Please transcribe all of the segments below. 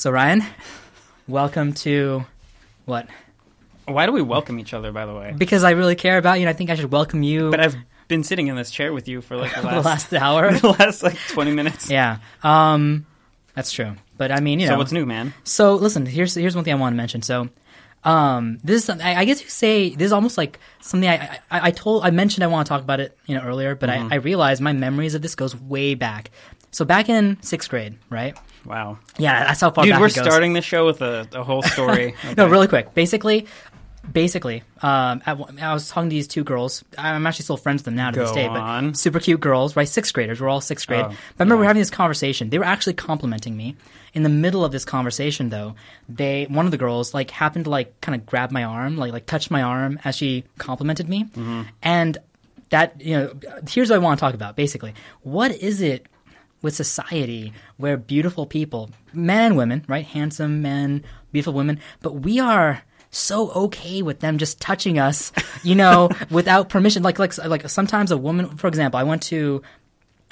So Ryan, welcome to what? Why do we welcome each other, by the way? Because I really care about you, and I think I should welcome you. But I've been sitting in this chair with you for like the the last, last hour. the last like twenty minutes. yeah, um, that's true. But I mean, you know, So what's new, man? So listen, here's here's one thing I want to mention. So, um, this is I, I guess you say this is almost like something I, I I told I mentioned I want to talk about it you know earlier, but I, I realized my memories of this goes way back. So back in sixth grade, right? Wow, Yeah, that's how far dude, back we're it goes. starting the show with a, a whole story. No, really quick. Basically, basically, um, I, I was talking to these two girls. I'm actually still friends with them now to this Go day. on. But super cute girls, right? Sixth graders. We're all sixth grade. Oh, but I remember we yeah. were having this conversation. They were actually complimenting me. In the middle of this conversation, though, they one of the girls like happened to like kind of grab my arm, like like touch my arm as she complimented me, Mm-hmm. and that you know here's what I want to talk about. Basically, what is it with society where beautiful people, men and women, right? Handsome men, beautiful women, but we are so okay with them just touching us, you know, without permission. Like, like, like sometimes a woman, for example, I went to,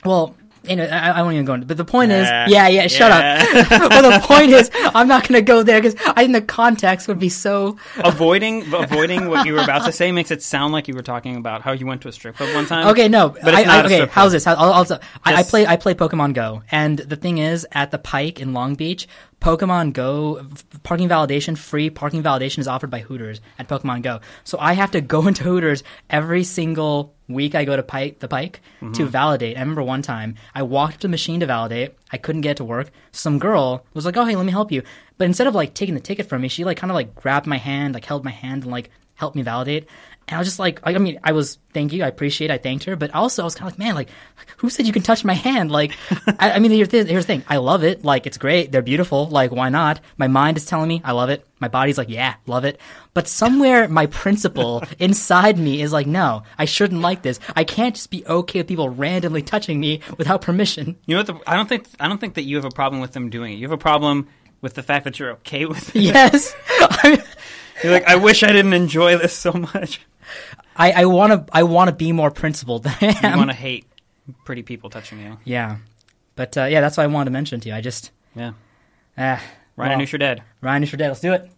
well, anyway, I, I won't even go into. But the point Yeah. is, yeah, yeah, shut up. but the point is, I'm not going to go there because I think the context would be so. avoiding avoiding what you were about to say makes it sound like you were talking about how you went to a strip club one time. Okay, no, But I, I, okay. How's this? I'll, I'll, I, I play I play Pokemon Go, and the thing is, at the Pike in Long Beach, Pokemon Go parking validation, free parking validation is offered by Hooters at Pokemon Go. So I have to go into Hooters every single week. I go to Pike, the Pike, Mm-hmm. to validate. I remember one time I walked up to the machine to validate. I couldn't get it to work. Some girl was like, "Oh, hey, let me help you." But instead of like taking the ticket from me, she like kind of like grabbed my hand, like held my hand, and like helped me validate. And I was just like, I mean, I was thank you, I appreciate, it, I thanked her, but also I was kind of like, man, like, who said you can touch my hand? Like, I, I mean, here's the, here's the thing, I love it, like, it's great, they're beautiful, like, why not? My mind is telling me I love it, my body's like, yeah, love it, but somewhere my principle inside me is like, no, I shouldn't like this. I can't just be okay with people randomly touching me without permission. You know what? The, I don't think I don't think that you have a problem with them doing it. You have a problem with the fact that you're okay with it. Yes, I, You're like, I wish I didn't enjoy this so much. I, I want to, I want to be more principled than I am. You want to hate pretty people touching you. Yeah, but uh, yeah, that's what I wanted to mention to you. I just, Yeah. ah, Ryan, I well, knew you're dead. Ryan is your dad. Let's do it.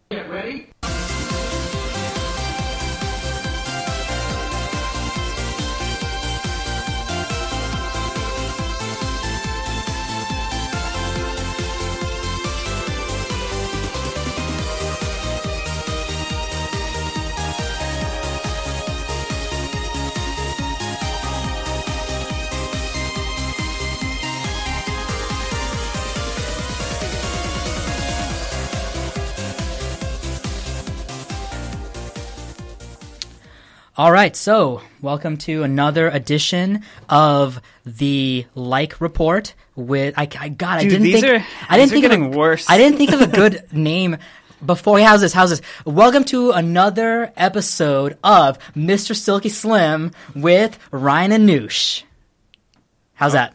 All right, so welcome to another edition of the Like Report. With I, I God, I didn't these think are- I didn't think of getting a, worse. I didn't think of a good name before. How's this? How's this? Welcome to another episode of Mr. Silky Slim with Ryan and Noosh. How's oh, that?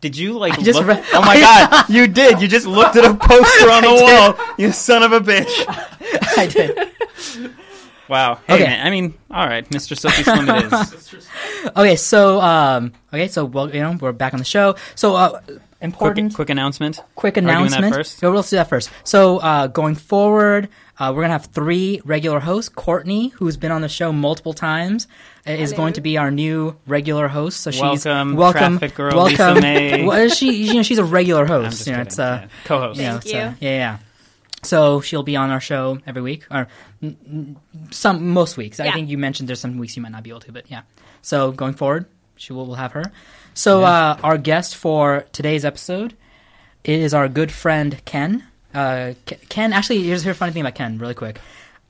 Did you like just look? re- oh my god, you did. You just looked at a poster on the wall. You son of a bitch. I did. Wow. Hey, Okay. man. I mean, all right, Mr. Silky Slim it is. Okay, so um, okay, so well, you know, we're back on the show. So uh, important. quick, quick announcement. quick Are we doing that announcement. first? Yeah, let's do that first. So uh, going forward, uh, we're gonna have three regular hosts. Courtney, who's been on the show multiple times, uh, is going to be our new regular host. So she's Welcome, welcome, traffic girl, welcome. Lisa May. Well, she, you know, she's a regular host. I'm just you know, kidding. it's uh, Yeah. Co-host. you know, Thank it's, uh, you. yeah, yeah. So she'll be on our show every week, or some most weeks. I think you mentioned there's some weeks you might not be able to, but yeah. So going forward, she will we'll have her. So uh, our guest for today's episode is our good friend Ken. Uh, Ken, actually, here's, here's a funny thing about Ken, really quick.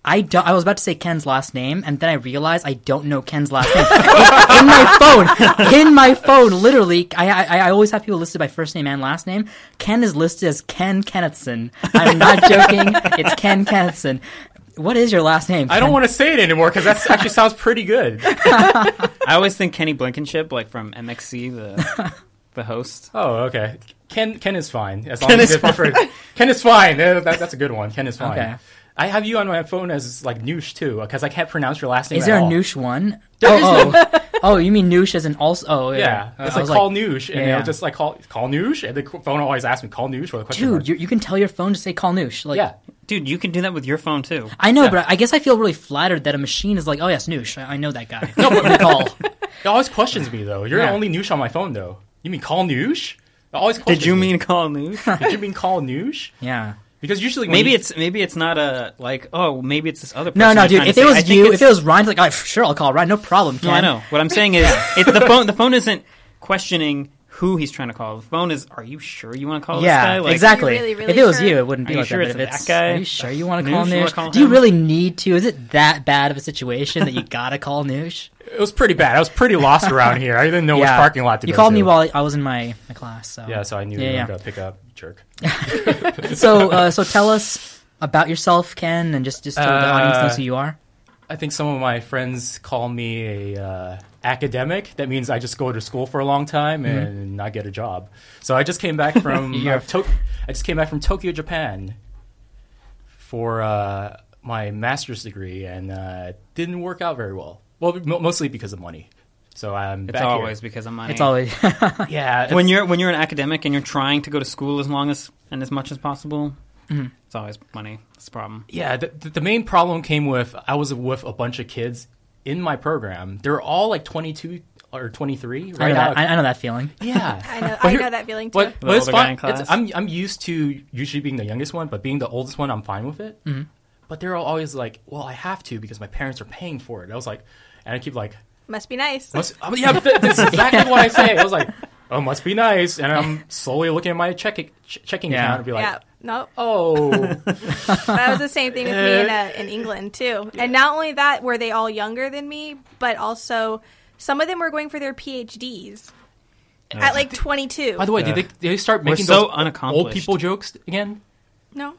I, don't. I was about to say Ken's last name, and then I realized I don't know Ken's last name. in, in my phone, in my phone, literally, I, I, I always have people listed by first name and last name. Ken is listed as Ken Kennethson. I'm not joking. It's Ken Kennethson. What is your last name? I don't want to say it anymore because that actually sounds pretty good. I always think Kenny Blankenship, like from MXC, the the host. Oh, okay. Ken Ken is fine as long Ken as is it's preferred. Ken is fine. That, that's a good one. Ken is fine. Okay. I have you on my phone as like Noosh too, because I can't pronounce your last name. Is at there a all. Noosh one? Oh, oh, oh, you mean Noosh as an also? Oh, yeah. Yeah, Uh, it's I like was call Noosh, and yeah, yeah. it'll just like call call Noosh, and the phone always asks me call Noosh with the question. Dude, you, you can tell your phone to say call Noosh. Like, yeah, Dude, you can do that with your phone too. I know, Yeah. but I guess I feel really flattered that a machine is like, oh yes, Noosh. I, I know that guy. No, but call. it always questions me though. You're Yeah. the only Noosh on my phone though. You mean call Noosh? It always questions Did you me. mean call news? Did you mean call Noosh? Yeah. Because usually maybe you- it's maybe it's not a like oh maybe it's this other person. No, no, dude. If it was you, it's- if it was Ryan, like, oh, sure, I'll call Ryan. No problem. no, I know. What I'm saying is it, the phone the phone isn't questioning who he's trying to call. The phone is are you sure you want to call this guy? Yeah, Like, exactly. Really, really if it was sure? you, it wouldn't be Are you like sure that. it's But if that guy? are you sure you want to call you wanna Noosh? call Do you really need to? Is it that bad of a situation that you gotta call Noosh? It was pretty bad. I was pretty lost around here. I didn't know which parking lot to be. you go called to. me while I was in my, my class. So yeah, so I knew Yeah, you yeah. were gonna pick up jerk. so uh, so tell us about yourself, Ken, and just just so the audience Uh, knows who you are. I think some of my friends call me a uh, academic. That means I just go to school for a long time and not get a job. So I just came back from You're- uh, to- I just came back from Tokyo, Japan, for uh, my master's degree, and uh, didn't work out very well. Well, mo mostly because of money. So I'm It's back here. always because of money. It's always yeah. when you're when you're an academic and you're trying to go to school as long as and as much as possible. Mm-hmm. It's always money. It's a problem. Yeah, the, the the main problem came with I was with a bunch of kids in my program. They're all like 22 or 23 right I know now. that. I, I know that feeling. yeah, I know, But I know that feeling too. But, The but it's older guy fine. in class? It's, I'm I'm used to usually being the youngest one, but being the oldest one, I'm fine with it. Mm-hmm. But they're always like, "Well, I have to because my parents are paying for it." I was like, and I keep like, Must be nice. must, oh, "Yeah, but that's exactly what I say." I was like, "Oh, must be nice," and I'm slowly looking at my check, ch- checking Yeah. account and be like, yeah. No, "Oh, that was the same thing with me in, uh, in England too. And not only that, were they all younger than me, but also some of them were going for their PhDs at like 22. by the way, Yeah. did they, did they start We're making so those unaccomplished. old people jokes again?" no,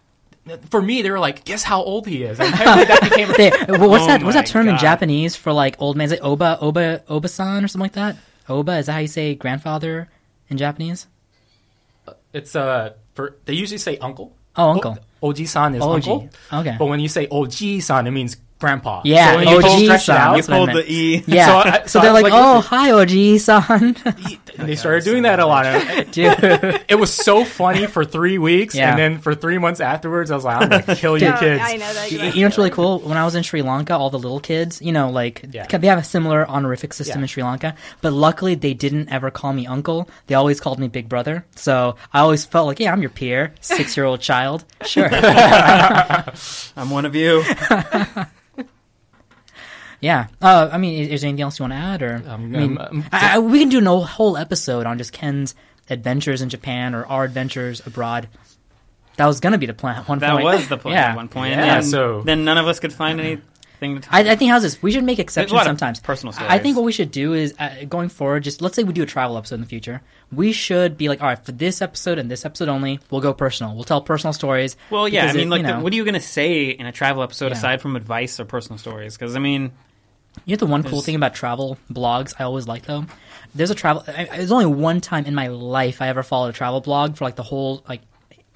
For me, they were like, "Guess how old he is." And that became They, well, what's Oh that? What's that my term in Japanese for like old man? Is it oba oba oba-san or something like that? Oba is that how you say grandfather in Japanese? it's uh for they usually say uncle. Oh, uncle. O- Oji-san is Oji. uncle. Okay. But when you say Oji-san, it means grandpa. Yeah, So when you Oji-san, out, You pulled the E. Yeah. So So, I- so they're I like, like, "Oh, listen- hi, OG-san." and they started doing that a lot. And Dude. it was so funny for three weeks, Yeah. and then for three months afterwards, I was like, "I'm gonna kill you kids." I know that. You exactly. know what's really cool? When I was in Sri Lanka, all the little kids, you know, like Yeah. they have a similar honorific system Yeah. in Sri Lanka. But luckily, they didn't ever call me uncle. They always called me big brother. So I always felt like, yeah, I'm your peer, six year old child. Sure. I'm one of you. Yeah. Uh, I mean, is, is there anything else you want to add? Or Um, I mean, um, um, I, I, we can do a whole episode on just Ken's adventures in Japan or our adventures abroad. That was gonna be the plan at one That point. That was the plan Yeah. at one point. Yeah, and then, so- then none of us could find anything to talk I, I think how's this? We should make There's a exceptions lot of sometimes. personal I I think what we should do is uh, going forward. Just let's say we do a travel episode in the future. We should be like, all right, for this episode and this episode only, we'll go personal. We'll tell personal stories. Well, yeah, I mean, it- like, you the, what are you going to say in a travel episode Yeah. aside from advice or personal stories? Because I mean, You know the one cool thing about travel blogs I always like though. There's a travel. I, there's only one time in my life I ever followed a travel blog for like the whole like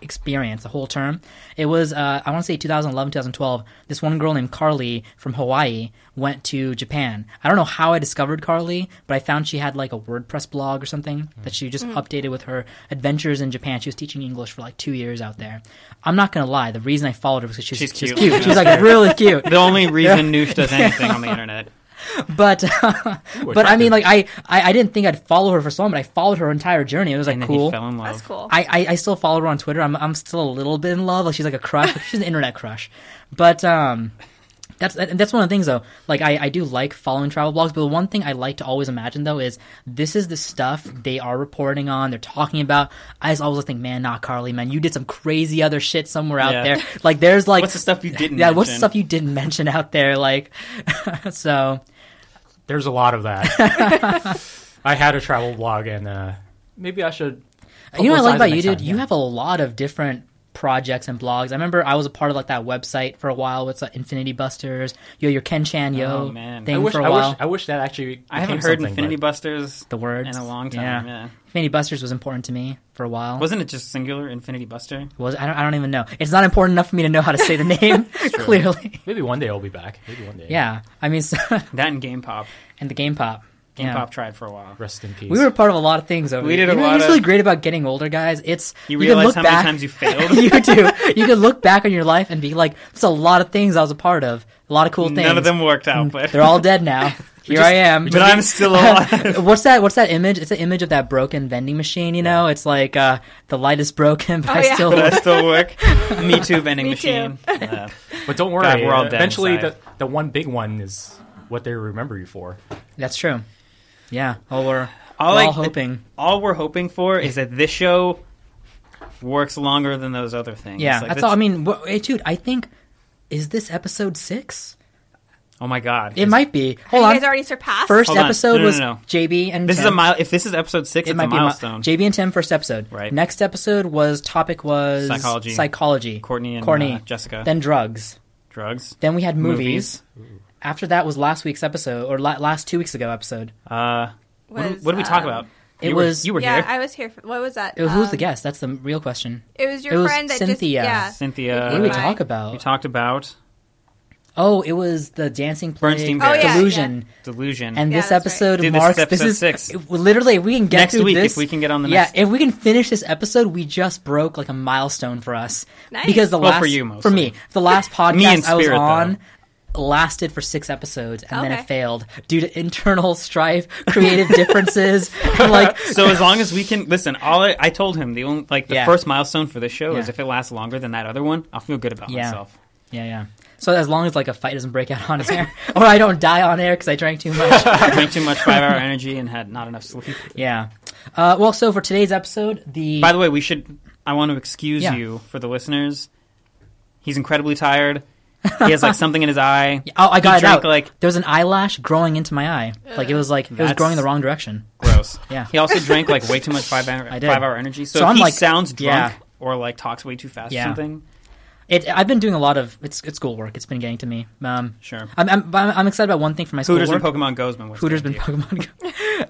experience, the whole term. It was uh, I want to say 2011, 2012. This one girl named Carly from Hawaii went to Japan. I don't know how I discovered Carly, but I found she had like a WordPress blog or something that she just updated with her adventures in Japan. She was teaching English for like two years out there. I'm not gonna lie. The reason I followed her was because she's, She's she's cute. cute. She's like really cute. the only reason Noosh does anything on the internet. but but I mean, like I, I I didn't think I'd follow her for so long, but I followed her entire journey. It was like And then cool. he fell in love. That's cool. I, I I still follow her on Twitter. I'm I'm still a little bit in love. Like she's like a crush. she's an internet crush, but um. That's that's one of the things though. Like I, I do like following travel blogs, but the one thing I like to always imagine though is this is the stuff they are reporting on. They're talking about. I just always think, man, not Carly, man, you did some crazy other shit somewhere out Yeah. there. Like there's like What's the stuff you didn't Yeah, what's the stuff you didn't mention out there? Like, so There's a lot of that. I had a travel blog, and uh, maybe I should. You know what I like publicize about you, next dude? time, You have a lot of different projects and blogs. I remember I was a part of like that website for a while with uh, Infinity Busters. Yo, your Ken Chan Yo Oh, man. thing I wish, for a I while. wish I wish that actually. I haven't heard Infinity but- Busters the words in a long time. Yeah. Infinity Busters was important to me for a while. Wasn't it just singular Infinity Buster? Was I don't, I don't even know. It's not important enough for me to know how to say the name clearly. Maybe one day I'll be back. Maybe one day. Yeah, I mean, so, That and Game Pop. and the Game Pop. Game yeah. Pop tried for a while. Rest in peace. We were part of a lot of things over We the- did a you know, lot What's of- really great about getting older, guys? It's You can realize look how many times you failed? you do. You can look back on your life and be like, "There's a lot of things I was a part of. A lot of cool things. None of them worked out, but They're all dead now. Here just- I am. but I'm still alive. what's that? What's that image? It's an image of that broken vending machine. You know, it's like uh, the light is broken, but Oh, I yeah. still. but I still work. Me too, vending Me machine. Uh, But don't worry. God, we're all dead eventually, inside. the the one big one is what they remember you for. That's true. Yeah. Well, we're all, we're I- all hoping. all we're hoping for is that this show works longer than those other things. Yeah, Like, that's all. I mean, wh- hey, dude, I think is this episode six? Oh my god! It might be. Hold you on. guys already surpassed? First Hold episode No, no, was no, no. JB and This Tim. is a mile. If this is episode six, It it's might a be a mi- milestone. JB and Tim first episode. Right. Next episode was topic was Psychology. Psychology. Courtney and Courtney. uh, Jessica. Then drugs. drugs. Then we had movies. After that was last week's episode or la- last two weeks ago episode. Uh, what, did- what did we talk um, about? It you was- were, you were yeah, here. I was here. For, what was that? It was, who's the Um, guest? That's the real question. It was your It was friend that Cynthia. just yeah. Cynthia. What did we talk about? We talked about Oh, it was the dancing play Bernstein Oh, yeah, Delusion. delusion. And Yeah, this that's right. episode Dude, this is marks this is six. it- literally if we can get Next through week, this, if we can get on the yeah, next- if we can finish this episode, we just broke like a milestone for us Nice. because the Well, last for you mostly. me the last podcast Me in I was spirit, on lasted for six episodes and then it failed due to internal strife, creative differences, like so as long as we can listen, all I, I told him the only like the Yeah. first milestone for this show is if it lasts longer than that other one, I'll feel good about Yeah. myself. yeah, yeah. So as long as like a fight doesn't break out on his air, or I don't die on air because I drank too much. I drank too much five hour energy and had not enough sleep. yeah. Uh, well, so for today's episode, the By the way, we should. I want to excuse Yeah. you for the listeners. He's incredibly tired. He has like something in his eye. Oh, I got he it drank, out. Like there was an eyelash growing into my eye. Like it was like it was That's- growing the wrong direction. gross. Yeah. He also drank like way too much five hour I did. five hour energy. So, So if I'm he like- sounds drunk yeah. or like talks way too fast Yeah. or something. It, I've been doing a lot of it's it's schoolwork. It's been getting to me. Um, Sure. I'm, I'm I'm I'm excited about one thing for my Hooters schoolwork. and Pokemon Go's been what's Hooters getting been to you. Pokemon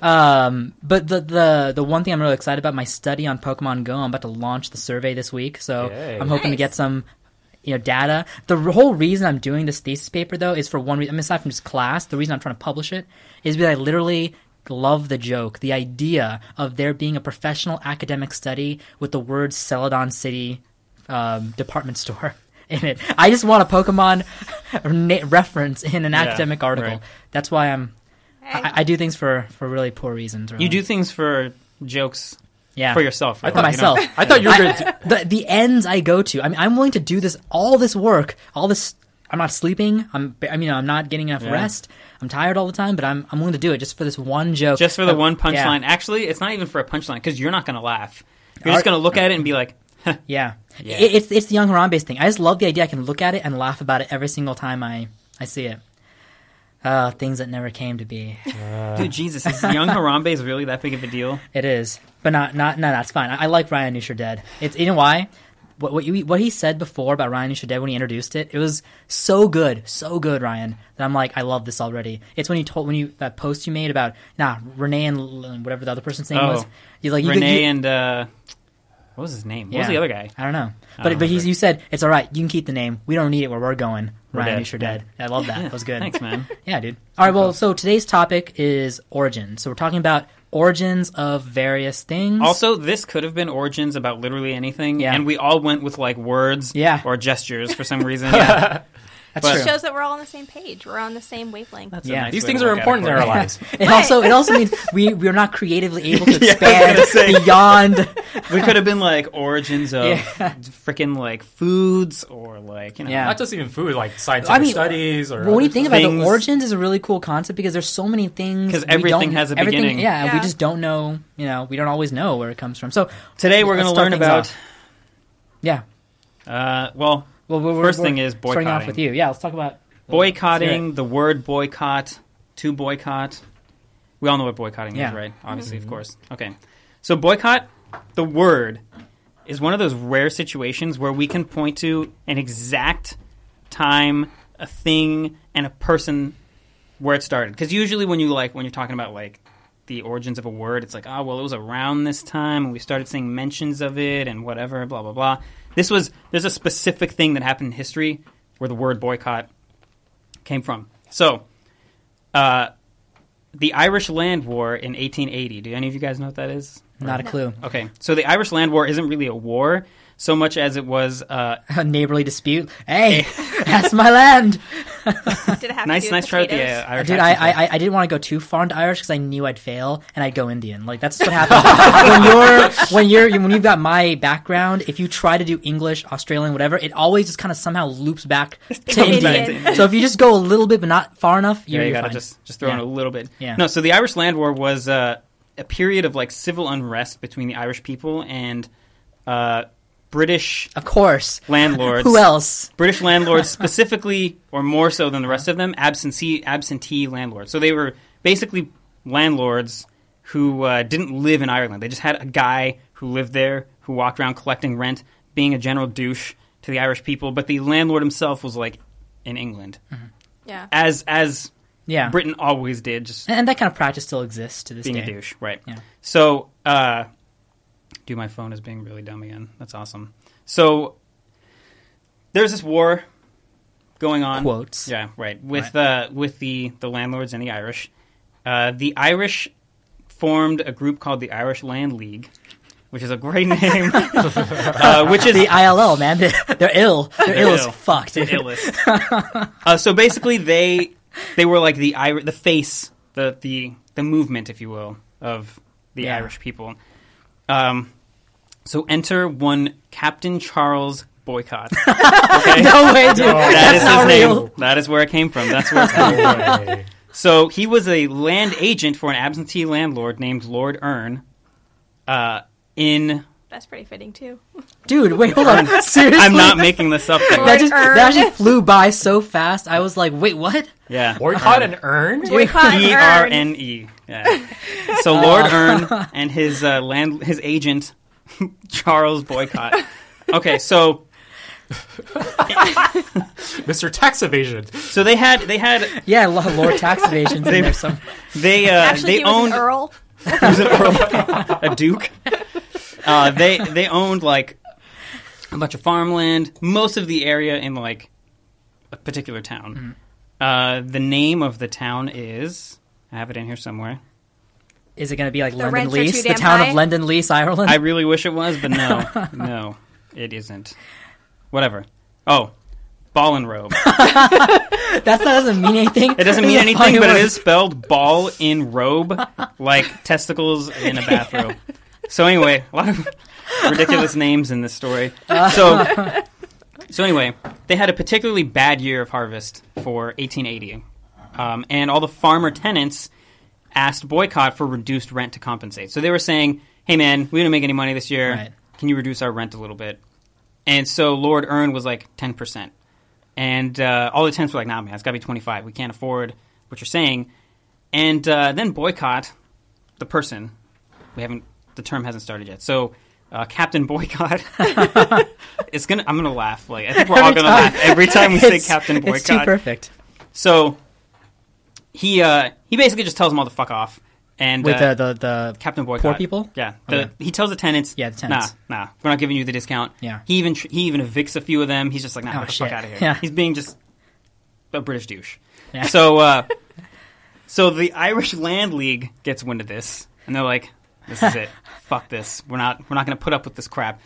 Go. um, but the the the one thing I'm really excited about my study on Pokemon Go. I'm about to launch the survey this week, so Yay. I'm hoping to Nice. get some you know data. The whole reason I'm doing this thesis paper though is for one reason. I mean, aside from just class, the reason I'm trying to publish it is because I literally love the joke, the idea of there being a professional academic study with the word Celadon City um, department store in it. I just want a Pokemon reference in an Yeah, academic article. right. That's why I'm. I, I do things for for really poor reasons. Really. You do things for jokes yeah for yourself. I really, thought you know? myself. I thought you were going to. the the ends I go to. I mean, I'm willing to do this all this work, all this. I'm not sleeping. I'm. I mean, I'm not getting enough Yeah. rest. I'm tired all the time, but I'm I'm willing to do it just for this one joke. Just for the Uh, one yeah. punchline. Actually, it's not even for a punchline because you're not going to laugh. You're Are- just going to look at it and be like, Yeah, Yeah. It, it's it's the young Harambe's thing. I just love the idea. I can look at it and laugh about it every single time I I see it. Uh, things that never came to be. dude, Jesus, is young Harambe is really that big of a deal? It is, but not not no. That's fine. I, I like Ryan Nusher Dead. It's you know why. What what, you, what he said before about Ryan Nusher Dead when he introduced it, it was so good, so good, Ryan. That I'm like, I love this already. It's when you told when you that post you made about nah Renee and L- whatever the other person's name Oh. was. He's like you, Renee you, and uh, what was his name? What was Yeah. the other guy? I don't know, but don't but he's, remember. you said it's all right. You can keep the name. We don't need it where we're going. We're Ryan dead, yeah. Dead. I love that. That was good. Thanks, man. Yeah, dude. All right, well, so today's topic is origin. So we're talking about origins of various things. Also, this could have been origins about literally anything, Yeah. and we all went with like words Yeah. or gestures for some reason. yeah, that's but- true. shows that we're all on the same page. We're on the same wavelength. That's Yeah. nice These things are important in our lives. It also it also means we we're not creatively able to Yeah, expand gonna say. beyond. We could have been like origins of Yeah. freaking like foods or like you know. Yeah. Not just even food, like scientific I mean, studies or. Well, when you think stuff. about Things- the origins, is a really cool concept because there's so many things. Because everything has a everything- beginning. Yeah, and we just don't know. You know, we don't always know where it comes from. So Today we're going to learn about. off. yeah. Uh, well, Well, we're, First we're thing is starting off with you. Yeah, let's talk about boycotting. The word boycott. To boycott. We all know what boycotting Yeah. is, right? Mm-hmm. Obviously, of course. Okay. So boycott. The word is one of those rare situations where we can point to an exact time, a thing, and a person where it started. Because usually, when you like when you're talking about like the origins of a word, it's like, oh well, it was around this time, and we started seeing mentions of it, and whatever, blah blah blah. This was there's a specific thing that happened in history where the word boycott came from. So, uh, the Irish Land War in 1880. Do any of you guys know what that is? Not a clue. Okay, so the Irish Land War isn't really a war so much as it was uh, A neighborly dispute. Hey, that's my land. Did it have nice, to do nice with try with the uh, Irish. Dude, I. I I- I didn't want to go too far into Irish because I knew I'd fail and I'd go Indian. Like that's what happens when you're when you're when you've got my background. If you try to do English, Australian, whatever, it always just kind of somehow loops back to Comes back Indian. So if you just go a little bit but not far enough, yeah, you're, you you're gotta fine. just just throw in a little bit. Yeah. No, so the Irish Land War was uh, a period of like civil unrest between the Irish people and uh, British Of course. landlords. Who else? British landlords, specifically, or more so than the rest of them, absentee absentee landlords. So they were basically landlords who uh, didn't live in Ireland. They just had a guy who lived there, who walked around collecting rent, being a general douche to the Irish people. But the landlord himself was like in England, Yeah. as as Yeah. Britain always did, just and that kind of practice still exists to this being day. a douche, right? Yeah. So, uh, do my phone is being really dumb again. That's awesome. So, there's this war going on. Quotes. Yeah, right. With uh, with the the landlords and the Irish. Uh, the Irish formed a group called the Irish Land League, which is a great name. uh, which is The ILL, man, they're, they're ill. They're, ill as fuck, dude. illest. uh, so basically, they they were like the Ir- the face, the the the movement, if you will, of the Yeah. Irish people. Um, so enter one Captain Charles Boycott. Okay? No way, dude. That That's his real. name. That is where it came from. That's where it's coming from. So he was a land agent for an absentee landlord named Lord Erne. Uh, in That's pretty fitting too. Dude, wait, hold on. Seriously? I'm not making this up. though. That just, Lord that Erne. just flew by so fast. I was like, wait, what? Yeah. Boycott and earn? Boycott E Ern. R N E. Yeah. So Lord Erne and his uh, land his agent Charles Boycott. Okay, so Mr. Tax Evasion. so they had they had Yeah, lo- Lord Tax Evasion's in there. Some they uh, Actually, they he was owned an earl. he was an earl, a duke. Uh, they they owned like a bunch of farmland, most of the area in like a particular town. Uh, the name of the town is I have it in here somewhere. Is it going to be like The London Lease, the town high? of London Lease, Ireland? I really wish it was, but no, no, it isn't. Whatever. Oh, Ballinrobe. That doesn't mean anything. It doesn't mean anything, funny but it word. is spelled ball in robe, like testicles in a bathrobe. So anyway, a lot of ridiculous names in this story. So, so anyway, they had a particularly bad year of harvest for 1880, um, and all the farmer tenants asked boycott for reduced rent to compensate. So they were saying, "Hey, man, we didn't make any money this year. Right. Can you reduce our rent a little bit?" And so Lord Erne was like ten percent. And uh, all the tenants were like, nah, man, it's got to be 25. We can't afford what you're saying. And uh, then boycott, the person, we haven't, the term hasn't started yet. So uh, Captain Boycott it's going to, I'm going to laugh. Like, I think we're all going to time. laugh every time we say Captain Boycott. It's too perfect. So he, uh, he basically just tells them all to fuck off. And With uh, the, the, the Captain Boycott. poor people? Yeah. The, Okay. He tells the tenants, Yeah, the tenants. Nah, nah, we're not giving you the discount. Yeah. He even he even evicts a few of them. He's just like, nah, Oh, get the shit. fuck out of here. Yeah. He's being just a British douche. Yeah. So, uh, so the Irish Land League gets wind of this, and they're like, "This is it. Fuck this. We're not we're not going to put up with this crap."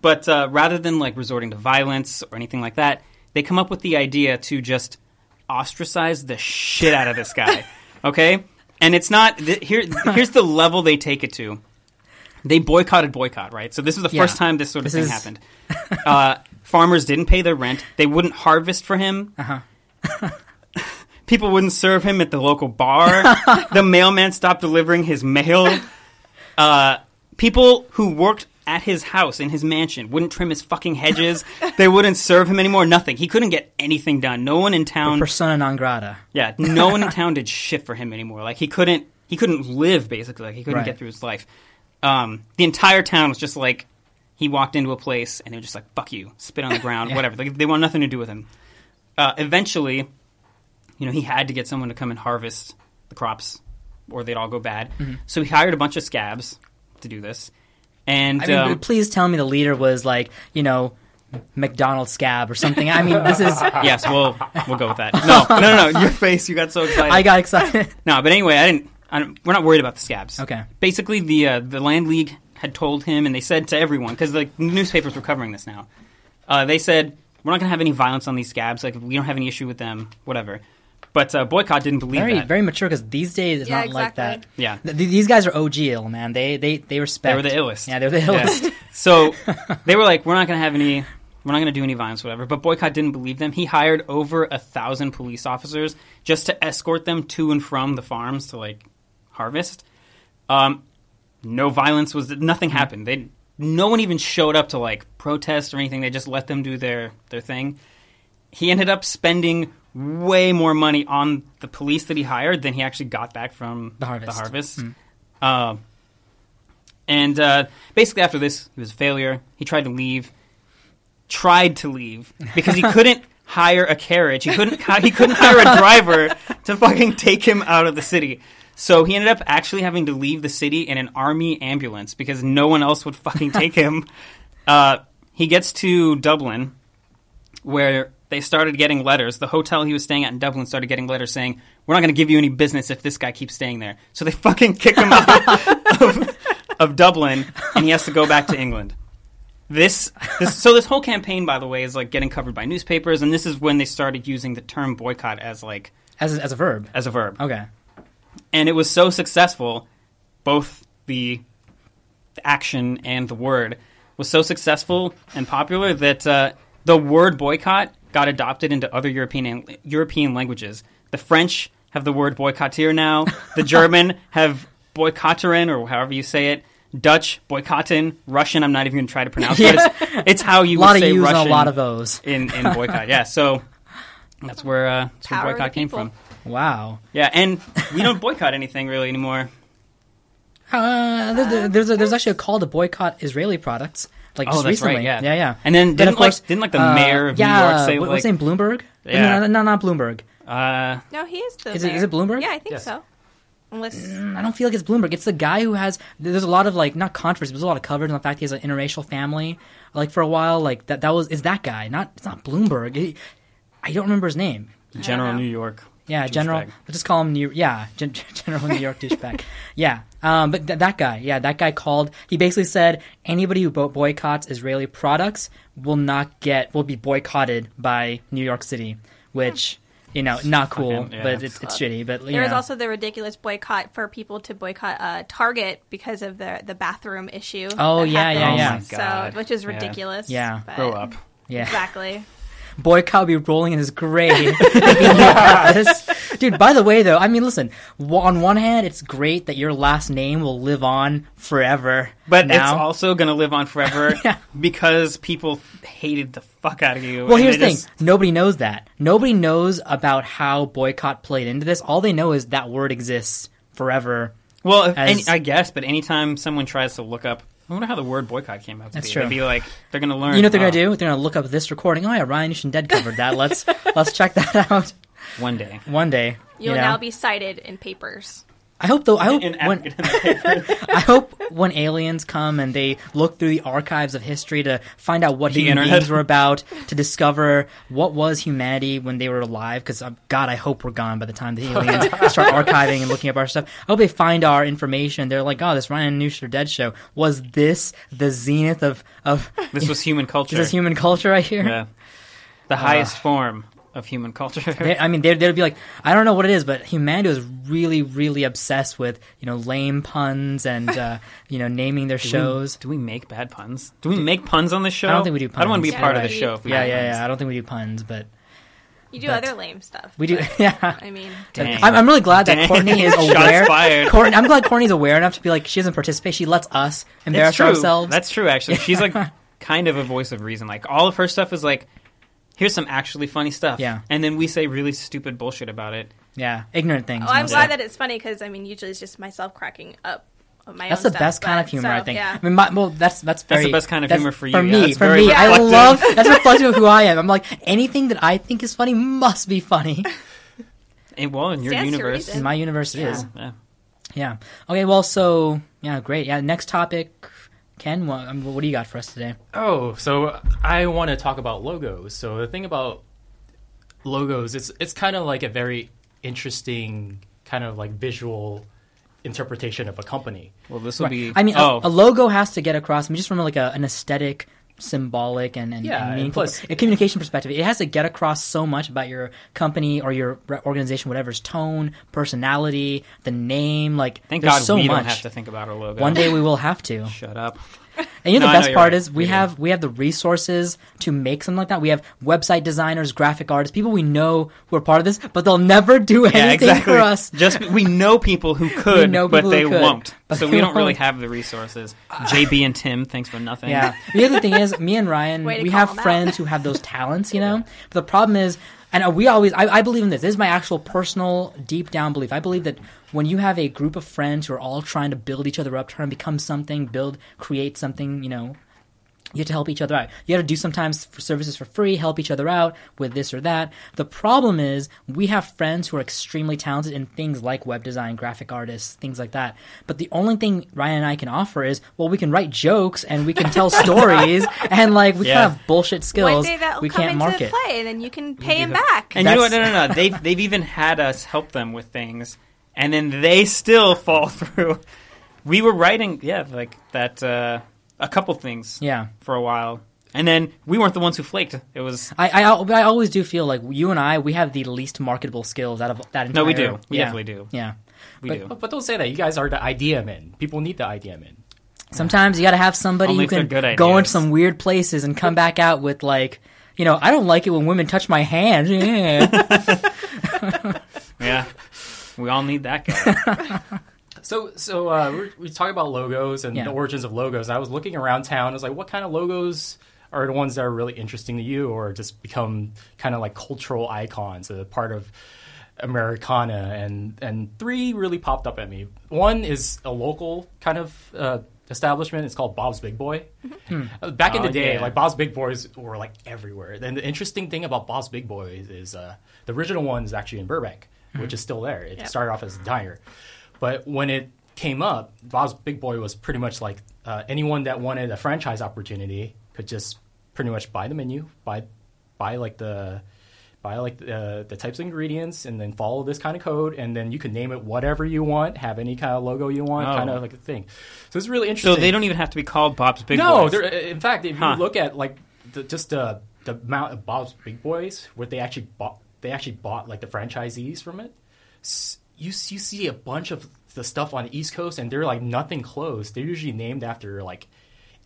But uh, rather than like resorting to violence or anything like that, they come up with the idea to just ostracize the shit out of this guy. Okay, and it's not th- here. Here's the level they take it to. They boycotted boycott, right? So this is the Yeah. first time this sort of This thing is- happened. Uh, farmers didn't pay their rent. They wouldn't harvest for him. Uh-huh. People wouldn't serve him at the local bar. the mailman stopped delivering his mail. Uh, people who worked at his house in his mansion wouldn't trim his fucking hedges. they wouldn't serve him anymore. Nothing. He couldn't get anything done. No one in town. persona non grata. Yeah, no one in town did shit for him anymore. Like he couldn't he couldn't live basically. Like he couldn't Right. get through his life. Um, the entire town was just like he walked into a place and they were just like, "Fuck you," spit on the ground, whatever. Like, they want nothing to do with him. Uh, eventually, you know, he had to get someone to come and harvest the crops, or they'd all go bad. Mm-hmm. So he hired a bunch of scabs to do this. And I mean, um, please tell me the leader was like, you know, McDonald scab or something. I mean, this is. yes, we'll we'll go with that. No, no, no, no. Your face, you got so excited. I got excited. No, but anyway, I didn't. I don't, we're not worried about the scabs. Okay. Basically, the uh, the land league had told him, and they said to everyone because the newspapers were covering this now. Uh, they said we're not going to have any violence on these scabs. Like we don't have any issue with them, whatever. But uh, boycott didn't believe Very, that. very mature because these days it's Yeah, not like that. yeah, Th- these guys are OG ill, man. They they they respect. they were the illest. Yeah, they were the Yeah. illest. So they were like, we're not going to have any. We're not going to do any violence, whatever. But boycott didn't believe them. He hired over a thousand police officers just to escort them to and from the farms to like harvest. Um, no violence was nothing happened. They no one even showed up to like protest or anything. They just let them do their their thing. He ended up spending way more money on the police that he hired than he actually got back from The harvest. The harvest. Uh, and uh, basically, after this, he was a failure. He tried to leave, tried to leave because he couldn't hire a carriage. He couldn't. He couldn't hire a driver to fucking take him out of the city. So he ended up actually having to leave the city in an army ambulance because no one else would fucking take him. Uh, he gets to Dublin, where they started getting letters. The hotel he was staying at in Dublin started getting letters saying, "We're not going to give you any business if this guy keeps staying there." So they fucking kick him out of, of Dublin, and he has to go back to England. This, this, so this whole campaign, by the way, is like getting covered by newspapers, and this is when they started using the term boycott as like as a, as a verb. as a verb Okay. and it was so successful, both the, the action and the word was so successful and popular that uh, the word boycott got adopted into other European European languages. The French have the word boycottier now. The German have boycotterin, or however you say it. Dutch boycottin. Russian, I'm not even going to try to pronounce it. It's, it's how you A lot would of say U's Russian a lot of those in, in boycott. Yeah, so that's where, uh, that's where Power of the boycott came from. Wow. Yeah, and we don't boycott anything really anymore. Uh, there- there- there's a, there's actually a call to boycott Israeli products. Like Oh, just that's right, recently. yeah. yeah, yeah. And then But didn't, of course, like, didn't, like, the uh, mayor of New York say, what- what's like- his name? Bloomberg? Yeah. No, no, no, not Bloomberg. Uh, No, he is the. Is it- mayor. is it Bloomberg? Yeah, I think Yes. so. Unless Mm, I don't feel like it's Bloomberg. It's the guy who has. There's a lot of like not controversy. There's a lot of coverage on the fact he has an interracial family. Like for a while, like that. That was is that guy. Not it's not Bloomberg. He- I don't remember his name. General. New York. Yeah, General. douchebag. Let's just call him New. Yeah, Gen- General New York douchebag. Yeah, um, but th- that guy. Yeah, that guy called. He basically said anybody who bo- boycotts Israeli products will not get will be boycotted by New York City, which you know not cool, Fucking- yeah. but it's, it's shitty. But you there was know. also the ridiculous boycott for people to boycott uh, Target because of the the bathroom issue. Oh, yeah, yeah, happened. yeah. Oh my God. So, which is ridiculous. Yeah. but- Grow up. yeah. Exactly. Boycott will be rolling in his grave. if he knew about this. Dude, by the way, though, I mean, listen. On one hand, it's great that your last name will live on forever. But now. it's also going to live on forever Yeah. because people hated the fuck out of you. Well, here's the thing. just- Nobody knows that. Nobody knows about how boycott played into this. All they know is that word exists forever. Well, if as- any, I guess, but anytime someone tries to look up, I wonder how the word boycott came out to That's be. true. They'd be like, they're going to learn. You know what they're oh, gonna do? They're gonna look up this recording. Oh yeah, Ryan Nation Dead covered that. Let's let's check that out One day. one day. You'll you know? now be cited in papers. I hope though. I hope In when. I hope when aliens come and they look through the archives of history to find out what The human internet. beings were about, to discover what was humanity when they were alive. Because um, God, I hope we're gone by the time the aliens start archiving and looking up our stuff. I hope they find our information. They're like, oh, this Ryan Neuscher Dead show was this the zenith of of this was human culture. This is human culture right here? Yeah. The highest form of human culture. They, I mean, they'd, they'd be like, I don't know what it is, but humanity was really, really obsessed with, you know, lame puns and, uh, you know, naming their shows. Do we make bad puns? Do we make puns on the show? I don't think we do puns. I don't want to be puns. part of the show. If we Yeah, yeah, yeah. I don't think we do puns, but You do But- other lame stuff. we do. Yeah. I mean, I'm, I'm really glad that Dang. Courtney is aware. Courtney, I'm glad Courtney's aware enough to be like, she doesn't participate. She lets us embarrass ourselves. That's true, actually. She's like kind of a voice of reason. Like all of her stuff is like, here's some actually funny stuff. Yeah. And then we say really stupid bullshit about it. yeah, ignorant things. oh, I'm mostly. glad that it's funny because I mean, usually it's just myself cracking up my That's the stuff, best kind but- of humor, so, I think. Yeah. I mean, my, well, that's that's very the best kind of humor for you. For me, that's for very me, I love that's reflective of who I am. I'm like anything that I think is funny must be funny. Eh, well, in your Stands universe. In my universe, it Yeah. is. yeah. Yeah. Okay. Well, so yeah, great. Yeah. Next topic, Ken. What, um, what do you got for us today? Oh, so I want to talk about logos. So the thing about logos, it's it's kind of like a very interesting kind of like visual interpretation of a company. Well, this will be. I mean, oh, a, a logo has to get across. I mean, just from like a, an aesthetic, symbolic, and, and, Yeah, and and meaningful plus- a communication perspective. It has to get across so much about your company or your organization, whatever's tone, personality, the name. Like, thank God so we much. don't have to think about our logo. One day we will have to. Shut up. And you know No, the I best know, part right. is we We do. have we have the resources to make something like that. We have website designers, graphic artists, people we know who are part of this, but they'll never do anything Yeah, exactly. for us. Just we know people who could, know but who they could, won't. but so they we don't really won't. have the resources. JB and Tim, thanks for nothing. Yeah. The other thing is, me and Ryan, we have them out. friends who have those talents, you know? But the problem is, and we always, I, I believe in this. This is my actual personal, deep down belief. I believe that when you have a group of friends who are all trying to build each other up, trying to become something, build, create something, you know, you have to help each other out. You got to do sometimes for services for free, help each other out with this or that. The problem is we have friends who are extremely talented in things like web design, graphic artists, things like that. But the only thing Ryan and I can offer is, well, we can write jokes and we can tell stories and like we Yeah. kind of have bullshit skills. One day that will we come can't into market. play, and then you can pay do him back. And you know what? No, no, no. They've they've even had us help them with things, and then they still fall through. We were writing, yeah, like that. Uh, a couple things, Yeah. for a while, and then we weren't the ones who flaked. It was I, I, I always do feel like you and I, we have the least marketable skills out of that entire. No, we do. We yeah. definitely do. Yeah. we But- do. But, but don't say that. You guys are the idea men. People need the idea men. Sometimes you got to have somebody Only who can good go into some weird places and come back out with like, you know, I don't like it when women touch my hand. Yeah. Yeah, we all need that guy. So, so uh, we're, talk about logos and Yeah. the origins of logos. I was looking around town. I was like, what kind of logos are the ones that are really interesting to you, or just become kind of like cultural icons, a part of Americana? And and three really popped up at me. One is a local kind of uh, establishment. It's called Bob's Big Boy. Uh, Back in Oh, the day, yeah. like Bob's Big Boys were like everywhere. And the interesting thing about Bob's Big Boys is uh, the original one is actually in Burbank, which is still there. It Yep. started off as a diner. But when it came up, Bob's Big Boy was pretty much like uh, anyone that wanted a franchise opportunity could just pretty much buy the menu, buy buy like the buy like the, the types of ingredients, and then follow this kind of code, and then you can name it whatever you want, have any kind of logo you want, Oh. kind of like a thing. So it's really interesting. so they don't even have to be called Bob's Big no, Boys. they're- in fact, if Huh. you look at like the, just the the amount of Bob's Big Boys, what they actually bought, they actually bought like the franchisees from it. S- You you see a bunch of the stuff on the East Coast, and they're like nothing close. They're usually named after like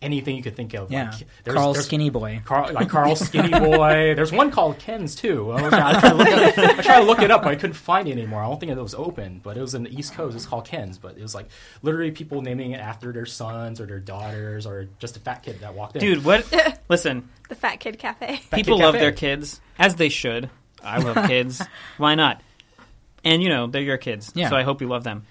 anything you could think of. yeah. like, there's- Carl there's- Skinny Boy. Carl, like Carl Skinny Boy. There's one called Ken's too. I, was, I, tried to look it up, I tried to look it up, but I couldn't find it anymore. I don't think it was open, but it was in the East Coast. It's called Ken's, but it was like literally people naming it after their sons or their daughters or just a fat kid that walked in. Dude, what? Listen, The Fat Kid Cafe. Fat people Kid love Cafe. their kids as they should. I love kids. Why not? And you know they're your kids, Yeah. so I hope you love them.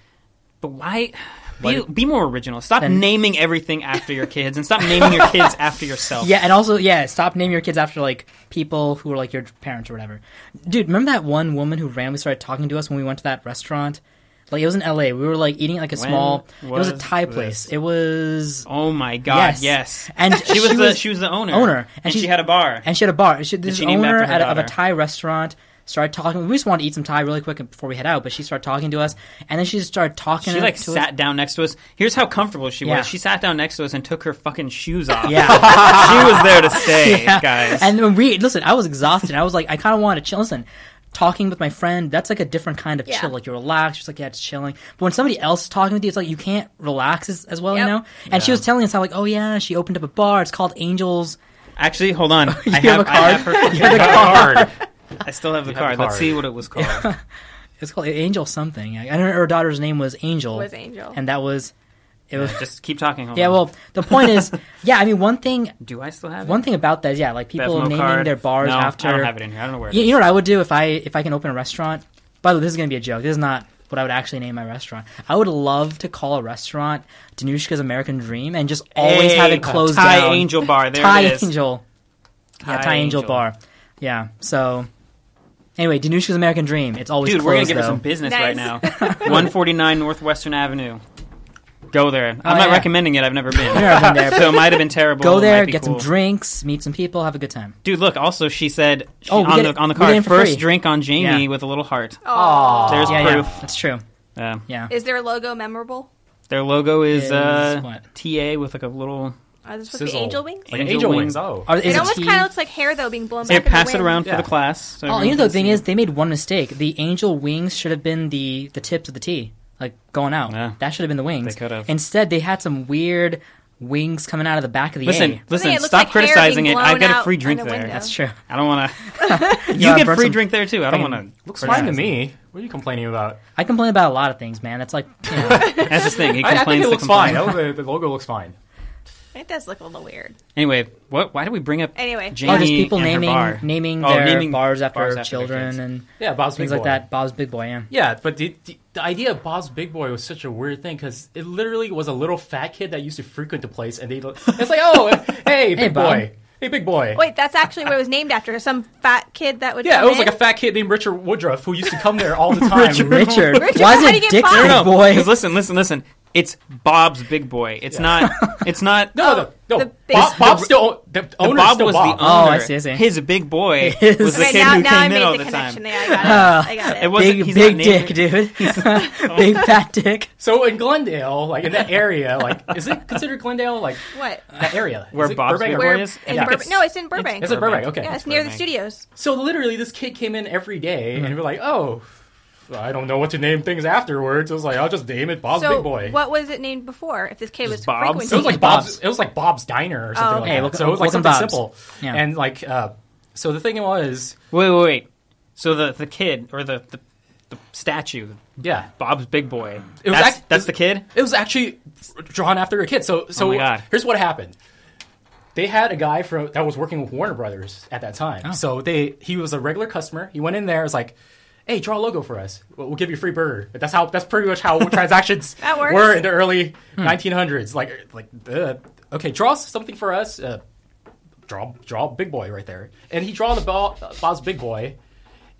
But why? Be, be more original. Stop Then- naming everything after your kids, and stop naming your kids after yourself. Yeah, and also, yeah, stop naming your kids after like people who are like your parents or whatever. Dude, remember that one woman who randomly started talking to us when we went to that restaurant? Like it was in L.A. We were like eating like a When small. It was a Thai this? place. It was Oh my god! Yes. Yes, And she was she the was she was the owner. owner, and and, she had a bar. and she had a bar. She, this owner at a, of a. Thai restaurant started talking. We just wanted to eat some Thai really quick before we head out, but she started talking to us, and then she just started talking. She like to sat us. down next to us. Here's how comfortable she Yeah. was. She sat down next to us and took her fucking shoes off. Yeah. she was there to stay, Yeah. guys. And when we listen, I was exhausted. I was like, I kind of wanted to chill. Listen, talking with my friend, that's like a different kind of Yeah. chill. Like you're relaxed, just like yeah, it's chilling. But when somebody else is talking with you, it's like you can't relax as, as well, Yep. you know. And she was telling us how like, oh yeah, she opened up a bar. It's called Angels. Actually, hold on. You I have a I have card? her- You have the Card. I still have the You have card. Let's see what it was called. It's called Angel something. I I don't know her daughter's name was Angel. Was Angel. and that was it was. Just keep talking. Hold Yeah, on. well, the point is, yeah, I mean, one thing, do I still have it? one thing about that is, yeah, like people Bevmo naming card? their bars no, after. I don't have it in here. I don't know where. It You, is. you know what I would do if I if I can open a restaurant? By the way, this is gonna be a joke. This is not what I would actually name my restaurant. I would love to call a restaurant Danushka's American Dream and just always have Hey, it closed Thai down. Angel Bar. There Thai it is. Angel. yeah, Thai Thai Angel, Angel. Bar. Yeah. So anyway, Danushka's American Dream. It's always Dude, closed we're gonna give her though. some business right Nice. now. 149 Northwestern Avenue. Go there. I'm Oh, not yeah. recommending it. I've never been. Never been there, so it might have been terrible. Go it there, might be get cool. some drinks, meet some people, have a good time. Dude, look. Also, she said she, Oh, we on get the it- on the we get card, for first free. drink on Jamie Yeah. with a little heart. Oh. There's yeah, proof. yeah, that's true. Yeah. Yeah. Is their logo memorable? Their logo is, Is uh, what? TA with like a little. Are they supposed to be Sizzle. angel wings? Like Angel angel, wings. wings. Oh. Are- is It a almost T- kind of looks like hair though being blown They back. in pass the it around wind. for Yeah. the class. So Oh, everyone you know the thing see. is, they made one mistake. The angel wings should have been the the tips of the T, like going out. Yeah. That should have been the wings. They could have. Instead, they had some weird wings coming out of the back of the Listen, A. listen. it looks Stop like hair criticizing it. I blown get a out free drink the there. window. That's true. I don't want to. you Yeah, get burn free some- drink there too. I don't want to. Looks fine to me. What are you complaining about? I complain about a lot of things, man. That's like, you know, That's his thing. He I, I complains think it to looks complain. fine. The, the logo looks fine. It does look a little weird. Anyway, what? Why did we bring up Anyway. Jamie or just people and her naming bar? naming Oh, their naming bars after, bars after their children kids. and Yeah, Bob's things Big like Boy. that. Bob's Big Boy, yeah. Yeah, but the, the, the idea of Bob's Big Boy was such a weird thing because it literally was a little fat kid that used to frequent the place, and they it's like, oh, hey, big Bob. boy, hey, big boy. Wait, that's actually what it was named after. Some fat kid that would. yeah, come it was in? like a fat kid named Richard Woodruff who used to come there all the time. Richard. Richard, Why how is do you it get Dick's Bob? Big No, no, Boy? because listen, listen, listen. It's Bob's Big Boy. It's not. It's not. No, no, no. Oh, the big- Bob, Bob's still the The owner's Bob still was Bob. the owner. Oh, I see, I see. His big boy His- was the Okay, kid now, who now I came in made all the, the connection. time. Yeah, I got it. I got it. It wasn't. Big he's big not dick, dude. Oh. big fat dick. So in Glendale, like in that area, like is it considered Glendale? Like what? that area Where Is it Bob's Burbank Big or- Boy Where, is? in Yeah. Burbank? No, it's in Burbank. Is it Burbank? Okay. yeah, it's near the Burbank. studios. So literally, this kid came in every day, and mm-hmm. we're like, oh. I don't know what to name things afterwards. I was like, I'll just name it Bob's so, Big Boy. what was it named before? If this kid was Just Bob's? frequenting, It was like it? Bob's. Bob's. It was like Bob's Diner or something Oh, like okay. that. welcome- so it was like something Bob's. simple. Yeah. And like, uh, so the thing was, Wait, wait, wait. So the the kid or the the, the statue, yeah, Bob's Big Boy. It was that's, act- that's the kid. it was actually drawn after a kid. So, so Oh my God. here's what happened. They had a guy from that was working with Warner Brothers at that time. Oh. So they he was a regular customer. He went in there, was like, "Hey, draw a logo for us. We'll, we'll give you a free burger." That's how. That's pretty much how transactions were in the early Hmm. 1900s. Like, like, uh, okay, draw something for us. Uh, draw, draw Big Boy right there, and he draw the Bob, Bob's Big Boy,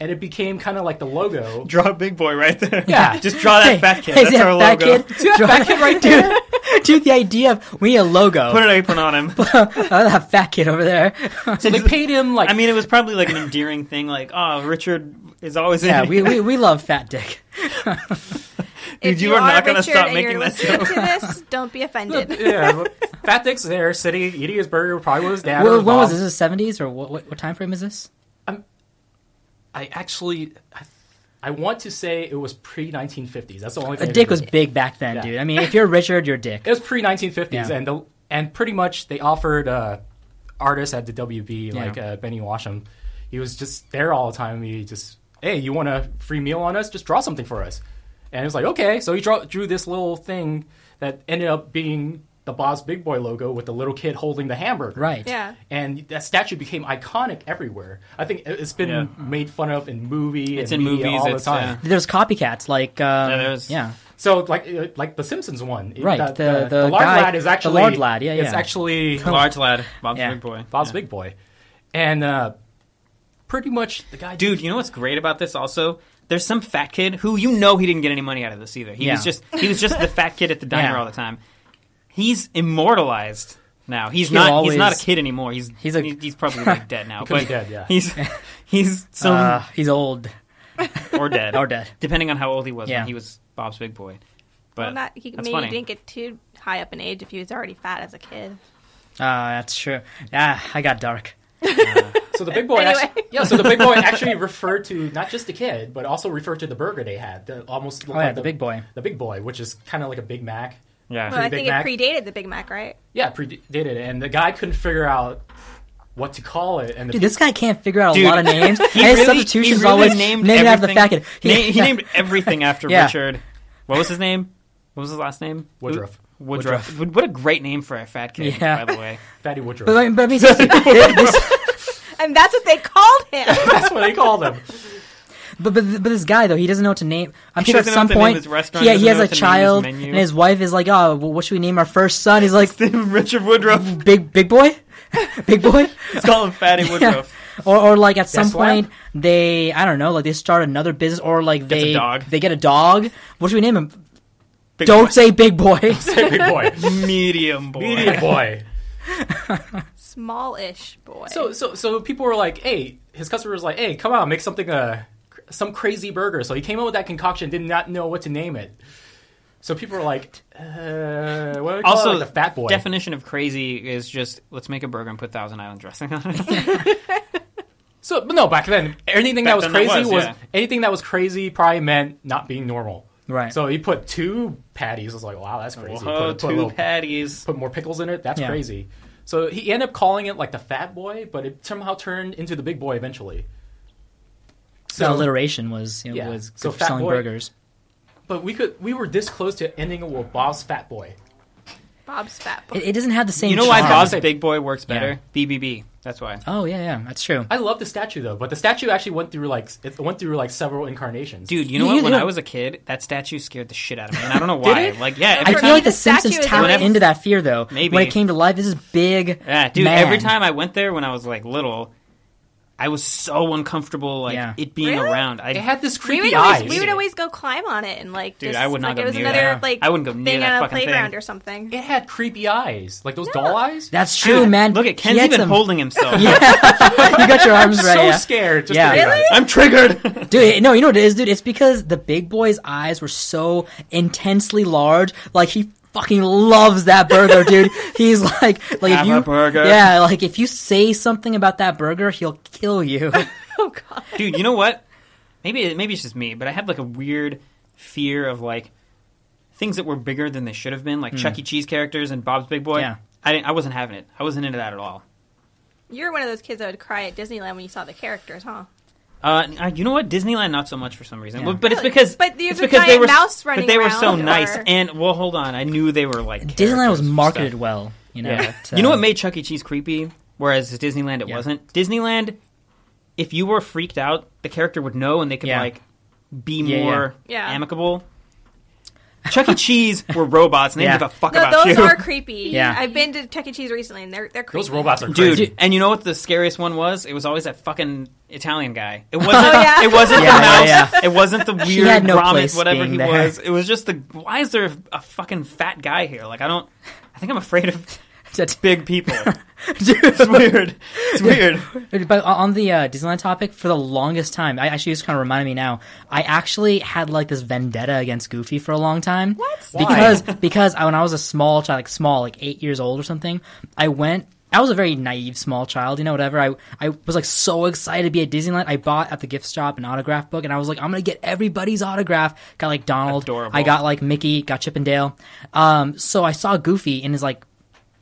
and it became kind of like the logo. Draw a big boy right there. Yeah. just draw that Hey, fat kid. That's that our logo. Kid? See that fat kid right there? Dude, the idea of we need a logo. Put an apron on him. Oh, that fat kid over there. So they paid him like I mean, it was probably like an endearing thing, like, oh, Richard is always in. yeah, here. we, we, we love fat dick. If Dude, you are not gonna Richard stop and making you're that listening joke. to this, don't be offended. yeah, Fat Dick's there, sitting, eating his burger, probably with his dad. When, when was this? This is 70s or what, what, what time frame is this? Um, I actually, I, I want to say it was pre 1950s. That's the only A thing. I dick was big back then, Yeah. dude. I mean, if you're Richard, you're dick. It was pre 1950s, Yeah. and the, and pretty much they offered uh, artists at the WB Yeah. like uh, Benny Washam. He was just there all the time. He just, hey, you want a free meal on us? Just draw something for us. And it was like, okay. So he draw, drew this little thing that ended up being the Bob's Big Boy logo with the little kid holding the hamburger. Right. Yeah. and that statue became iconic everywhere. I think it- it's been Yeah. made fun of in movie It's and in media movies, all the time. yeah. There's copycats like um, Yeah, there's- yeah. So like uh, like the Simpsons one, It- Right, the- the Lard guy- lad is actually the actually Lard lad, yeah, yeah. It's yeah. actually Large lad, Bob's Yeah. big boy. Bob's Yeah. Big Boy, and uh, pretty much the guy. Dude, you know what's great about this? Also, there's some fat kid who you know he didn't get any money out of this either. He Yeah. was just he was just the fat kid at the diner Yeah. all the time. He's immortalized now. He's He'll not. He's not a kid anymore. He's He's a- he's, he's probably like dead now. He could but be dead, yeah. He's he's some Uh, he's old or dead or dead. depending on how old he was Yeah. when he was Bob's big boy. But well, not, he that's maybe funny. didn't get too high up in age if he was already fat as a kid. Uh, that's true. Yeah, I got dark. So the big boy, Anyway. actually, yeah. So the big boy actually referred to not just the kid, but also referred to the burger they had. The, almost looked Oh yeah, like the big boy. the big boy, which is kind of like a Big Mac. Yeah, Well, I Big think Mac? it predated the Big Mac, right? Yeah, predated it, and the guy couldn't figure out what to call it. And the Dude, this guy can't figure out a lot of names. he and his really, substitutions he really always named named after the everything- fat kid. Na- he named everything after Yeah. Richard. What was his name? What was his last name? Woodruff. Woodruff. What a great name for a fat kid, Yeah. by the way. Fatty Woodruff. But, but I mean, this, And that's what they called him. That's what they called him. But, but but this guy though, he doesn't know what to name. I'm He sure at some what to name point his he, he has a what to name his child, and his wife is like, "Oh, well, what should we name our first son?" He's like, Richard Woodruff. "Big big boy, big boy." Let's call him Fatty Woodruff. Or, or like at some Guess what? point they I don't know like they start another business or like Gets a they dog. they get a dog. What should we name him? Big Don't boy. say big boy. Say big boy. medium boy. Medium boy. Small-ish boy. So so so people were like, "Hey," his customer was like, "Hey, come on, make something uh some crazy burger." So he came up with that concoction, did not know what to name it. So people were like, uh, "What do we call Also, it? Like the fat boy?" Definition of crazy is just let's make a burger and put Thousand Island dressing on it. So, but no, back then, anything Back that was then that crazy was, was, yeah. anything that was crazy probably meant not being normal. Right. So he put two patties. I was like, "Wow, that's crazy." Whoa, put, put, two little- patties. put more pickles in it. That's Yeah. crazy. So he ended up calling it like the fat boy, but it somehow turned into the big boy eventually. The alliteration was you know, Yeah. was So good for selling boy- burgers. But we could we were this close to ending it with Bob's Fat Boy. Bob's fat boy. It, it doesn't have the same. You know why. Bob's Say- Big Boy works better? BBB. That's why. Oh yeah, yeah, that's true. I love the statue though, but the statue actually went through like it went through like several incarnations. Dude, you know You- what? you When know- I was a kid, that statue scared the shit out of me, and I don't know why. Like, yeah, I every For feel like the the Simpsons is tapped into that fear though. Maybe. when it came to life, this is big. Yeah, dude. man. Every time I went there when I was like little, I was so uncomfortable, like Yeah. it being Really? around. I it had this we creepy would eyes. always we would always go climb on it and like Dude, just, I would not like go it was near another that. like I wouldn't go near that on a fucking thing. playground or something. it had creepy eyes, like those doll eyes. That's true, Dude, man. Look at He Ken's even some- holding himself. yeah. you got your arms I'm right. so yeah. scared. Just Yeah. Really? I'm triggered. Dude, no, you know what it is, dude? It's because the big boy's eyes were so intensely large. Like he fucking loves that burger, dude. He's like, like Have if you, a burger. yeah, like if you say something about that burger, he'll kill you. oh god. Dude, you know what? Maybe maybe it's just me, but I have like a weird fear of like things that were bigger than they should have been, like hmm. Chuck E. Cheese characters and Bob's Big Boy. Yeah. I didn't, I wasn't having it. I wasn't into that at all. You're one of those kids that would cry at Disneyland when you saw the characters, huh? Uh, you know what? Disneyland not so much for some reason. Yeah. Well, but it's Really? because But there's it's a because they were mouse but running they were so around, nice. or- And well, hold on, I knew they were like Disneyland was and marketed stuff. well, you know. Yeah. but, you know uh, what made Chuck E. Cheese creepy? Whereas Disneyland it Yeah. wasn't. Disneyland, if you were freaked out, the character would know and they could Yeah. like be Yeah, more yeah. Yeah. amicable. Chuck E. Cheese were robots and they Yeah. didn't give a fuck No, about those you. are creepy. Yeah. I've been to Chuck E. Cheese recently, and they're they're creepy. Those robots are Dude, crazy. and you know what the scariest one was? It was always that fucking Italian guy. It wasn't. Oh, yeah. It wasn't Yeah, the mouse. yeah, yeah. It wasn't the weird had no grommet, whatever he there. was. It was just the. Why is there a fucking fat guy here? Like I don't. I think I'm afraid of That's- big people. it's weird. It's weird. But on the uh, Disneyland topic, for the longest time, I actually just kind of reminded me now. I actually had like this vendetta against Goofy for a long time. What? Why? Because because I, when I was a small child, like small, like eight years old or something, I went. I was a very naive small child, you know, whatever. I I was like so excited to be at Disneyland. I bought at the gift shop an autograph book, and I was like, I'm gonna get everybody's autograph. Got like Donald. Adorable. I got like Mickey. Got Chip and Dale. Um, so I saw Goofy in his like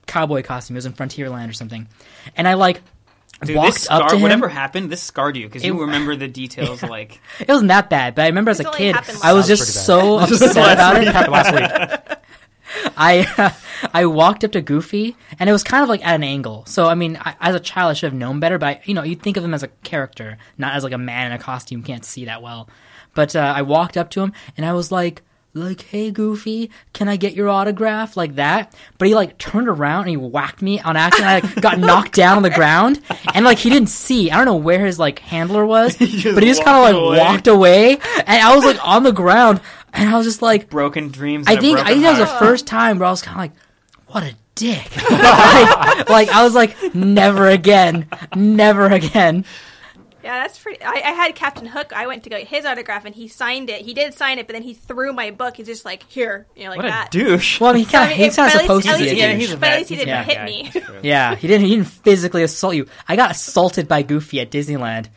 cowboy costume. It was in Frontierland or something, and I like. Dude, walked this up scar, to him. whatever happened, this scarred you because you remember the details. Like It wasn't that bad, but I remember as a kid, I was just so was upset about It it. happened last week. I I walked up to Goofy, and it was kind of like at an angle. So I mean, I, as a child, I should have known better. But I, you know, you think of him as a character, not as like a man in a costume. Can't see that well. But uh, I walked up to him, and I was like. Like, hey Goofy, can I get your autograph? Like that. But he like turned around and he whacked me on accident. I like, got knocked down on the ground, and like he didn't see. I don't know where his like handler was, just but he just kind of like away. walked away, and I was like on the ground, and I was just like, broken dreams. I think I think that was the first time where I was kind of like, "What a dick!" like, like, I was like, "Never again, never again." Yeah, that's pretty. I, I had Captain Hook. I went to go get his autograph, and he signed it. He did sign it, but then he threw my book. He's just like, "Here," you know, like What a that. douche. Well, I mean, he kind of mean, he's kind but of at least- supposed to be. least yeah, he's a but at least he didn't bad hit guy. me. Yeah, he didn't. He didn't physically assault you. I got assaulted by Goofy at Disneyland.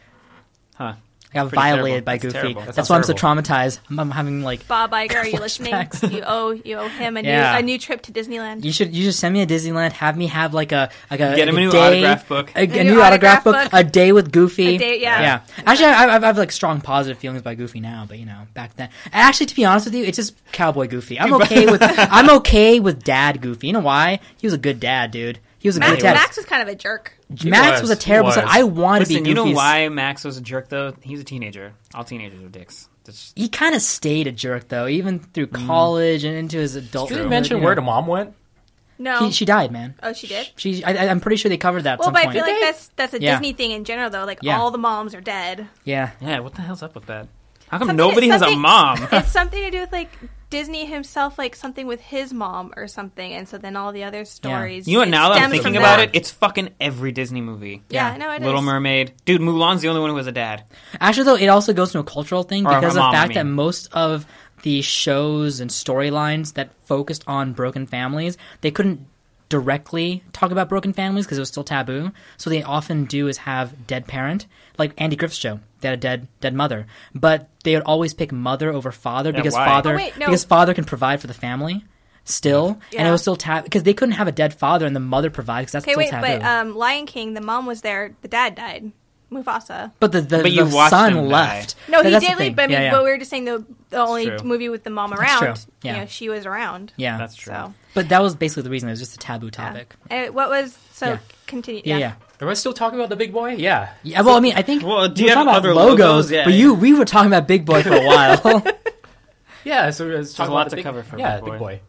Huh. I got Pretty violated terrible. by That's Goofy. terrible. That That's sounds why I'm so traumatized. I'm, I'm having like. Bob Iger, are you listening? Flashbacks. You owe you owe him a new Yeah. a new trip to Disneyland. You should you should send me to Disneyland. Have me have like a like a Get him like a new day, autograph book. a, a new new autograph autograph book, book. a day with Goofy. A day- yeah. yeah. Actually, I, I, I have like strong positive feelings by Goofy now, but you know, back then. Actually, to be honest with you, it's just Cowboy Goofy. I'm okay with I'm okay with Dad Goofy. You know why? He was a good dad, dude. He was a Max, good dad. Max was kind of a jerk. Max was, was, a terrible he son. I want to be Listen, you know why Max was a jerk though? He's a teenager. All teenagers are dicks. That's He kind of stayed a jerk though, even through mm. college and into his adult. Did you you mention know. where the mom went? No. He, she died, man. oh, she did. She, I, I- I'm pretty sure they covered that. At Well, some but I point. feel like that's that's a Yeah. Disney thing in general, though. Like Yeah. all the moms are dead. yeah, yeah. What the hell's up with that? How come Something- nobody has a mom? it's something to do with like Disney himself, like something with his mom or something, and so then all the other stories. You know Now that I'm thinking about that. it, it's fucking every Disney movie. yeah, Yeah. no, it is. Little Mermaid, dude. Mulan's the only one who has a dad. Actually, though, it also goes to a cultural thing Or because of the mom, I fact that most of the shows and storylines that focused on broken families, they couldn't directly talk about broken families because it was still taboo. So they often do is have dead parent, like Andy Griffith's show. They had a dead dead mother, but they would always pick mother over father because why? father Oh, wait, no. because father can provide for the family. Still, and it was still tab because they couldn't have a dead father and the mother provide because that's Okay, still wait, taboo. but um, Lion King, the mom was there, the dad died, Mufasa. but the the, But you the son left. No, he That's did thing. leave, but I mean, Yeah, yeah. but we were just saying the the only true. movie with the mom around. true. Yeah. You know, she was around. yeah, That's true. So, But that was basically the reason. It was just a taboo yeah. topic. And what was so Yeah. continue? Yeah, yeah. Am I still talking about the big boy? Yeah. Yeah, well, I mean, I think Well, do we you were have talking about other logos, logos? Yeah, but yeah. you we were talking about Big Boy for a while. Yeah, so it's talking a lot about to big, cover for yeah, Big Boy. big boy.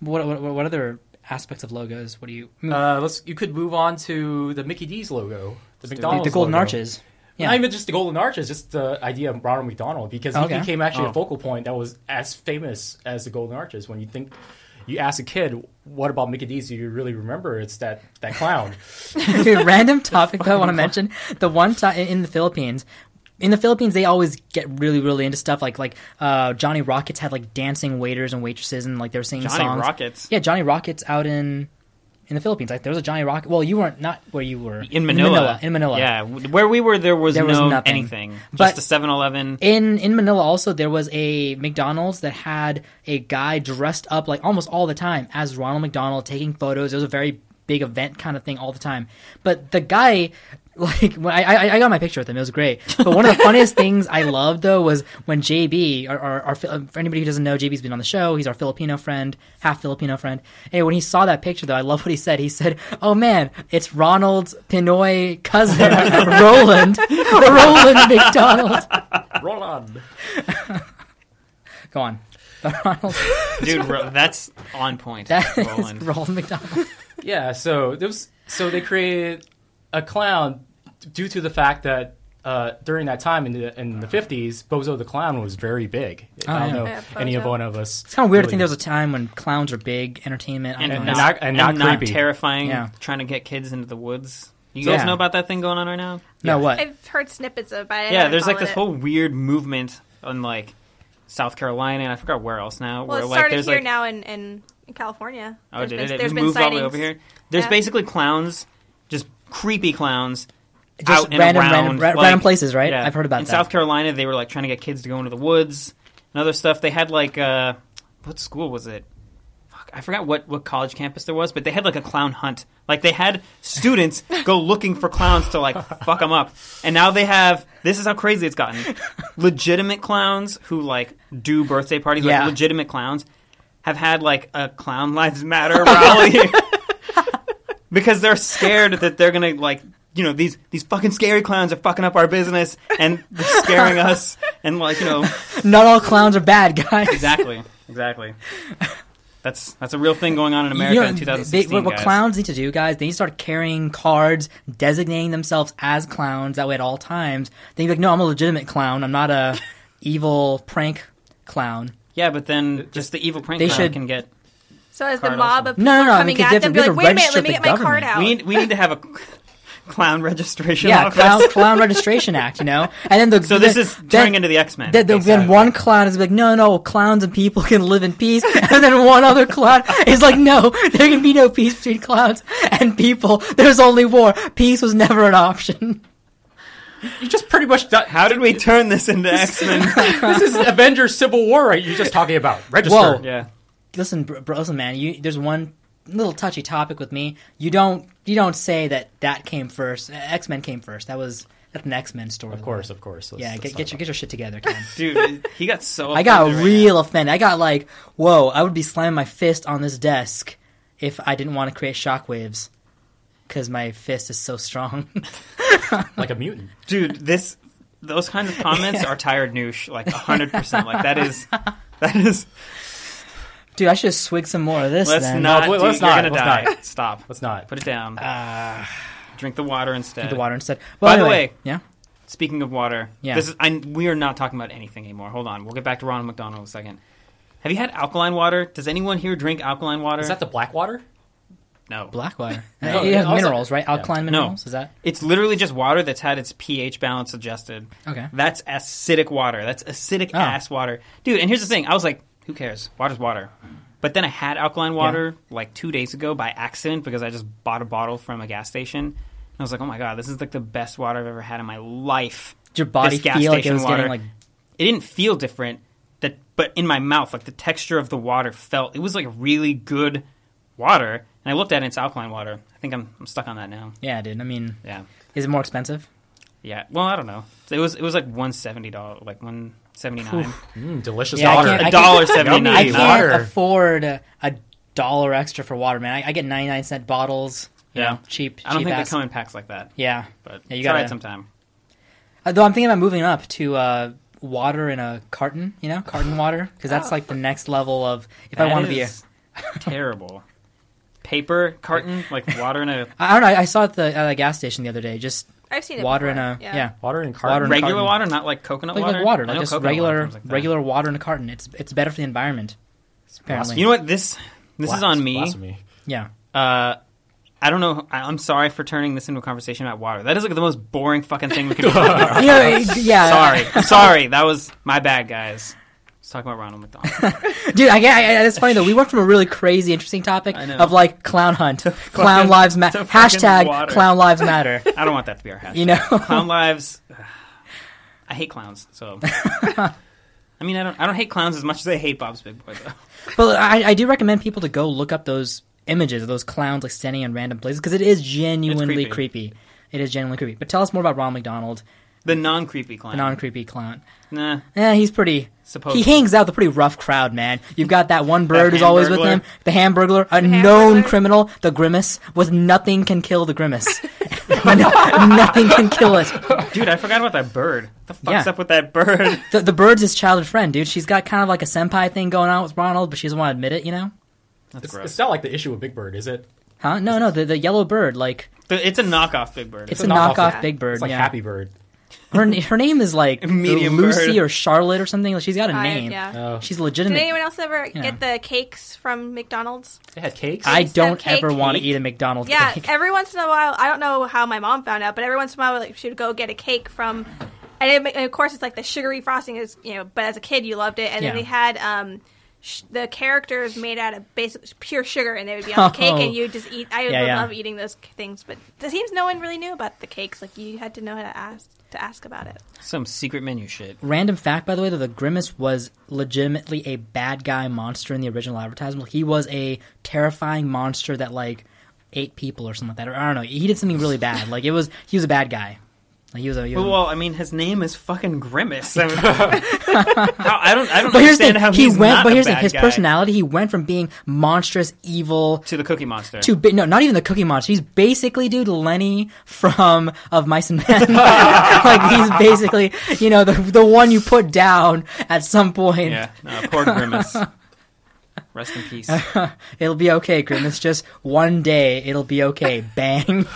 what, what what other aspects of logos? What do you Uh, let's. You could move on to the Mickey D's logo, the McDonald's the golden logo. arches? Yeah, Not even just the golden arches, just the idea of Ronald McDonald, because he became actually Oh. a focal point that was as famous as the golden arches. When you think, you ask a kid, "What about Mickey D's do you really remember?" It's that that clown. random topic that I want to mention. The one time in the Philippines. In the Philippines, they always get really, really into stuff like like uh, Johnny Rockets had like dancing waiters and waitresses, and like they were singing Johnny songs. Rockets. Yeah, Johnny Rockets out in in the Philippines. Like there was a Johnny Rocket. Well, you weren't not where you were In Manila. In Manila. Yeah, where we were, there was There was no nothing. anything. But- Just a 7-Eleven. In in Manila also there was a McDonald's that had a guy dressed up like almost all the time as Ronald McDonald taking photos. It was a very big event kind of thing all the time. But the guy like when I, I I got my picture with him. It was great. But one of the funniest things I loved though was when JB, our, our, our for anybody who doesn't know, JB's been on the show. He's our Filipino friend, half Filipino friend. And when he saw that picture though, I love what he said. He said, "Oh man, it's Ronald's Pinoy cousin, Roland, Roland McDonald." Roland. Go on. Ronald, Dude, ro- that's on point. that is Roland. Roland McDonald. Yeah, so there was so they created a clown due to the fact that uh, during that time in the in the fifties, Bozo the Clown was very big. Oh, I don't yeah. know Yeah, any of one of us. It's kind of weird to think there was a time when clowns were big entertainment. and, icons. not, not- and not not terrifying. Yeah. Trying to get kids into the woods. You guys Yeah. know about that thing going on right now? no, what? I've heard snippets of it. Yeah, there's like this it. whole weird movement on like South Carolina and I forgot where else now. Well, where it like started there's here like now in, in, in California. oh There's did been, it? There's it been moved all the sightings. way over here. There's Yeah. basically clowns, just creepy clowns. Just out and random, around, random, ra- like- random places, right? Yeah. I've heard about that. in that. South Carolina, they were like trying to get kids to go into the woods and other stuff. They had like uh, what school was it? Fuck, I forgot what what college campus there was, but they had like a clown hunt. Like they had students go looking for clowns to like fuck them up, and now they have. This is how crazy it's gotten. Legitimate clowns who like do birthday parties, Yeah. like legitimate clowns, have had like a Clown Lives Matter rally because they're scared that they're gonna like you know these these fucking scary clowns are fucking up our business and scaring us and like you know Not all clowns are bad, guys. exactly exactly that's that's a real thing going on in America You know, in they- what, what guys. clowns need to do, guys, they need to start carrying cards designating themselves as clowns. That way, at all times, they can be like, "No, I'm a legitimate clown. I'm not a evil prank clown." yeah but then just the evil prank They clown should- can get So as the mob also. of people No, no, no, I coming at them, be like, wait a minute, let me get with my card out. we need we need to have a clown registration Yeah, office. clown, clown registration act, you know. And then the so this the- is then- turning into the X-Men Then, then, then one clown is like, no, no, clowns and people can live in peace. And then one other clown is like, no, there can be no peace between clowns and people. There's only war. Peace was never an option. You just pretty much. Done, how did we turn this into X-Men this is Avengers Civil War, right? You're just talking about register. Whoa. yeah Listen, bro, bro, listen, man. You, there's one little touchy topic with me. You don't, you don't say that that came first. X Men came first. That was that's an X Men story. Of course, of course. Let's- Yeah, let's get, get your get your shit together, Ken. dude he got so I got offended right real offended. I got like, whoa! I would be slamming my fist on this desk if I didn't want to create shockwaves. because my fist is so strong. like a mutant. Dude, this those kind of comments are tired noosh, like hundred percent. Like that is that is. Dude, I should just swig some more of this. Let's then. not. No, wait, dude, let's you're not, gonna let's die. not. Stop. Let's not. Put it down. Uh, Drink the water instead. drink the water instead. Well, By the way- yeah. Speaking of water, Yeah. this is. I, we are not talking about anything anymore. Hold on. We'll get back to Ronald McDonald in a second. Have you had alkaline water? Does anyone here drink alkaline water? Is that the black water? no. Black water. No, it has also- minerals, right? yeah. Alkaline No. Is that It's literally just water that's had its pH balance adjusted. okay? That's acidic water. That's acidic Oh. ass water. Dude, and here's the thing. I was like, who cares? Water's water. But then I had alkaline water like two days ago by accident because I just bought a bottle from a gas station. And I was like, oh my God, this is like the best water I've ever had in my life. Did your body This gas feel like it station was water. getting like? It didn't feel different, that but in my mouth, like the texture of the water felt, it was like really good water. And I looked at it, it's alkaline water. I think I'm, I'm stuck on that now. Yeah, dude. I mean, Yeah. is it more expensive? Yeah. Well, I don't know. It was, it was like $170, like 179 Mm, delicious Yeah, I water. can't- A dollar seventy Yummy. I can't water. afford a, a dollar extra for water, man. I, I get ninety nine cent bottles. Yeah. know, cheap. I don't cheap think ass. they come in packs like that. Yeah, But Yeah, you try gotta- it sometime. Uh, though I'm thinking about moving up to uh, water in a carton. You know, carton water because that's like the next level of if I want to be. A, terrible. Paper carton, like water in a I don't know. I saw it at the, at the gas station the other day. Just I've seen it. water in a yeah, Water and carton. Water and regular carton. water, not like coconut like, water. like water, like just coconut water regular like regular water in a carton. It's it's better for the environment. Apparently, You know what? This this is on me. Blasphemy. yeah. Uh, I don't know. I, I'm sorry for turning this into a conversation about water. That is like the most boring fucking thing we could be talking about. You know, it- yeah. Sorry, sorry. That was my bad, guys. Let's talk about Ronald McDonald. Dude, I, I, I, it's funny though. We went from a really crazy, interesting topic of like clown hunt, clown lives matter, hashtag water. clown lives matter. I don't want that to be our hashtag. You know, clown lives. I hate clowns. So, I mean, I don't. I don't hate clowns as much as I hate Bob's Big Boy, though. but I, I do recommend people to go look up those images of those clowns like standing in random places because it is genuinely creepy. creepy. It is genuinely creepy. But tell us more about Ronald McDonald, The non-creepy clown. the non-creepy clown. Nah. Yeah, he's pretty. Supposedly. He hangs out with a pretty rough crowd, man. You've got that one bird who's always with him, the Hamburglar, a Hamburglar? known criminal, the Grimace, with nothing can kill the Grimace. No- nothing can kill it. Dude, I forgot about that bird. What the fuck's Yeah. up with that bird? The, the bird's his childhood friend, dude. She's got kind of like a senpai thing going on with Ronald, but she doesn't want to admit it, you know? That's It's, gross. it's not like the issue with Big Bird, is it? Huh? No, no, the, the yellow bird, like, It's a knockoff Big Bird. it's, a knockoff Yeah. Big Bird, It's like yeah. Happy Bird. Her, her name is like Medium Lucy bird. or Charlotte or something. Like, she's got a I- name. yeah. Oh, She's Did anyone else ever Yeah. get the cakes from McDonald's? they had cakes. I Instead of don't cake- ever want to eat a McDonald's Yeah, cake. every once in a while, I don't know how my mom found out, but every once in a while, like she would go get a cake from, and, it, and of course it's like the sugary frosting is, you know. But as a kid, you loved it, and Yeah. then they had um, sh- the characters made out of basic pure sugar, and they would be on the cake, Oh. and you just eat. I Yeah, would yeah. love eating those things, but it seems no one really knew about the cakes. Like you had to know how to ask to ask about it. Some secret menu shit. Random fact, by the way, that the Grimace was legitimately a bad guy monster in the original advertisement. He was a terrifying monster that like ate people or something like that. Or I don't know. He did something really bad. Like it was he was a bad guy. Like he was a. He was Well, I mean, his name is fucking Grimace. I, mean, how, I don't. I don't but here's the understand thing. how He he's went. But here's the thing. His guy. personality. He went from being monstrous, evil. to the Cookie Monster. To no, not even the Cookie Monster. He's basically, dude, Lenny from of Mice and Men. like he's basically, you know, the the one you put down at some point. yeah, no, poor Grimace. Rest in peace. It'll be okay, Grimace. Just one day, it'll be okay. Bang.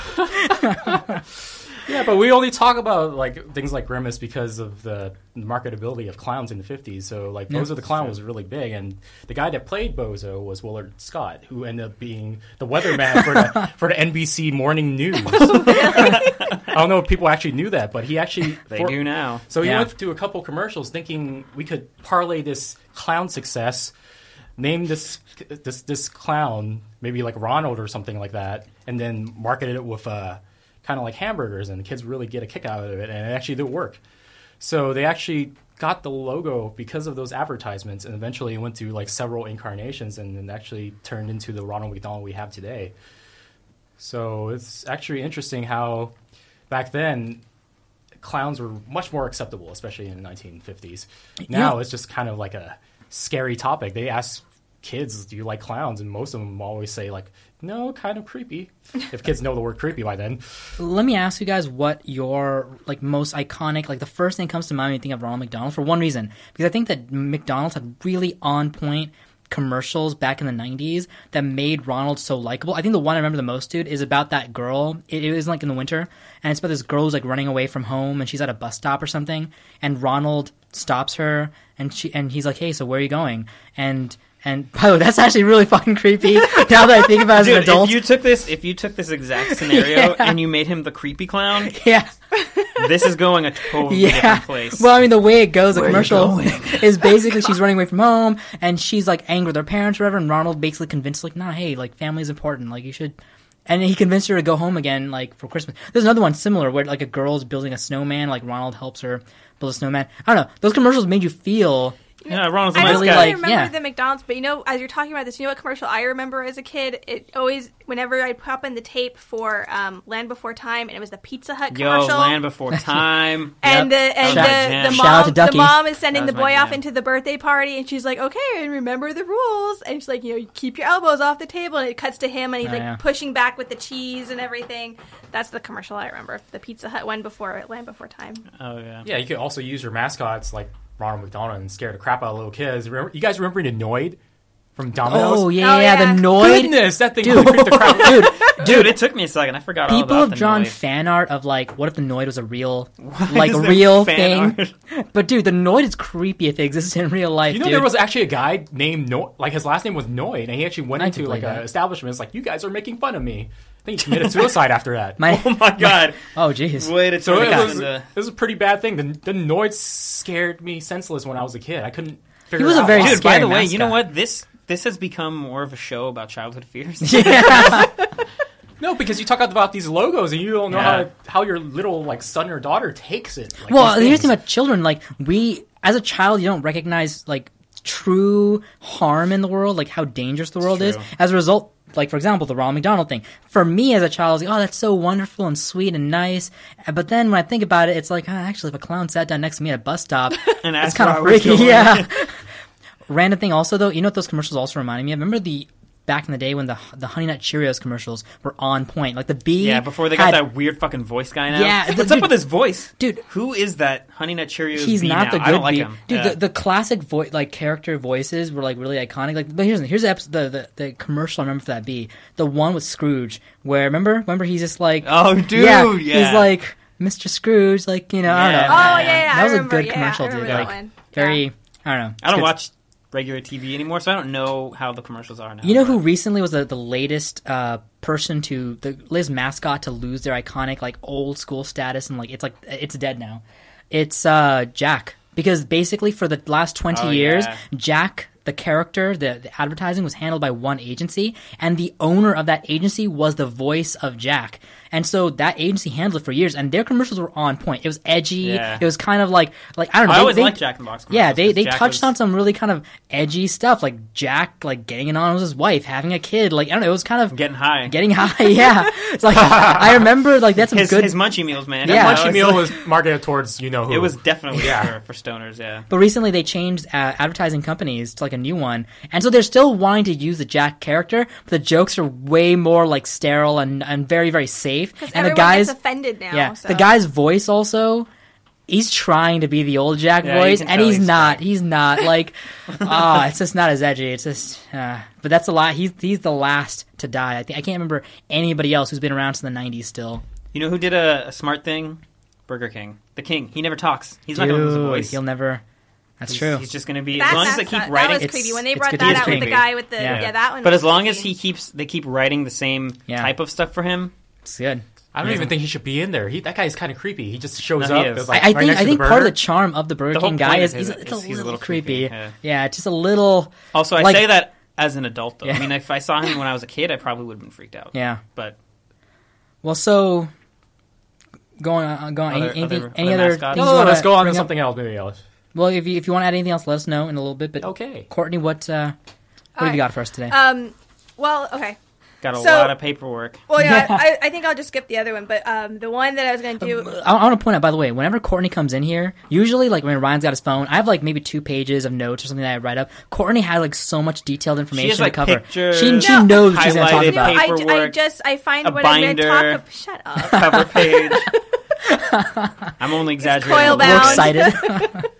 Yeah, but we only talk about like things like Grimace because of the marketability of clowns in the '50s. So like Yeah. Bozo the Clown was really big, and the guy that played Bozo was Willard Scott, who ended up being the weatherman for the for the NBC Morning News. I don't know if people actually knew that, but he actually They for- do now. So he Yeah. went to a couple commercials thinking we could parlay this clown success, name this this this clown maybe like Ronald or something like that, and then marketed it with uh, kind of like hamburgers, and the kids really get a kick out of it, and it actually did work. So they actually got the logo because of those advertisements, and eventually it went through like several incarnations, and then actually turned into the Ronald McDonald we have today. So it's actually interesting how back then clowns were much more acceptable, especially in the 1950s. Now Yeah. it's just kind of like a scary topic. They ask kids, do you like clowns? And most of them always say like, no, kind of creepy. if kids know the word creepy by then. Let me ask you guys what your like most iconic, like the first thing that comes to mind when you think of Ronald McDonald for one reason, because I think that McDonald's had really on point commercials back in the 90s that made Ronald so likable. I think the one I remember the most, dude, is about that girl. It, it was like in the winter, and it's about this girl who's like running away from home, and she's at a bus stop or something, and Ronald stops her, and she and he's like, "Hey, so where are you going?" And and by the way, that's actually really fucking creepy. now that I think about it as Dude, an adult, if you took this, if you took this exact scenario Yeah. and you made him the creepy clown, yeah. this is going a totally Yeah. different place. Well, I mean, the way it goes, the Where you commercial is basically she's running away from home and she's like angry with her parents or whatever. And Ronald basically convinced, like, nah, hey, like, family's important. Like, you should. And he convinced her to go home again, like, for Christmas. There's another one similar where, like, a girl's building a snowman. Like, Ronald helps her build a snowman. I don't know. Those commercials made you feel. Yeah, Ronald's a I nice don't really guy. like- remember yeah. the McDonald's, but you know, as you're talking about this, you know what commercial I remember as a kid? It always, whenever I'd pop in the tape for um, Land Before Time, and it was the Pizza Hut Yo, commercial. Land Before Time. and Yep. the and Shout- the, the Shout out mom to the Ducky. mom is sending That the was my boy off jam. into the birthday party and she's like okay and remember the rules and she's like you know keep your elbows off the table and it cuts to him and he's Oh, like yeah. pushing back with the cheese and everything that's the commercial I remember the Pizza Hut one before Land Before Time Oh yeah. Yeah, you could also use your mascots like Ronald McDonald and scare the crap out of little kids. Remember, you guys remember the Noid from Domino's? Oh, yeah, Oh, yeah, yeah. the Noid. Goodness, that thing Dude. creeped the crap out. Dude, Dude, it took me a second. I forgot all people about have the drawn Noid. fan art of, like, what if the Noid was a real, Why like, is real thing? But, dude, the Noid is creepy if it exists in real life, You know, dude. there was actually a guy named No, like his last name was Noid, and he actually went I into like an establishment. It's like, you guys are making fun of me. I think he committed suicide after that. My- Oh my god. oh, jeez. Way to so turn it it was, into. it was a pretty bad thing. The, the Noid scared me senseless when I was a kid. I couldn't. Figure He was it a out very why. Dude, by the way, you know what? This this has become more of a show about childhood fears. Yeah. No, because you talk about these logos and you don't know Yeah. how how your little like son or daughter takes it. Like, well, here's the thing about children. Like, we, as a child, you don't recognize, like, true harm in the world, like how dangerous the world is. As a result, like, for example, the Ronald McDonald thing. For me as a child, I was like, oh, that's so wonderful and sweet and nice. But then when I think about it, it's like, ah, actually, if a clown sat down next to me at a bus stop, And it's kind of freaky. Yeah. Random thing also, though, you know what those commercials also reminded me of? Remember the back in the day when the the Honey Nut Cheerios commercials were on point? Like the bee. Yeah, before they got had- that weird fucking voice guy now. Yeah, what's dude- up with his voice, Dude. Who is that Honey Nut Cheerios? he's bee not now? the good I don't like bee. him, dude. Yeah. The, the classic voice, like character voices, were like really iconic. Like, but here's here's the, episode, the, the the commercial I remember for that bee, the one with Scrooge, where remember remember he's just like, Oh, dude, yeah, yeah. he's like Mr. Scrooge, like you know, I don't know. oh Yeah. yeah, yeah that was remember, a good commercial, I dude. Like that one. very, Yeah. I don't know. I don't good. watch regular TV anymore, so I don't know how the commercials are now. You know who recently was the, the latest uh, person to the Liz mascot to lose their iconic like old school status and like it's like it's dead now. It's uh, Jack because basically for the last twenty Oh, years, yeah. Jack the character, the, the advertising was handled by one agency, and the owner of that agency was the voice of Jack. And so that agency handled it for years, and their commercials were on point. It was edgy. Yeah. It was kind of like like I don't know. I they- always they- liked Jack in the Box. yeah, commercials they 'cause they Jack touched was- on some really kind of edgy stuff, like Jack like getting it on with his wife, having a kid. Like I don't know, it was kind of getting high. getting high. Yeah, it's like I remember like that's some his, good. his munchie meals, man. Yeah. That Munchy was- Meal was marketed towards you know who. It was definitely Yeah. for, for stoners. Yeah. but recently they changed uh, advertising companies to like a new one, and so they're still wanting to use the Jack character, but the jokes are way more like sterile and and very very safe. Because And the guys, gets offended now. yeah, so. the guy's voice also. He's trying to be the old Jack Yeah, voice, and he's, he's not. trying. He's not like, ah, it's just not as edgy. It's just, uh, but that's a lot. He's he's the last to die. I think I can't remember anybody else who's been around since the '90s still. You know who did a, a smart thing? Burger King. The King. He never talks. He's not going to lose a voice. he'll never. That's he's, true. He's just going to be that as long as they mascot, keep writing. That was It's- creepy when they brought that to out with the guy with the Yeah. yeah, that one. but was as long as he keeps, they keep writing the same Yeah. type of stuff for him. It's good. I don't Yeah. even think he should be in there. He, that guy's kind of creepy. He just shows No, he up. is. like I, I right think I think the part of the charm of the Burger The King guy point is of he's, it's is a he's a little little creepy. creepy, Yeah. yeah. just a little. Also, I Like- say that as an adult, though. Yeah. I mean, if I saw him when I was a kid, I probably would have been freaked out. Yeah. But Well, so going on, going on. Other- any, anything, other- any other other mascots? No, no, no, let's go on to bring up? something else. Maybe else. Well, if you, if you want to add anything else, let us know in a little bit. But Okay. Courtney, what uh, what have you got for us today? Um, well, okay. Got a So- lot of paperwork. Well, yeah, I, I think I'll just skip the other one. But um, the one that I was going to do. I, I want to point out, by the way, whenever Courtney comes in here, usually like when Ryan's got his phone, I have like maybe two pages of notes or something that I write up. Courtney had like so much detailed information has, like, to cover. pictures, she she No. knows what she's going to talk highlighted about. I, I just I find a what I'm going to talk binder. about. Shut up. Cover page. I'm only exaggerating. coil a We're bound. excited.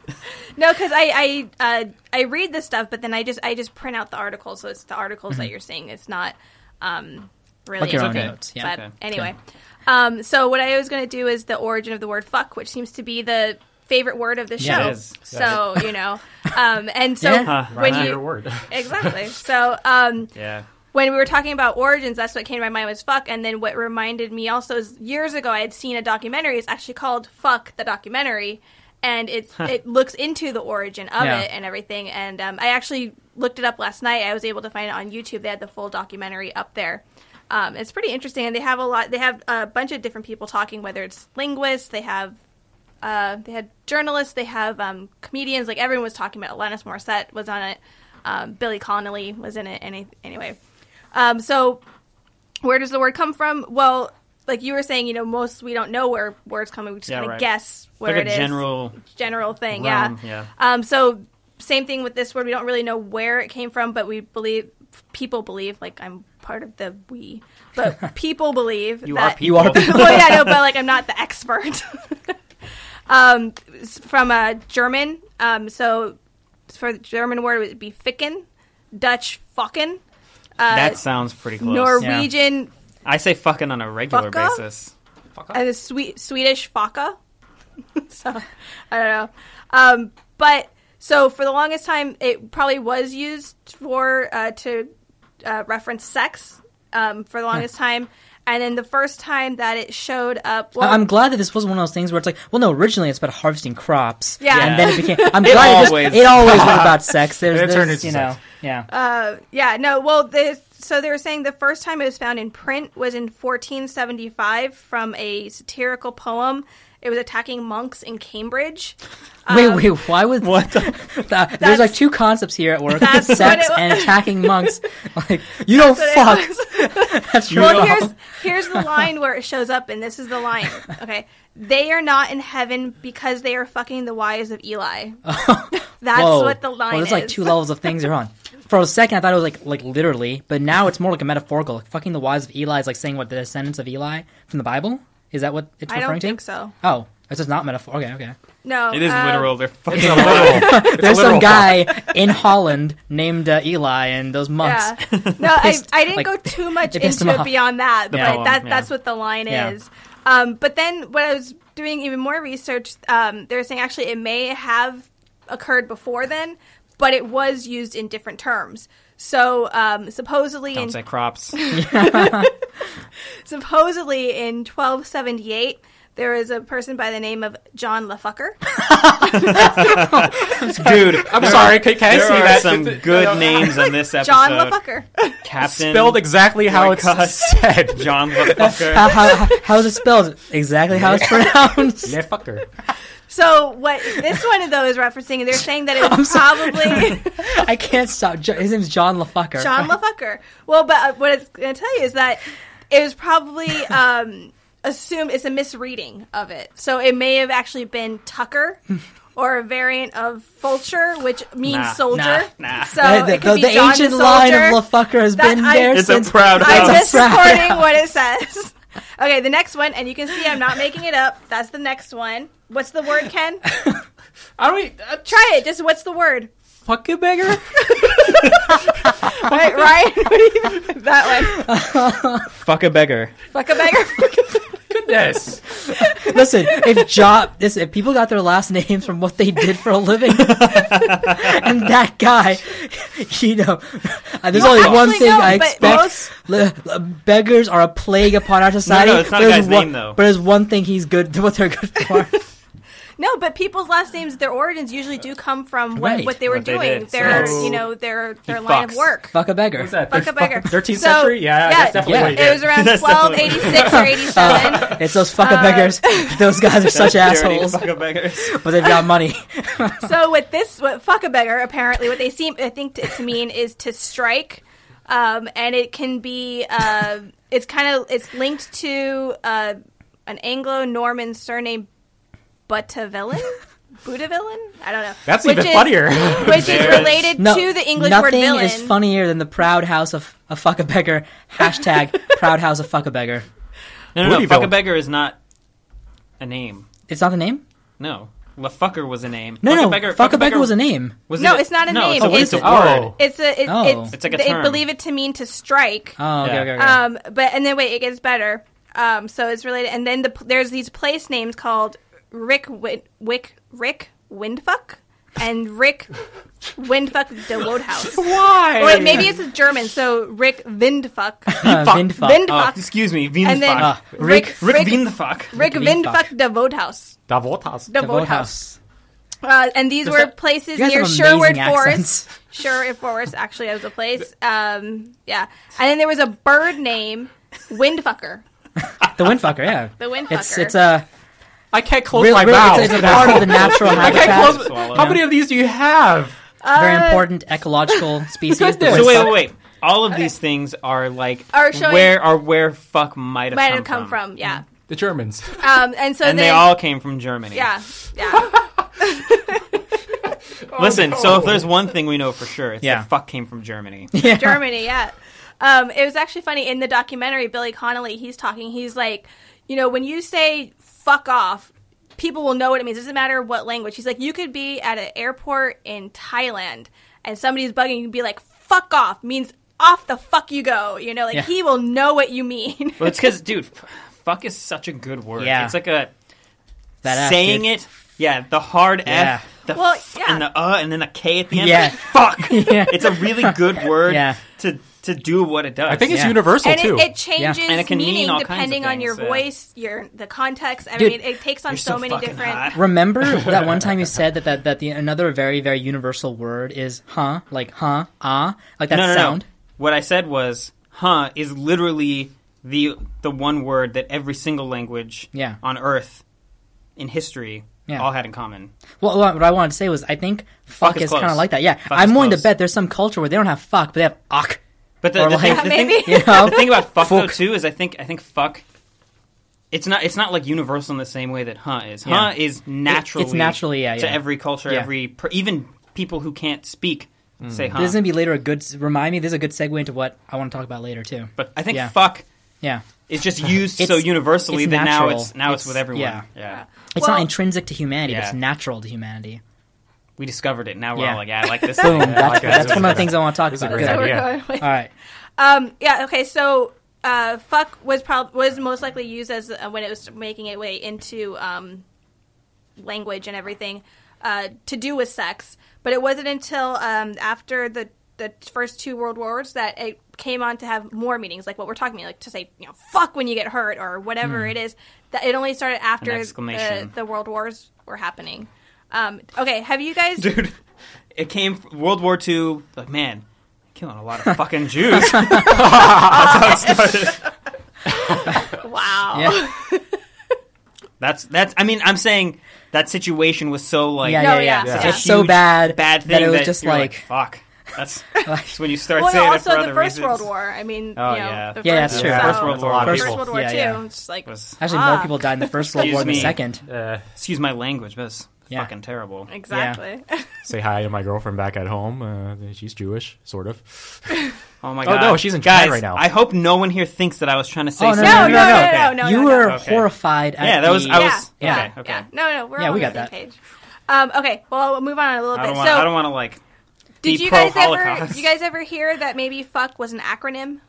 No, because I I uh, I read the stuff, but then I just I just print out the articles, so it's the articles that you're seeing. It's not um, really like your own okay. notes. Yeah. But Okay. anyway, um, so what I was going to do is the origin of the word "fuck," which seems to be the favorite word of the show. Yeah, it is. So you know, um, and so Yeah. When Right. you your word. exactly, so um, Yeah. when we were talking about origins, that's what came to my mind was fuck. And then what reminded me also is years ago I had seen a documentary. It's actually called "Fuck" the documentary, and it's it looks into the origin of Yeah. it and everything. And um, I actually looked it up last night. I was able to find it on YouTube. They had the full documentary up there. Um, it's pretty interesting, and they have a lot. They have a bunch of different people talking. Whether it's linguists, they have uh, they had journalists, they have um, comedians. Like everyone was talking about. Alanis Morissette was on it. Um, Billy Connolly was in it. Any, anyway, um, so where does the word come from? Well, like you were saying, you know, most we don't know where where it's coming. We just Yeah, kind of right. guess where like it a is. general general thing. realm, yeah. yeah. Um, so same thing with this word. We don't really know where it came from, but we believe people believe. Like I'm part of the we, but people believe You that are people. You are people. well, yeah, no, but like I'm not the expert. um, from a German. Um, so for the German word, it would be ficken, Dutch fucking, uh, that sounds pretty close. Norwegian, I say fucking on a regular Fucka? basis. and the sweet Swedish faka. so I don't know. Um, but so for the longest time, it probably was used for uh, to uh, reference sex um, for the longest time. And then the first time that it showed up, well, I- I'm glad that this wasn't one of those things where it's like, well, no, originally it's about harvesting crops. Yeah. And then it became. I'm It glad it, just, always- it always was about sex. There's, It turned there's into you know, sex. yeah. Uh, yeah, no. Well, the, so they were saying the first time it was found in print was in 1475 from a satirical poem. It was attacking monks in Cambridge. wait, um, wait, why would what? there's like two concepts here at work: That's what sex it and attacking monks. Like you don't fuck. That's You well, here's here's the line where it shows up, and this is the line. Okay, they are not in heaven because they are fucking the wives of Eli. That's Whoa. what the line is. Well, there's is. like two levels of things they're on. For a second, I thought it was like like literally, but now it's more like a metaphorical. Like, fucking the wives of Eli is like saying what the descendants of Eli from the Bible. Is that what it's I referring don't to? think so. Oh, it's just not metaphor. Okay, okay. No, It is uh, literal. They're fucking. It's a literal. it's a There's some guy in Holland named uh, Eli, and those monks. Yeah. No, I, pissed- I didn't like, go too much they into it beyond that, but Yeah. that Yeah. that's what the line Yeah. is. Um, but then when I was doing even more research, um, they were saying actually it may have occurred before then, but it was used in different terms. So um, supposedly Don't in say crops. supposedly in 1278 there was a person by the name of John LaFucker. Dude, I'm sorry. Can, can I there see are that? some Th- th- good names on this episode. John LaFucker. Captain. Spelled exactly how my it's God. said. John LaFucker. How, how, how is it spelled? Exactly how it's pronounced. Yeah, fucker. So what this one though is referencing, they're saying that it I'm was probably I can't stop. His name's John LaFucker. John LaFucker. Well, but uh, what it's going to tell you is that it was probably um, assumed it's a misreading of it. So it may have actually been Tucker. Or a variant of Fulcher, which means Nah, soldier. nah, nah. So the the, it could the John ancient the line of LaFucker has That been I- there It's a since. proud I'm house. just Proud supporting what it says. Okay, the next one, and you can see I'm not making it up. That's the next one. What's the word, Ken? I don't. Uh, Try it. Just what's the word? fucking beggar. Right, Ryan? What do you, that one. Fuck a beggar. Fuck a beggar. Goodness. Listen, if John, listen, if people got their last names from what they did for a living, and that guy, you know, uh, there's Well, only one thing no, I expect. most- Li- li- beggars are a plague upon our society. No, no it's not but a guy's one, name, though. But there's one thing he's good. What they're good for. No, but people's last names, their origins usually do come from what, Right. what they were What they doing. did. their, So- you know, their their He line fucks. of work. Fuck a beggar. What's that? Fuck a beggar. 13th So- century? Yeah, that's definitely yeah. what It was around That's definitely- 1286 or 87. It's those fuck a Uh, beggars. those guys are such assholes, Fuck a beggars. but they've got money. so with this, what fuck a beggar, apparently, what they seem, I think, to, to mean is to strike. um, and it can be uh, it's kind of it's linked to uh, an Anglo-Norman surname Butavillain. Budavillain? I don't know. That's Which even is- funnier. Which is related No, to the English word villain. Nothing is funnier than the proud house of a fuck beggar. Hashtag proud house of fuck a beggar. No, no, no. Bootyville. Beggar is not a name. It's not the name. No, La fucker was a name. No, fuck no. a beggar, fuck a beggar was a name. Was No, it it's not a no, name. It's a, It's- it's a Oh. word. It's a it, Oh. it's, It's like a term. they believe it to mean to strike. Oh, okay, Yeah. okay, okay. Um, but and then wait, it gets better. Um, so it's related, and then the there's these place names called Rick Win, Wick Rick Windfuck and Rick Windfuck de Wodehouse. Why? Or wait, maybe it's a German. So Rick Windfuck, Uh, Vindfuck. Oh, Windfuck, excuse me, Wien and then fuck. Ah, Rick- Rick, Rick Wien the fuck. Rick Windfuck. Windfuck de Wodehouse. Davotas. De The Wodehouse. Uh, and these Does were that- places You near Sherwood amazing Forest. Sherwood Forest actually was a place. Um, yeah, and then there was a bird name, Windfucker. The windfucker. Yeah. The Windfucker. It's it's a I can't close real, my real- mouth. it's, it's a part of the natural I can't habitat. close. Swallow. How many of these do you have? Very Uh, important ecological species. the Goodness. So wait, wait, wait. All of these things are like Are showing- where are where fuck might have might come have come from. Yeah. The Germans. Um, and so and then they all came from Germany. yeah, yeah. Listen, so if there's one thing we know for sure, it's Yeah. that fuck came from Germany. Yeah. Germany, yeah. Um, it was actually funny in the documentary. Billy Connolly, he's talking. He's like, you know, when you say "fuck off," people will know what it means. It doesn't matter what language. He's like, you could be at an airport in Thailand and somebody's bugging you, and be like, "Fuck off" means off the fuck you go. You know, like Yeah. he will know what you mean. Well, it's because, dude, fuck is such a good word. Yeah. It's like a That saying dude. it. Yeah, the hard Yeah. F, the Well, f, yeah. and the uh, and then the K at the end. Yeah. fuck. Yeah. It's a really good word Yeah. to to do what it does. I think it's Yeah. universal and too. it, it changes And it can mean meaning all kinds of depending on your things, yeah. voice, your the context. I Dude, mean, it takes on so, so many different. hot. Remember that one time you said that that, that the another very very universal word is huh like huh ah like that no, no, sound. no. What I said was, "Huh" is literally the the one word that every single language Yeah. on Earth in history Yeah. all had in common. Well, what what I wanted to say was I think fuck, is is, kind of like that. Yeah, Fuck I'm is willing to bet there's some culture where they don't have fuck, but they have ach. But the, the, like- thing, the, thing, You know? the thing about fuck, though too is I think I think fuck. It's not. It's not like universal in the same way that huh is. Yeah. Huh is naturally. it's naturally, yeah, To yeah. every culture, Yeah. every per, even people who can't speak mm. say huh. This is gonna be later a good remind me. This is a good segue into what I want to talk about later too. but I think Yeah. fuck Yeah, it's just used so universally it's that now it's now it's, It's- with everyone. yeah. yeah. it's Well- not intrinsic to humanity, but it's natural to humanity. We discovered it. Now we're Yeah. all like, yeah, I like this. Boom. thing. That's, like it. that's one of the things I want to talk this is a about. great Good. Idea. going with- All right. Um, yeah. Okay. So, uh, fuck was prob- was most likely used as uh, when it was making its way into um, language and everything uh, to do with sex. But it wasn't until um, after the the first two world wars that it came on to have more meanings, like what we're talking about, like to say you know fuck when you get hurt or whatever it is. That it only started after the, exclamation. the world wars were happening. Um, okay. Have you guys? dude. It came from World War II. Like, man, killing a lot of fucking Jews. That's how it started. Wow. Yeah. That's that's. I mean, I'm saying that situation was so like Yeah, No, yeah, yeah. yeah, It's yeah. so bad, bad thing that it was just you're like, fuck. That's, that's when you start Well, saying no, it for also the other First reasons. World War. I mean, Oh, you know, yeah. the Yeah, first, that's true. so- First World War. First First- World War yeah, too. yeah. It's like Was- actually Ah. more people died in the first World Excuse War than the second. Uh, Excuse my language, but it's Yeah. fucking terrible. exactly. say hi to my girlfriend back at home. Uh, she's Jewish, sort of. Oh my god! Oh, god. no, she's in Guys, China right now. I hope no one here thinks that I was trying to say Oh, no, something. no, no, no, no, no, Okay. no, you no, were. Okay. horrified. At Yeah, that was- I yeah, was- yeah, okay, okay. yeah. No, no, we're Yeah, all we on the got same that. page. Um, okay, well, we'll move on a little I bit. don't want. so, I don't want to like. did you guys ever? you guys ever hear that maybe "fuck" was an acronym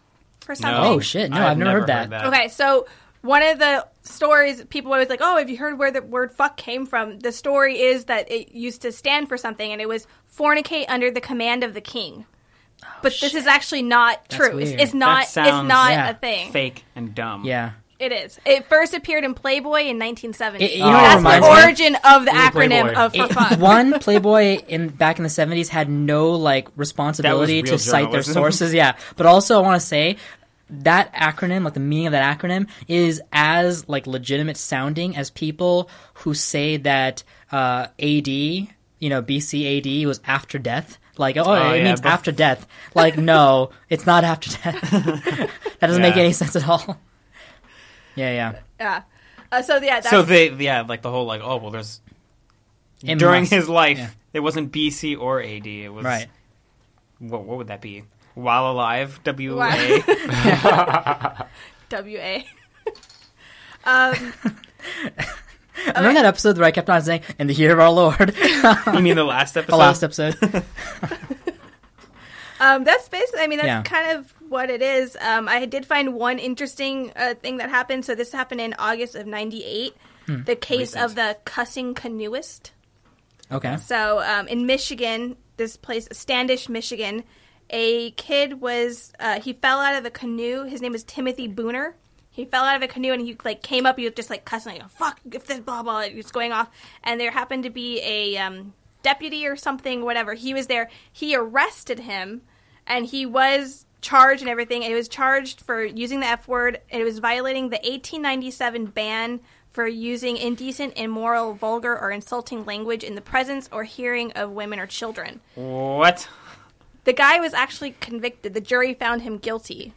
for something? Oh, shit. No, I've never heard that. Okay, so one of the stories people always like, oh, have you heard where the word "fuck" came from? The story is that it used to stand for something, and it was fornicate under the command of the king. Oh, but this is actually not That's true. It's, weird. it's not. That sounds- it's not Yeah. a thing. Fake and dumb. Yeah. It is. It first appeared in Playboy in 1970. It- you know That's reminds the me? origin of the acronym Playboy. of for It- fuck. one Playboy in back in the seventies had no like responsibility to was cite their sources. Yeah, but also I want to say that acronym, like the meaning of that acronym, is as like legitimate sounding as people who say that uh, AD, you know, BC AD was after death. Like, oh, Oh, it yeah, means bef- after death. Like, no, it's not after death. that doesn't make any sense at all. Yeah, yeah. Yeah. Uh, so yeah, that's, So they, yeah, like the whole like, oh well, there's It during must- his life, yeah. it wasn't BC or AD. It was Right. What what would that be? While alive, W Wow. A. W A. um, Remember that episode where I kept on saying, "In the year of our Lord," you mean the last episode? the last episode. um, that's basically. I mean, that's Yeah. kind of what it is. Um, I did find one interesting uh, thing that happened. So this happened in August of '98. Hmm. The case of the cussing canoeist. Okay. So um, in Michigan, this place, Standish, Michigan, a kid was uh, he fell out of a canoe. His name was Timothy Boomer. He fell out of a canoe and he like came up. He was just like cussing, like "fuck," if this blah blah. It's going off, and there happened to be a um, deputy or something, whatever. He was there. He arrested him, and he was charged and everything. He was charged for using the F word. It was violating the 1897 ban for using indecent, immoral, vulgar, or insulting language in the presence or hearing of women or children. What? The guy was actually convicted. The jury found him guilty.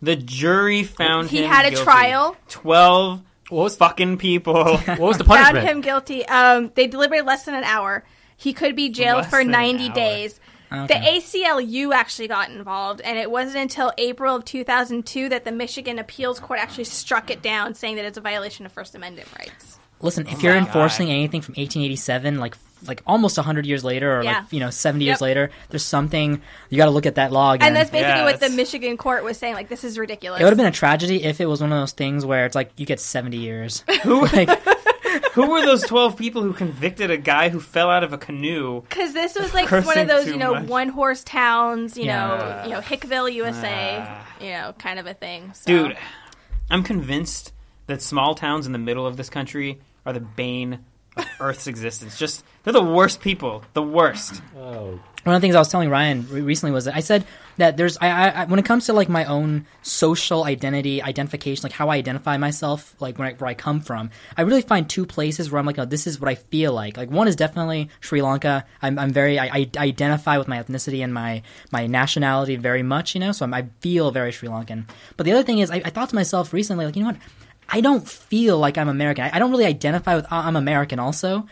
The jury found He him had a guilty. trial. Twelve What was fucking people. what was the punishment? Found punishment? him guilty. Um, they deliberated less than an hour. He could be jailed Less for 90 days. Okay. The ACLU actually got involved, and it wasn't until April of 2002 that the Michigan Appeals Court actually struck it down, saying that it's a violation of First Amendment rights. Listen, if Oh you're enforcing God. anything from 1887, like like almost 100 years later, or Yeah. like you know 70 years later, there's something you got to look at that law again. And that's basically Yeah, what the Michigan court was saying. Like, this is ridiculous. it would have been a tragedy if it was one of those things where it's like you get 70 years. like, who were those twelve people who convicted a guy who fell out of a canoe? Because this was like one of those, you know, much. one horse towns, you Yeah. know, you know, Hickville, USA, Ah. you know, kind of a thing. So. Dude, I'm convinced that small towns in the middle of this country are the bane of Earth's existence. Just they're the worst people. The worst. oh, one of the things I was telling Ryan recently was that I said that there's I, I, when it comes to like my own social identity identification, like how I identify myself, like I, where I come from, I really find two places where I'm like, oh, this is what I feel like. Like one is definitely Sri Lanka. I'm, I'm very I, I identify with my ethnicity and my my nationality very much, you know. So I'm, I feel very Sri Lankan. But the other thing is, I, I thought to myself recently, like you know what, I don't feel like I'm American. I, I don't really identify with uh, I'm American also.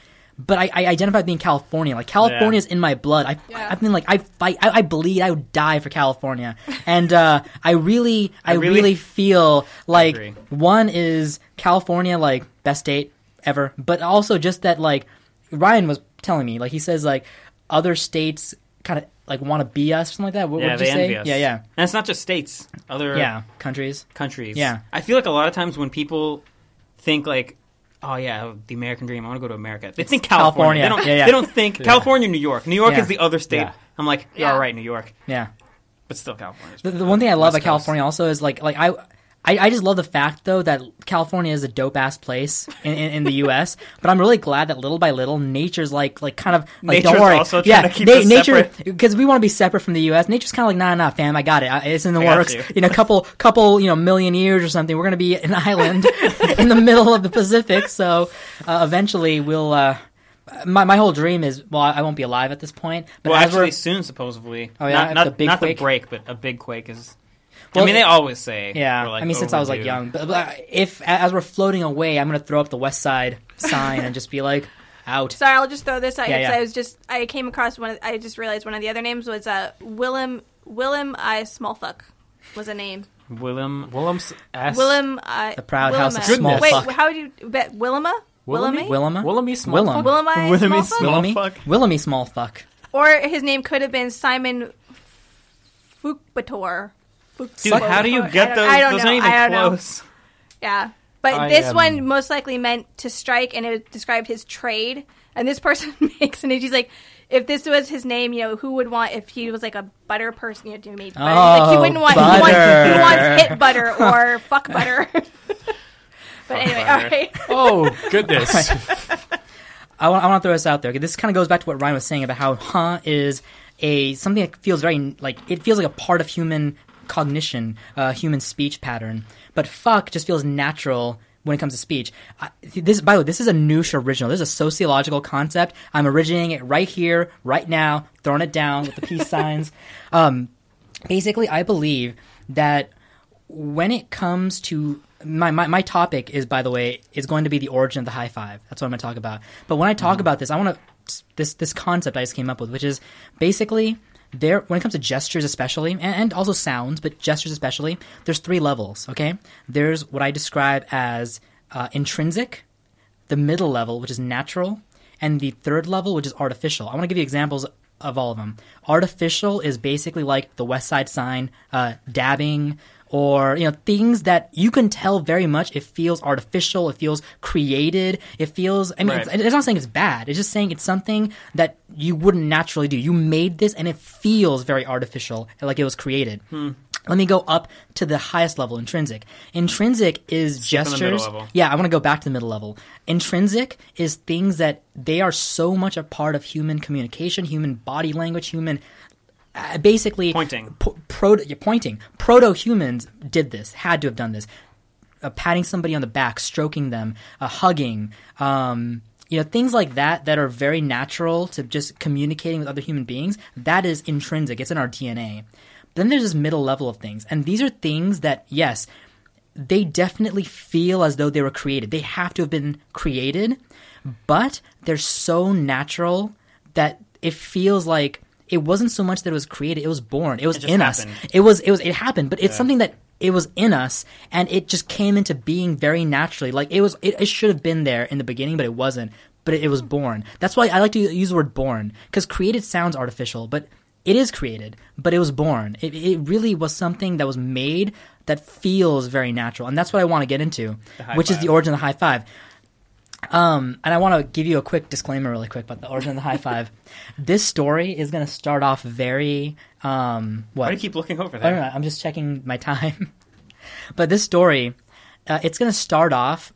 But I, I identify being California. Like California is in my blood. I, Yeah. I've been like I fight. I, I bleed. I would die for California. And uh, I really, I, really- really, feel like one is California, like best state ever. But also just that, like Ryan was telling me, like he says, like other states kind of like want to be us, something like that. What yeah, would they you say? envy us. Yeah, yeah, And it's not just states. Other yeah. Countries. countries. Yeah. I feel like a lot of times when people think like, oh yeah, the American dream, I want to go to America. They think California. California. They don't. Yeah, yeah. They don't think California, New York. New York is the other state. I'm like, you're Yeah. all right, New York, Yeah. but still California. The, the one thing I love West about California also is like like I. I, I just love the fact though that California is a dope ass place in, in, in the U.S. But I'm really glad that little by little, nature's like like kind of like don't Nature's worry, also yeah, trying to keep us nature because we want to be separate from the U.S. Nature's kind of like nah nah fam, I got it, I- it's in the I works. you. In a couple couple you know million years or something, we're gonna be an island in the middle of the Pacific. So uh, eventually we'll. Uh, my my whole dream is well, I won't be alive at this point. But well, as actually, soon supposedly. Oh, yeah? not not, the big not quake? the break, but a big quake is. Well, I mean, they always say. Yeah, like, I mean, since I was like young, but, but if as we're floating away, I'm gonna throw up the West Side sign and just be like, out. Sorry, I'll just throw this out Yeah, because yeah. I was just I came across one. Of, I just realized one of the other names was uh Willem Willem I Smallfuck was a name. Willem. Willem's S. Willem I The proud house of Willema. Smallfuck. Wait, how would you bet Willema? Willemy? Willemy? Willema, Willemy Small. Willem. Willem I Willem Smallfuck? Willemy, fuck. Willemy small fuck. Or his name could have been Simon Fukbator. Dude, how do you get those? I don't those know. aren't even I don't know. close. Yeah. But I this am- one most likely meant to strike, and it described his trade. And this person makes an. He's like, if this was his name, you know, who would want if he was like a butter person? You know, to make butter. He's like he Oh, wouldn't want. He wants, he wants hit butter or fuck butter. but anyway, all butter. right. Oh goodness. I want, I want to throw this out there. This kind of goes back to what Ryan was saying about how huh is a something that feels very like it feels like a part of human cognition, uh, human speech pattern. But fuck just feels natural when it comes to speech. I, this, by the way, this is a noosh original. This is a sociological concept. I'm originating it right here, right now, throwing it down with the peace signs. Um, basically, I believe that when it comes to my, my, my topic is, by the way, is going to be the origin of the high five. That's what I'm going to talk about. But when I talk about this, I want to this this concept I just came up with, which is basically there when it comes to gestures especially and, and also sounds but gestures especially there's three levels okay? There's what i describe as uh, intrinsic the middle level which is natural and the third level which is artificial. I want to give you examples of all of them. Artificial is basically like the west side sign uh, dabbing or you know things that you can tell very much. It feels artificial. It feels created. It feels i mean Right. it's, it's not saying it's bad. It's just saying it's something that you wouldn't naturally do. You made this and it feels very artificial like it was created. Let me go up to the highest level intrinsic. Intrinsic is Skip gestures. yeah i want to go back to the middle level. Intrinsic is things that they are so much a part of human communication human body language human uh, basically Pointing. proto you're pointing. Proto humans did this had to have done this. Uh, patting somebody on the back stroking them uh, hugging um, you know things like that that are very natural to just communicating with other human beings that is intrinsic. It's in our dna but then there's this middle level of things and these are things that yes they definitely feel as though they were created. They have to have been created but they're so natural that it feels like it wasn't so much that it was created it was born. It was just in us. it was it was it happened but it's something that it was in us and it just came into being very naturally. Like it was it, it should have been there in the beginning but it wasn't. But it, it was born. That's why i like to use the word born because created sounds artificial but it is created but it was born. It, it really was something that was made that feels very natural and that's what i want to get into which is the origin of the high five um, and I want to give you a quick disclaimer, really quick, about the origin of the high five. This story is going to start off very um, what? Why do you keep looking over I don't there? know. I'm just checking my time. but this story, uh, it's going to start off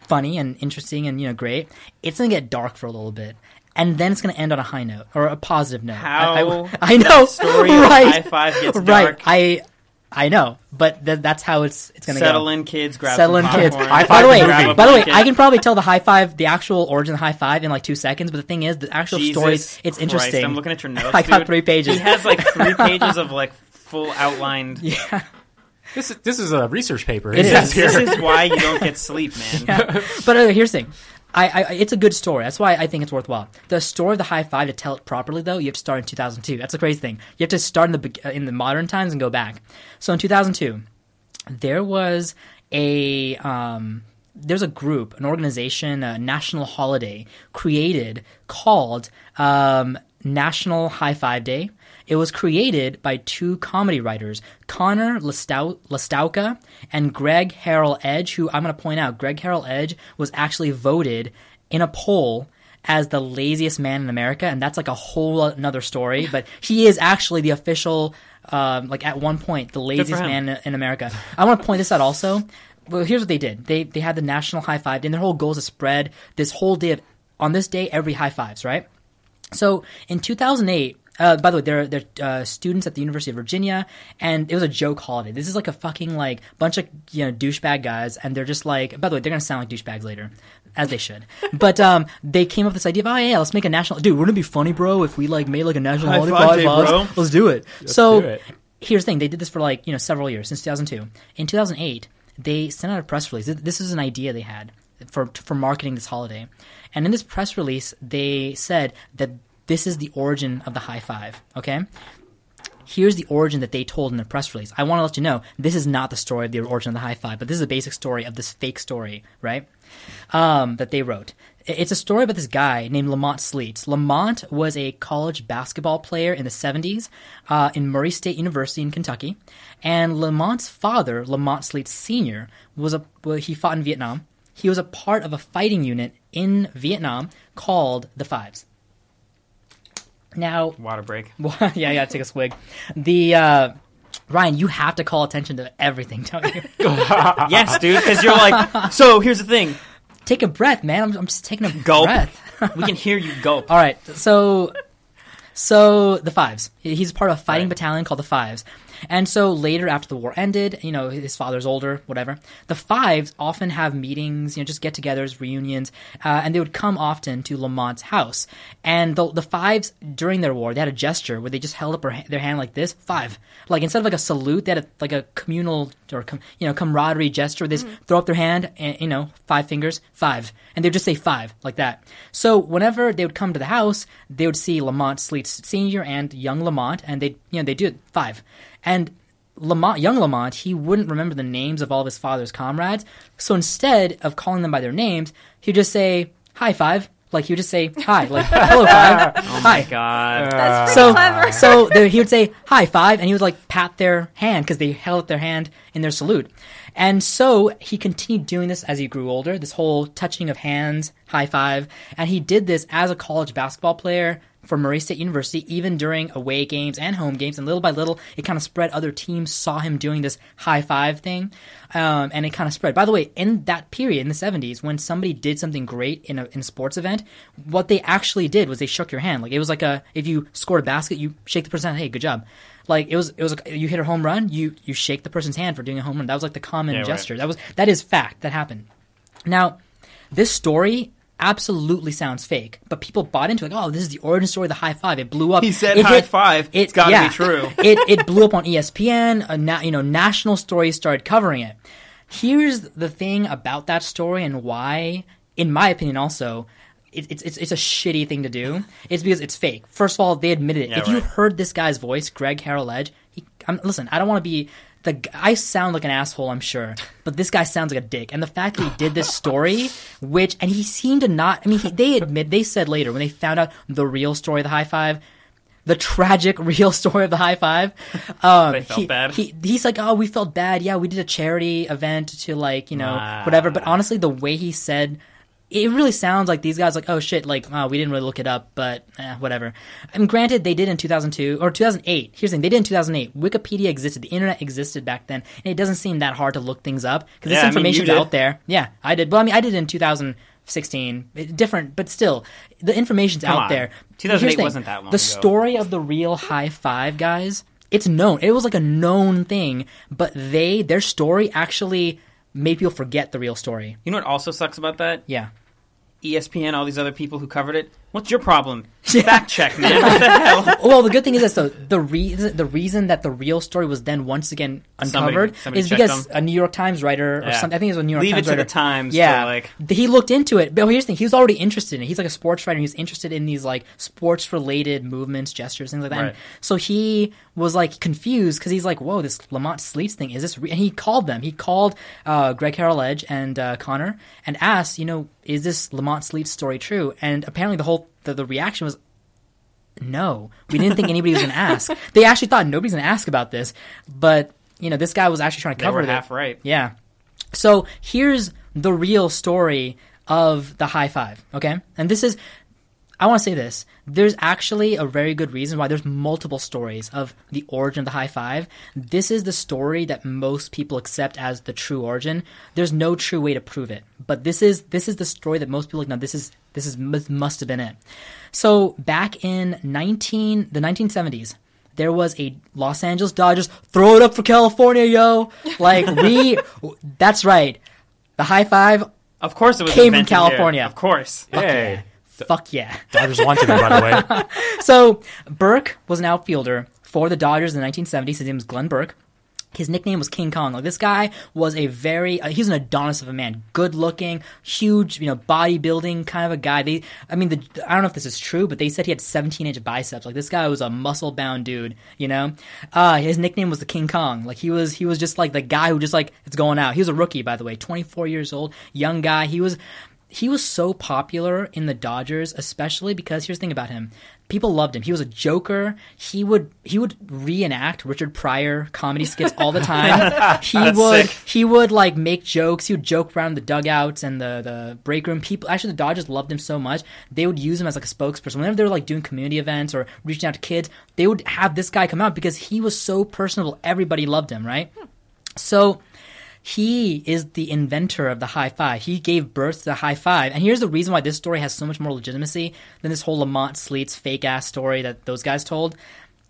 funny and interesting and you know great. It's going to get dark for a little bit, and then it's going to end on a high note or a positive note. I, How I, I know. story of right? High Five gets right. dark. I I know, but th- that's how it's it's going to go. Settle in, kids. Grab Settle in, some kids. popcorn, High By five the way, the grab movie. a by the way. I can probably tell the high five, the actual origin of the high five in like two seconds. But the thing is, the actual Jesus story, it's Christ, interesting. I'm looking at your notes. I got dude. three pages. He has like three pages of like full outlined. yeah, This is this is a research paper. It says is. This is why you don't get sleep, man. but uh, here's the thing. I, I, it's a good story. That's why I think it's worthwhile. The story of the high five to tell it properly, though, you have to start in 2002. That's the crazy thing. You have to start in the uh, in the modern times and go back. So in 2002, there was a um, there's a group, an organization, a national holiday created called um, National High Five Day. It was created by two comedy writers, Connor Lastau- Lastowka and Greg Harrell Edge, who I'm going to point out, Greg Harrell Edge was actually voted in a poll as the laziest man in America, and that's like a whole another story. But he is actually the official, um, like at one point, the laziest man in, America. I want to point this out also. Well, here's what they did. They they had the national high five, and their whole goal is to spread this whole day of on this day every high fives, right? So in 2008, uh, by the way, they're they're uh, students at the University of Virginia, and it was a joke holiday. This is like a fucking like bunch of you know douchebag guys, and they're just like. By the way, they're gonna sound like douchebags later, as they should. but um, they came up with this idea of, oh yeah, let's make a national. Dude, wouldn't it be funny, bro, if we like made like a national holiday? five bro. Let's do it. so do it. here's the thing: they did this for like you know several years since 2002. In 2008, they sent out a press release. This- This is an idea they had for for marketing this holiday, and in this press release, they said that this is the origin of the high five. Okay. Here's the origin that they told in the press release. I want to let you know this is not the story of the origin of the high five, but this is a basic story of this fake story, right? Um, that they wrote. It's a story about this guy named Lamont Sleets. Lamont was a college basketball player in the 70s uh, in Murray State University in Kentucky. And Lamont's father, Lamont Sleets Sr., was a well, he fought in Vietnam. He was a part of a fighting unit in Vietnam called the Fives. Now, Water break. yeah, gotta take a swig. The uh, Ryan, you have to call attention to everything, don't you? yes, dude. Because you're like. So here's the thing. Take a breath, man. I'm, I'm just taking a Gulp. breath. We can hear you gulp. All right, so so the Fives. He's part of a fighting battalion called the Fives. And so later, after the war ended, you know, his father's older, whatever. The Fives often have meetings, you know, just get-togethers, reunions, uh, and they would come often to Lamont's house. And the the Fives during their war, they had a gesture where they just held up their, their hand like this, five, like instead of like a salute, they had a, like a communal or com, you know camaraderie gesture. Where they just throw up their hand, and you know, five fingers, five, and they would just say five like that. So whenever they would come to the house, they would see Lamont Sleet Senior and young Lamont, and they you know they do it five, and Lamont, young Lamont, he wouldn't remember the names of all of his father's comrades. So instead of calling them by their names, he'd just say hi five. Like he would just say hi, like hello five, Oh hi. my god. That's So, clever. so there, he would say high five, and he would like pat their hand because they held up their hand in their salute. And so he continued doing this as he grew older. This whole touching of hands, high five, and he did this as a college basketball player for Murray State University, even during away games and home games. And little by little, it kind of spread. Other teams saw him doing this high five thing, um, and it kind of spread. By the way, in that period in the '70s, when somebody did something great in a, in a sports event, what they actually did was they shook your hand. Like it was like a if you scored a basket, you shake the person. Hey, good job. Like it was, it was. Like, you hit a home run, you you shake the person's hand for doing a home run. That was like the common Yeah, right. gesture. That was that is fact that happened. Now, this story absolutely sounds fake, but people bought into it. Like, oh, this is the origin story of the high five. It blew up. He said It high hit- five. It, It's gotta yeah. be true. it it blew up on ESPN. A na- you know, national stories started covering it. Here's the thing about that story and why, in my opinion, also. it- It's, it's it's a shitty thing to do. It's because it's fake. First of all, they admitted it. Yeah, if you heard this guy's voice, Greg Harrell Edge, he, I'm, listen, I don't want to be the. I sound like an asshole, I'm sure, but this guy sounds like a dick. And the fact that he did this story, which and he seemed to not. I mean, he, they admit they said later when they found out the real story of the high five, the tragic real story of the high five. Um, They felt he- bad? He, he's like, oh, we felt bad. Yeah, we did a charity event to like you know Wow. whatever. But honestly, the way he said it really sounds like these guys like oh shit like oh, we didn't really look it up but eh, whatever. And granted they did in 2002 or 2008 here's the thing they did in 2008 wikipedia existed. The internet existed back then and it doesn't seem that hard to look things up because Yeah, this I mean, information's out there. Yeah i did. Well i mean i did in 2016 It- different but still the information's Come out on. there. 2008 Here's the wasn't that long the ago. story of the real high five guys it's known. It was like a known thing but they their story actually made people forget the real story You know what also sucks about that? yeah ESPN, all these other people who covered it. What's your problem? Yeah. Fact check, man. What the hell? well, the good thing is this, though. The reason the reason that the real story was then once again uncovered somebody is because them. a New York Times writer or Yeah. something. I think it was a New York Leave Times it to the writer. Times to, Yeah, like- he looked into it. But here's the thing: he was already interested in it. He's like a sports writer. He's interested in these like sports related movements, gestures, things like that. Right. So he was like confused because he's like, "Whoa, this Lamont Sleets thing is this?" Re-? And he called them. He called uh, Greg Harrell Edge and uh, Connor and asked, you know, is this Lamont Sleets story true? And apparently the whole the, the reaction was no, we didn't think anybody was going to ask. They actually thought nobody's going to ask about this, but you know, this guy was actually trying to They cover were it. half right. Yeah. So here's the real story of the high five. Okay, and this is. I want to say this. There's actually a very good reason why there's multiple stories of the origin of the high five. This is the story that most people accept as the true origin. There's no true way to prove it, but this is this is the story that most people like. No, this is this is this must have been it. So back in 19 the 1970s, there was a Los Angeles Dodgers throw it up for California, yo. Like we, that's right. The high five, Of course it was Came from invented here. California. Of course. Hey, fuck yeah. Dodgers wanted me, by the way. So Burke was an outfielder for the Dodgers in the 1970s. His name was Glenn Burke. His nickname was King Kong. Like this guy was a very uh, he was an Adonis of a man, good looking, huge, you know, bodybuilding kind of a guy. They, I mean, the, I don't know if this is true, but they said he had 17 inch biceps. Like this guy was a muscle bound dude, you know. Uh, his nickname was the King Kong. Like he was he was just like the guy who just like it's going out. He was a rookie, by the way, 24 years old, young guy. He was he was so popular in the Dodgers, especially because here's the thing about him. People loved him. He was a joker. He would he would reenact Richard Pryor comedy skits all the time. he That's would sick. he would like make jokes. He would joke around the dugouts and the the break room. People actually the Dodgers loved him so much they would use him as like a spokesperson. Whenever they were like doing community events or reaching out to kids, they would have this guy come out because he was so personable. Everybody loved him, right? So he is the inventor of the high five. He gave birth to the high five. And here's the reason why this story has so much more legitimacy than this whole Lamont Sleets fake ass story that those guys told.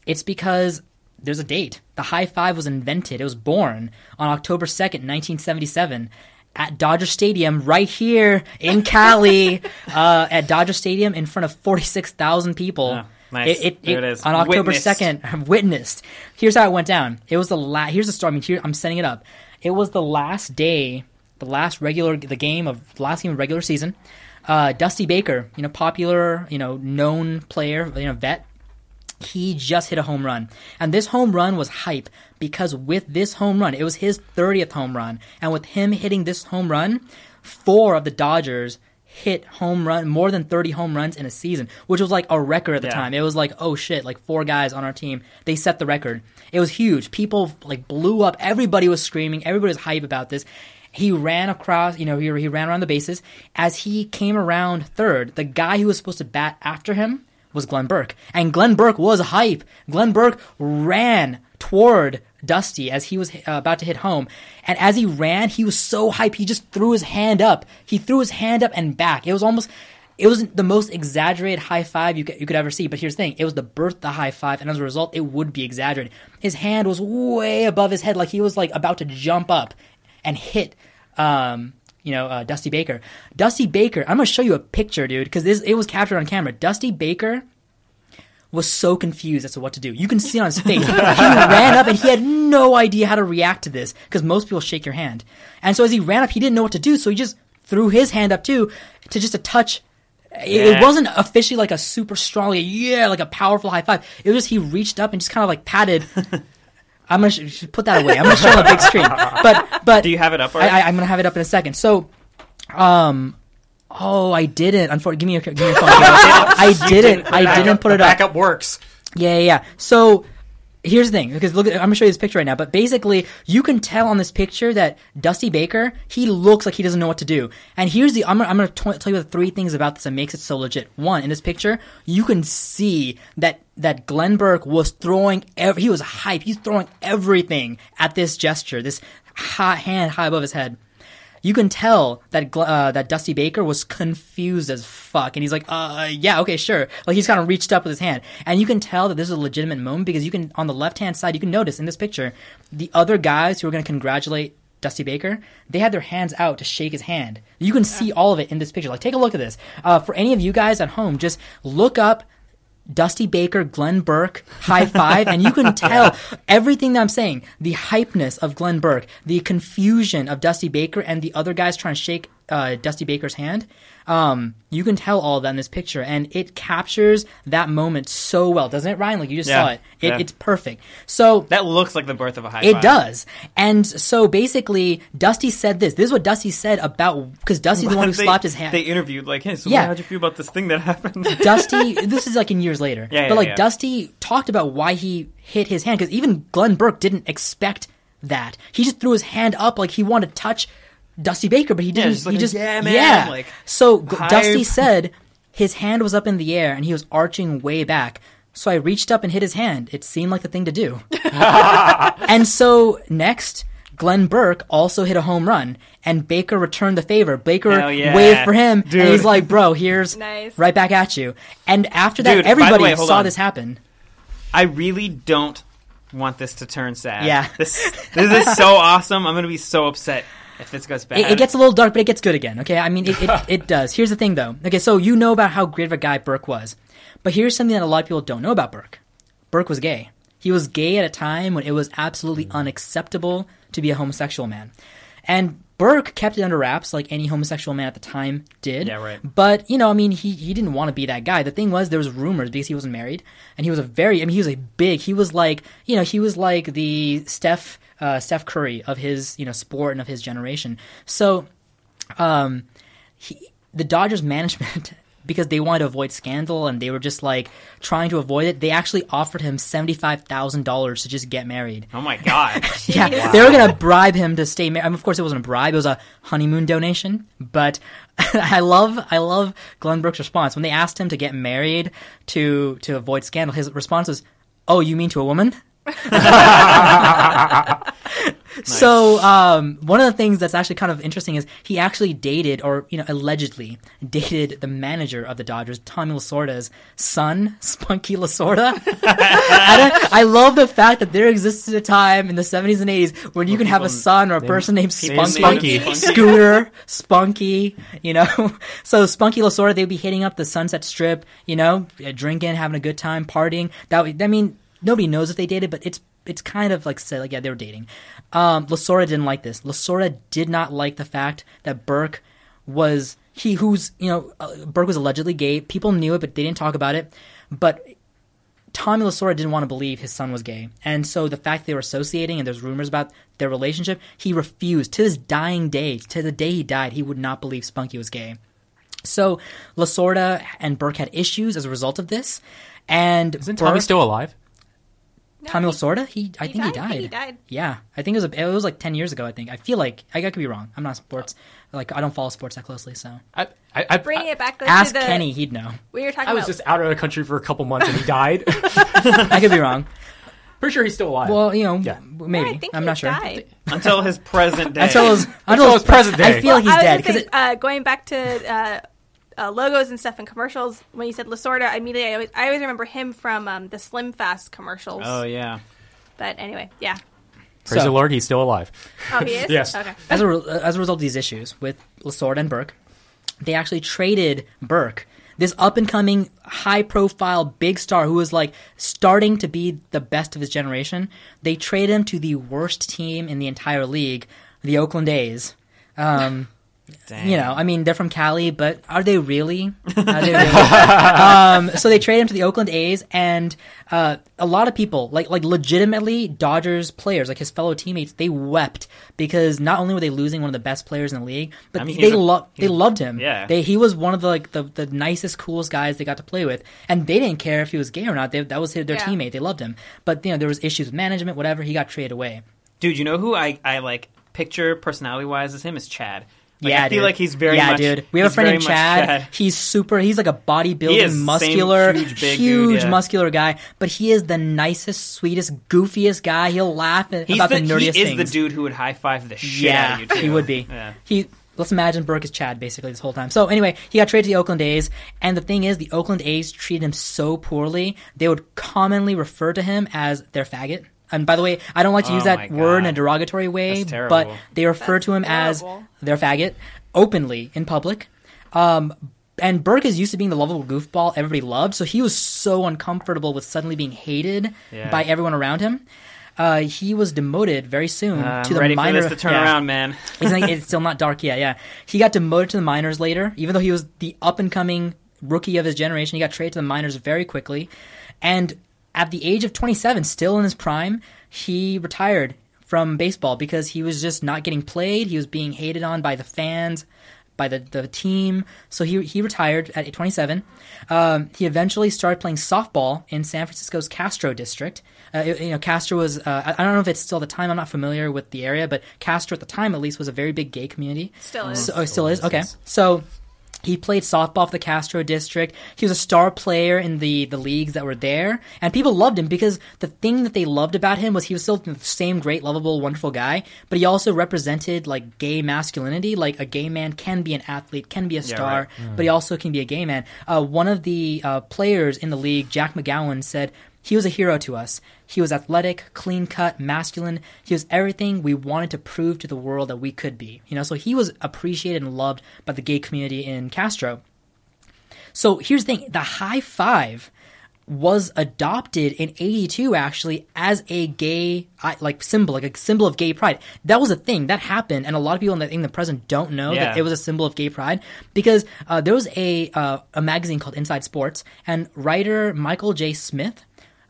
It's because there's a date. The high five was invented. It was born on October 2nd, 1977 at Dodger Stadium right here in Cali uh, at Dodger Stadium in front of 46,000 people. Nice. There it is. On October Witnessed. 2nd, witnessed. Here's how it went down. It was the last, here's the story. I mean, here, I'm setting it up. It was the last day, the last regular the game of last game of regular season. Uh, Dusty Baker, you know, popular, you know, known player, you know, vet, he just hit a home run. And this home run was hype because with this home run, it was his 30th home run. And with him hitting this home run, four of the Dodgers hit home run, more than 30 home runs in a season, which was like a record at the Yeah. time. It was like, oh shit, like four guys on our team. They set the record. It was huge. People like blew up. Everybody was screaming. Everybody was hype about this. He ran across, you know, he, he ran around the bases. As he came around third, the guy who was supposed to bat after him was Glenn Burke. And Glenn Burke was hype. Glenn Burke ran toward Dusty as he was uh, about to hit home. And as he ran, he was so hype. He just threw his hand up. He threw his hand up and back. It was almost, it wasn't the most exaggerated high five you could, you could ever see. But here's the thing it was the birth the high five. And as a result, it would be exaggerated. His hand was way above his head, like he was like about to jump up and hit um, you know, uh, Dusty Baker. Dusty Baker, I'm gonna show you a picture, dude, because this it was captured on camera. Dusty Baker was so confused as to what to do. You can see on his face. he ran up and he had no idea how to react to this because most people shake your hand. And so as he ran up, he didn't know what to do, so he just threw his hand up too to just a touch. It, it wasn't officially like a super strong, like, yeah, like a powerful high five. It was just he reached up and just kind of like patted. I'm gonna sh- put that away. I'm gonna show on a big screen. But but Do you have it up I, already? I, I'm gonna have it up in a second. So, um, oh, I didn't. Unfortunately, give me your, give me your phone. I didn't. I didn't put it up. Backup works. Yeah, yeah, yeah. So here's the thing, because look, I'm gonna show you this picture right now. But basically, you can tell on this picture that Dusty Baker, he looks like he doesn't know what to do. And here's the, I'm gonna, I'm gonna t- tell you the three things about this that makes it so legit. One, in this picture, you can see that that Glenn Burke was throwing, ev- he was hype. He's throwing everything at this gesture, this hot hand high above his head you can tell that uh, that Dusty Baker was confused as fuck, and he's like, "Uh, yeah, okay, sure." Like he's kind of reached up with his hand, and you can tell that this is a legitimate moment because you can on the left hand side you can notice in this picture the other guys who are going to congratulate Dusty Baker, they had their hands out to shake his hand. You can see all of it in this picture. Like, take a look at this. Uh, for any of you guys at home, just look up Dusty Baker, Glenn Burke, high five, and you can tell everything that I'm saying. The hypeness of Glenn Burke, the confusion of Dusty Baker, and the other guys trying to shake uh, Dusty Baker's hand. Um, you can tell all that in this picture, and it captures that moment so well, doesn't it, Ryan? Like you just Yeah, saw it. it yeah. It's perfect. So that looks like the birth of a high it five. does. And so basically, Dusty said this. This is what Dusty said about because Dusty's the one who They- slapped his hand. They interviewed like, hey, so Yeah. how'd you feel about this thing that happened? Dusty, this is like in years later. Yeah, yeah, but like. Dusty talked about why he hit his hand because even Glenn Burke didn't expect that. He just threw his hand up like he wanted to touch Dusty Baker, but he didn't. just like he a, just "Yeah, man," yeah. like, so hype. Dusty said his hand was up in the air and he was arching way back. So I reached up and hit his hand. It seemed like the thing to do. and so next, Glenn Burke also hit a home run, and Baker returned the favor. Baker yeah. waved for him, and he's like, "Bro, here's Nice. right back at you." And after that, Dude, everybody way, saw on. this happen. I really don't want this to turn sad. Yeah. This this is so awesome. I'm gonna be so upset if this goes bad. It, it gets a little dark, but it gets good again. Okay, I mean, it, it, it does. Here's the thing, though. Okay, so you know about how great of a guy Burke was, but here's something that a lot of people don't know about Burke. Burke was gay. He was gay at a time when it was absolutely unacceptable to be a homosexual man, and Burke kept it under wraps, like any homosexual man at the time did. Yeah, right. But you know, I mean, he he didn't want to be that guy. The thing was, there was rumors because he wasn't married, and he was a very, I mean, he was a big. He was like, you know, he was like the Steph uh, Steph Curry of his you know sport and of his generation. So, um, he, the Dodgers management. Because they wanted to avoid scandal and they were just like trying to avoid it, they actually offered him seventy five thousand dollars to just get married. oh my god. Yeah, they were gonna bribe him to stay married. I mean, of course, it wasn't a bribe; it was a honeymoon donation. But I love, I love Glenn Brooks' response when they asked him to get married to to avoid scandal. His response was, "Oh, you mean to a woman?" So um, one of the things that's actually kind of interesting is he actually dated, or you know, allegedly dated the manager of the Dodgers, Tommy Lasorda's son, Spunky Lasorda. I, I love the fact that there existed a time in the 70s and 80s when you can have a son or a person named people Spunky, Spunky. Scooter, Spunky, you know. So Spunky Lasorda, they'd be hitting up the Sunset Strip, you know, drinking, having a good time, partying. That I mean, nobody knows if they dated, but it's it's kind of like say like yeah they were dating. Um, Lasorda didn't like this. Lasorda did not like the fact that Burke was he who's you know uh, Burke was allegedly gay. People knew it, but they didn't talk about it. But Tommy Lasorda didn't want to believe his son was gay, and so the fact they were associating and there's rumors about their relationship, he refused to his dying day, to the day he died, he would not believe Spunky was gay. So Lasorda and Burke had issues as a result of this, and Isn't Tommy still alive? No, Tommy he- Lasorda? He, I he think he died? I think he died. Yeah, I think it was a, it was like ten years ago. I think I feel like I, I could be wrong. I'm not sports like I don't follow sports that closely. So I, I, I, Bringing it back though, ask to the Kenny, he'd know. when you're talking I was about just out of the country for a couple months and he died. I could be wrong. Pretty sure he's still alive. Well, you know, Yeah. maybe I think I'm not sure. died. until his present day. Until his, Until until his present day. I feel like he's I was dead gonna because uh, going back to uh, uh, logos and stuff and commercials. When you said Lasorda, I immediately I always, I always remember him from um, the Slim Fast commercials. oh yeah. But anyway, yeah. Praise so- the Lord, he's still alive. Oh, he is. Yes. Okay. as a re- as a result of these issues with Lasorda and Burke, they actually traded Burke, this up and coming, high profile big star who was like starting to be the best of his generation. They traded him to the worst team in the entire league, the Oakland A's. Um, Dang. you know, I mean, they're from Cali, but are they really? Are they really? um, so they traded him to the Oakland A's, and uh, a lot of people, like like legitimately Dodgers players, like his fellow teammates, they wept because not only were they losing one of the best players in the league, but I mean, they he's a- lo- they loved him. yeah. they, he was one of the like the, the nicest, coolest guys they got to play with, and they didn't care if he was gay or not. They, that was his, their Yeah. teammate. They loved him, but you know there was issues with management, whatever. He got traded away. Dude, you know who I, I like picture personality wise as him is Chad. Like, yeah, I feel dude. like he's very yeah, much, dude. We have a friend named much Chad. He's super. He's like a bodybuilding, is same muscular, huge, big huge dude, yeah. muscular guy. But he is the nicest, sweetest, goofiest guy. He'll laugh at, He's about the, the, nerdiest he is things. the dude who would high five the shit yeah, out of you. Too. he would be. Yeah. He. Let's imagine Burke is Chad basically this whole time. So anyway, he got traded to the Oakland A's, and the thing is, the Oakland A's treated him so poorly. They would commonly refer to him as their faggot. And by the way, I don't like to Oh use my that word in a derogatory way, but they refer That's to him terrible. as their faggot openly in public. Um, and Burke is used to being the lovable goofball everybody loved, so he was so uncomfortable with suddenly being hated Yeah. by everyone around him. Uh, he was demoted very soon Uh, to I'm the ready minor. for this to turn yeah. around, man. He's like, it's still not dark yet. Yeah, he got demoted to the minors later, even though he was the up and coming rookie of his generation. He got traded to the minors very quickly, and at the age of 27, still in his prime, he retired from baseball because he was just not getting played. He was being hated on by the fans, by the, the team. So he he retired at 27. Um, he eventually started playing softball in San Francisco's Castro district. Uh, it- you know, Castro was, uh, I I don't know if it's still the time, I'm not familiar with the area, but Castro at the time at least was a very big gay community. Still is. So, oh, still is? Okay. So he played softball for the Castro district. He was a star player in the, the leagues that were there. And people loved him because the thing that they loved about him was he was still the same great, lovable, wonderful guy, but he also represented like gay masculinity. Like a gay man can be an athlete, can be a star, but he also can be a gay man. Uh, one of the uh, players in the league, Jack McGowan, said, he was a hero to us. He was athletic, clean cut, masculine. He was everything we wanted to prove to the world that we could be. You know, so he was appreciated and loved by the gay community in Castro. So here's the thing the high five was adopted in 82 actually as a gay like symbol like a symbol of gay pride that was a thing that happened and a lot of people in the, in the present don't know Yeah. that it was a symbol of gay pride because uh, there was a uh, a magazine called inside sports and writer michael j smith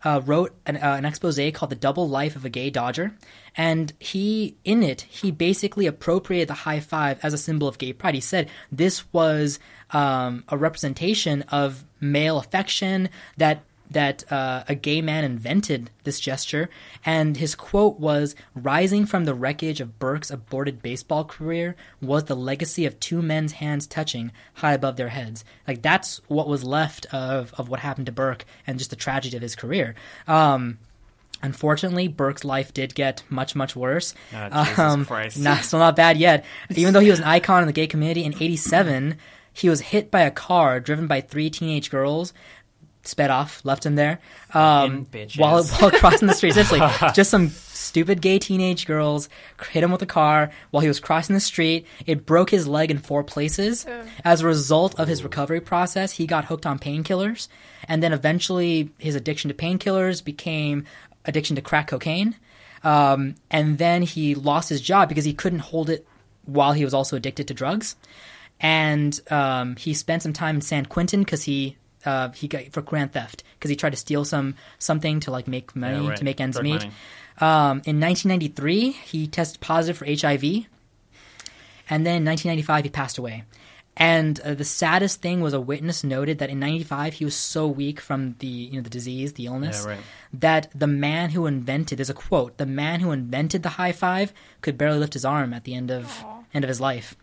uh, wrote an, uh, an expose called "The Double Life of a Gay Dodger," and he, in it, he basically appropriated the high five as a symbol of gay pride. He said this was um, a representation of male affection that that uh, a gay man invented this gesture, and his quote was, "Rising from the wreckage of Burke's aborted baseball career was the legacy of two men's hands touching high above their heads." Like that's what was left of of what happened to Burke, and just the tragedy of his career. Um, Unfortunately, Burke's life did get much, much worse. Oh, Jesus Christ. Not, still not bad yet. Even though he was an icon in the gay community in 87, he was hit by a car driven by three teenage girls, sped off, left him there, um, while, while crossing the street. Essentially, just some stupid gay teenage girls hit him with a car while he was crossing the street. It broke his leg in four places. As a result of his recovery process, he got hooked on painkillers, and then eventually his addiction to painkillers became addiction to crack cocaine. Um, and then he lost his job because he couldn't hold it while he was also addicted to drugs. And um, he spent some time in San Quentin because he uh, he got for grand theft because he tried to steal some something to like make money right. to make ends Drug meet. Um, in 1993, he tested positive for HIV, and then in 1995 he passed away. And uh, the saddest thing was a witness noted that in 95 he was so weak from the you know the disease, the illness, Yeah, right. that the man who invented there's a quote the man who invented the high five could barely lift his arm at the end of end of his life.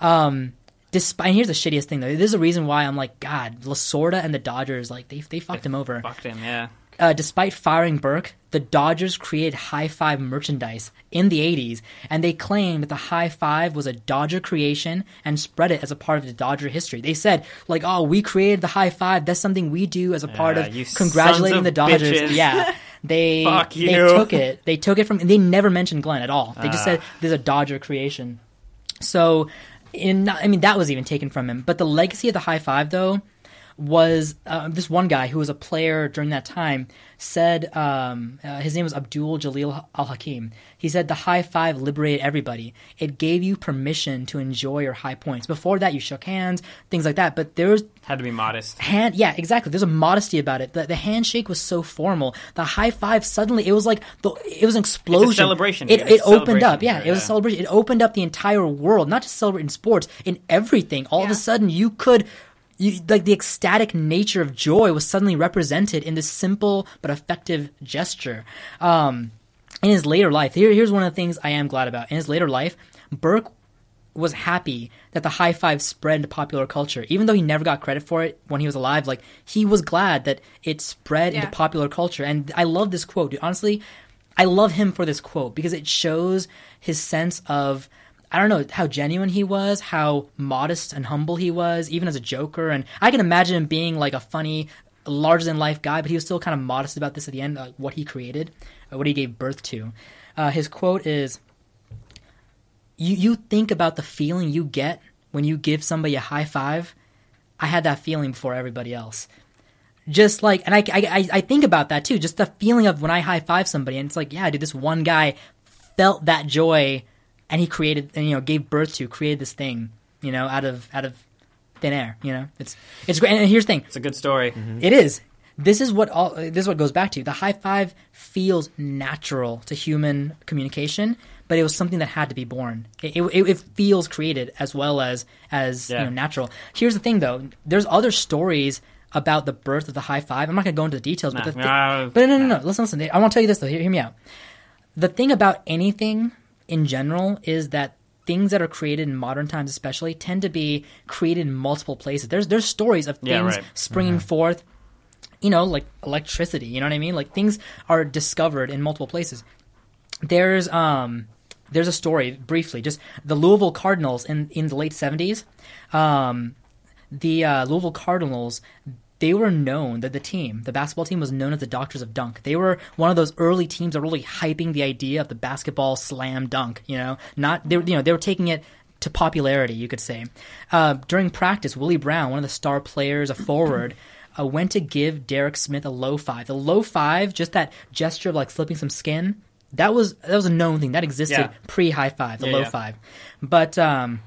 Um, despite and here's the shittiest thing though. This is a reason why I'm like God, Lasorda and the Dodgers like they they fucked him over Fucked him, yeah. uh, despite firing Burke, the Dodgers created high five merchandise in the 80s, and they claimed that the high five was a Dodger creation and spread it as a part of the Dodger history. They said, like, oh, we created the high five. That's something we do as a part Yeah, of congratulating of the Dodgers. bitches. Yeah. They Fuck they took it. They took it from. They never mentioned Glenn at all. They just Ah. said there's a Dodger creation. So, in I mean that was even taken from him. But the legacy of the high five, though, was uh, this one guy who was a player during that time said um, uh, his name was Abdul Jalil Al Hakim. He said the high five liberated everybody. It gave you permission to enjoy your high points. Before that, you shook hands, things like that. But there was Had to be modest. hand yeah exactly there's a modesty about it the, the handshake was so formal the high five suddenly it was like the it was an explosion celebration. it, it a opened up yeah here, it was a celebration it opened up the entire world not just celebrating sports in everything all of a sudden you could you, like the ecstatic nature of joy was suddenly represented in this simple but effective gesture um in his later life here, here's one of the things i am glad about in his later life burke was happy that the high five spread into popular culture. Even though he never got credit for it when he was alive, like he was glad that it spread into popular culture. And I love this quote. Dude. Honestly, I love him for this quote because it shows his sense of I don't know how genuine he was, how modest and humble he was, even as a joker. And I can imagine him being like a funny, larger than life guy, but he was still kind of modest about this at the end, like what he created, uh, what he gave birth to. Uh, his quote is you you think about the feeling you get when you give somebody a high five. I had that feeling before everybody else. Just like, and I, I- I think about that too. Just the feeling of when I high five somebody, and it's like, yeah, dude, this one guy felt that joy, and he created, and you know, gave birth to, created this thing, you know, out of out of thin air. You know, it's it's great. And here's the thing, It's a good story. Mm-hmm. it is. This is what all. This is what goes back to. The high five feels natural to human communication, but it was something that had to be born. It, it, it feels created as well as as Yeah. you know natural. Here's the thing, though. There's other stories about the birth of the high five. I'm not going to go into the details, Nah, but the thi- nah, but no, no, no. Listen, listen. I want to tell you this though. Hear, hear me out. The thing about anything in general is that things that are created in modern times, especially, tend to be created in multiple places. There's there's stories of Yeah, things right. springing forth you know, like electricity. You know what I mean? Like things are discovered in multiple places. There's um there's a story briefly, just the Louisville Cardinals in in the late seventies. Um, the uh, Louisville Cardinals. They were known that the team, the basketball team, was known as the Doctors of Dunk. They were one of those early teams that were really hyping the idea of the basketball slam dunk. You know, not they were, you know they were taking it to popularity, you could say. Uh, during practice, Willie Brown, one of the star players, a forward, uh, went to give Derek Smith a low five. The low five, just that gesture of like slipping some skin, that was that was a known thing that existed Yeah. pre high five, the Yeah, low yeah. five. But um,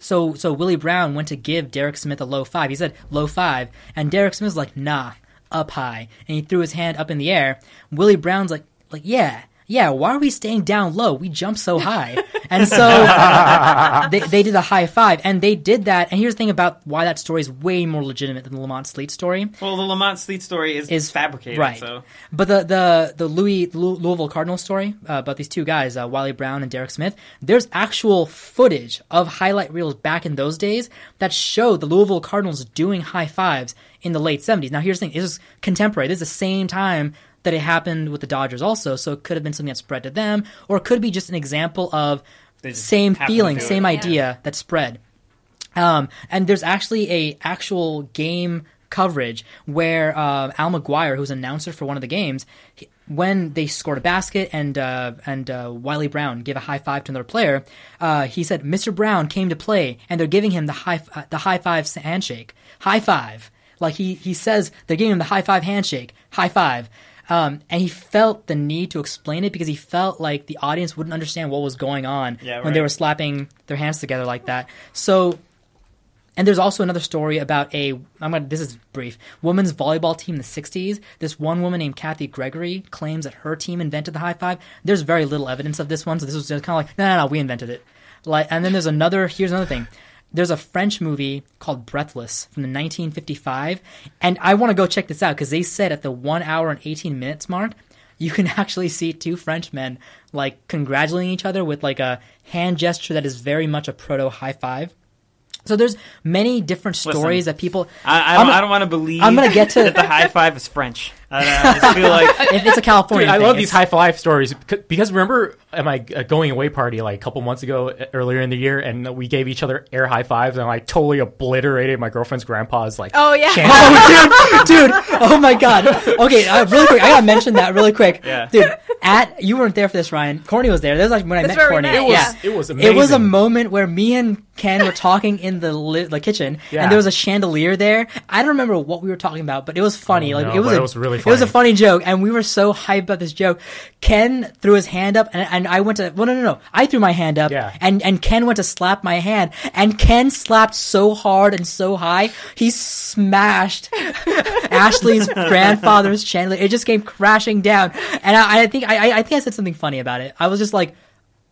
so so Willie Brown went to give Derek Smith a low five. He said low five, and Derek Smith was like, nah, up high, and he threw his hand up in the air. Willie Brown's like, like yeah. Yeah, why are we staying down low? We jumped so high. And so they, they did a high five, and they did that. And here's the thing about why that story is way more legitimate than the Lamont Sleet story Well, the Lamont Sleet story is, is fabricated. right? So But the the the Louis Lou- Louisville Cardinals story uh, about these two guys, uh, Wiley Brown and Derek Smith. There's actual footage of highlight reels back in those days that show the Louisville Cardinals doing high fives in the late 70s. Now here's the thing: this is contemporary. This is the same time that it happened with the Dodgers also. So it could have been something that spread to them, or it could be just an example of They same feeling, do it. same Yeah. idea that spread. Um, and there's actually a actual game coverage where uh, Al McGuire, who's an announcer for one of the games, he- when they scored a basket and uh, and uh, Wiley Brown gave a high five to another player, uh, he said Mr. Brown came to play, and they're giving him the high uh, the high five handshake, high five. Like he he says they're giving him the high five handshake, high five. Um, and he felt the need to explain it because he felt like the audience wouldn't understand what was going on Yeah, when they were slapping their hands together like that. So and there's also another story about a I'm gonna this is brief women's volleyball team in the 60s. This one woman named Kathy Gregory claims that her team invented the high five. There's very little evidence of this one, so this was just kind of like no, no, no, we invented it. Like, and then there's another. Here's another thing. There's a French movie called Breathless from the 1955, and I want to go check this out because they said at the one hour and 18 minutes mark, you can actually see two French men like congratulating each other with like a hand gesture that is very much a proto high five. So there's many different stories Listen, that people. I, I don't, I don't want to believe. I'm gonna get to- that the high five is French. I, don't know, I just feel like If it's a California, Dude, I thing, love these high five stories because remember at my uh, going away party like a couple months ago uh, earlier in the year, and we gave each other air high fives, and I totally obliterated my girlfriend's grandpa's like. Oh yeah. chant. Oh, dude, dude! Oh my god. Okay, uh, really quick. I gotta mention that really quick. Yeah. dude. At you weren't there for this, Ryan. Corny was there. This was like when I That's met Corny. met, It was yeah. it was It was a moment where me and Ken were talking in the li- the kitchen, Yeah. and there was a chandelier there. I don't remember what we were talking about, but it was funny. Oh, like no, it was, but a, it was really It was a funny. funny joke, and we were so hyped about this joke. Ken threw his hand up, and, and I went to. Well, no, no, no. I threw my hand up, Yeah. and and Ken went to slap my hand, and Ken slapped so hard and so high, he smashed Ashley's grandfather's chandelier. It just came crashing down, and I, I think I, I- I think I said something funny about it. I was just like,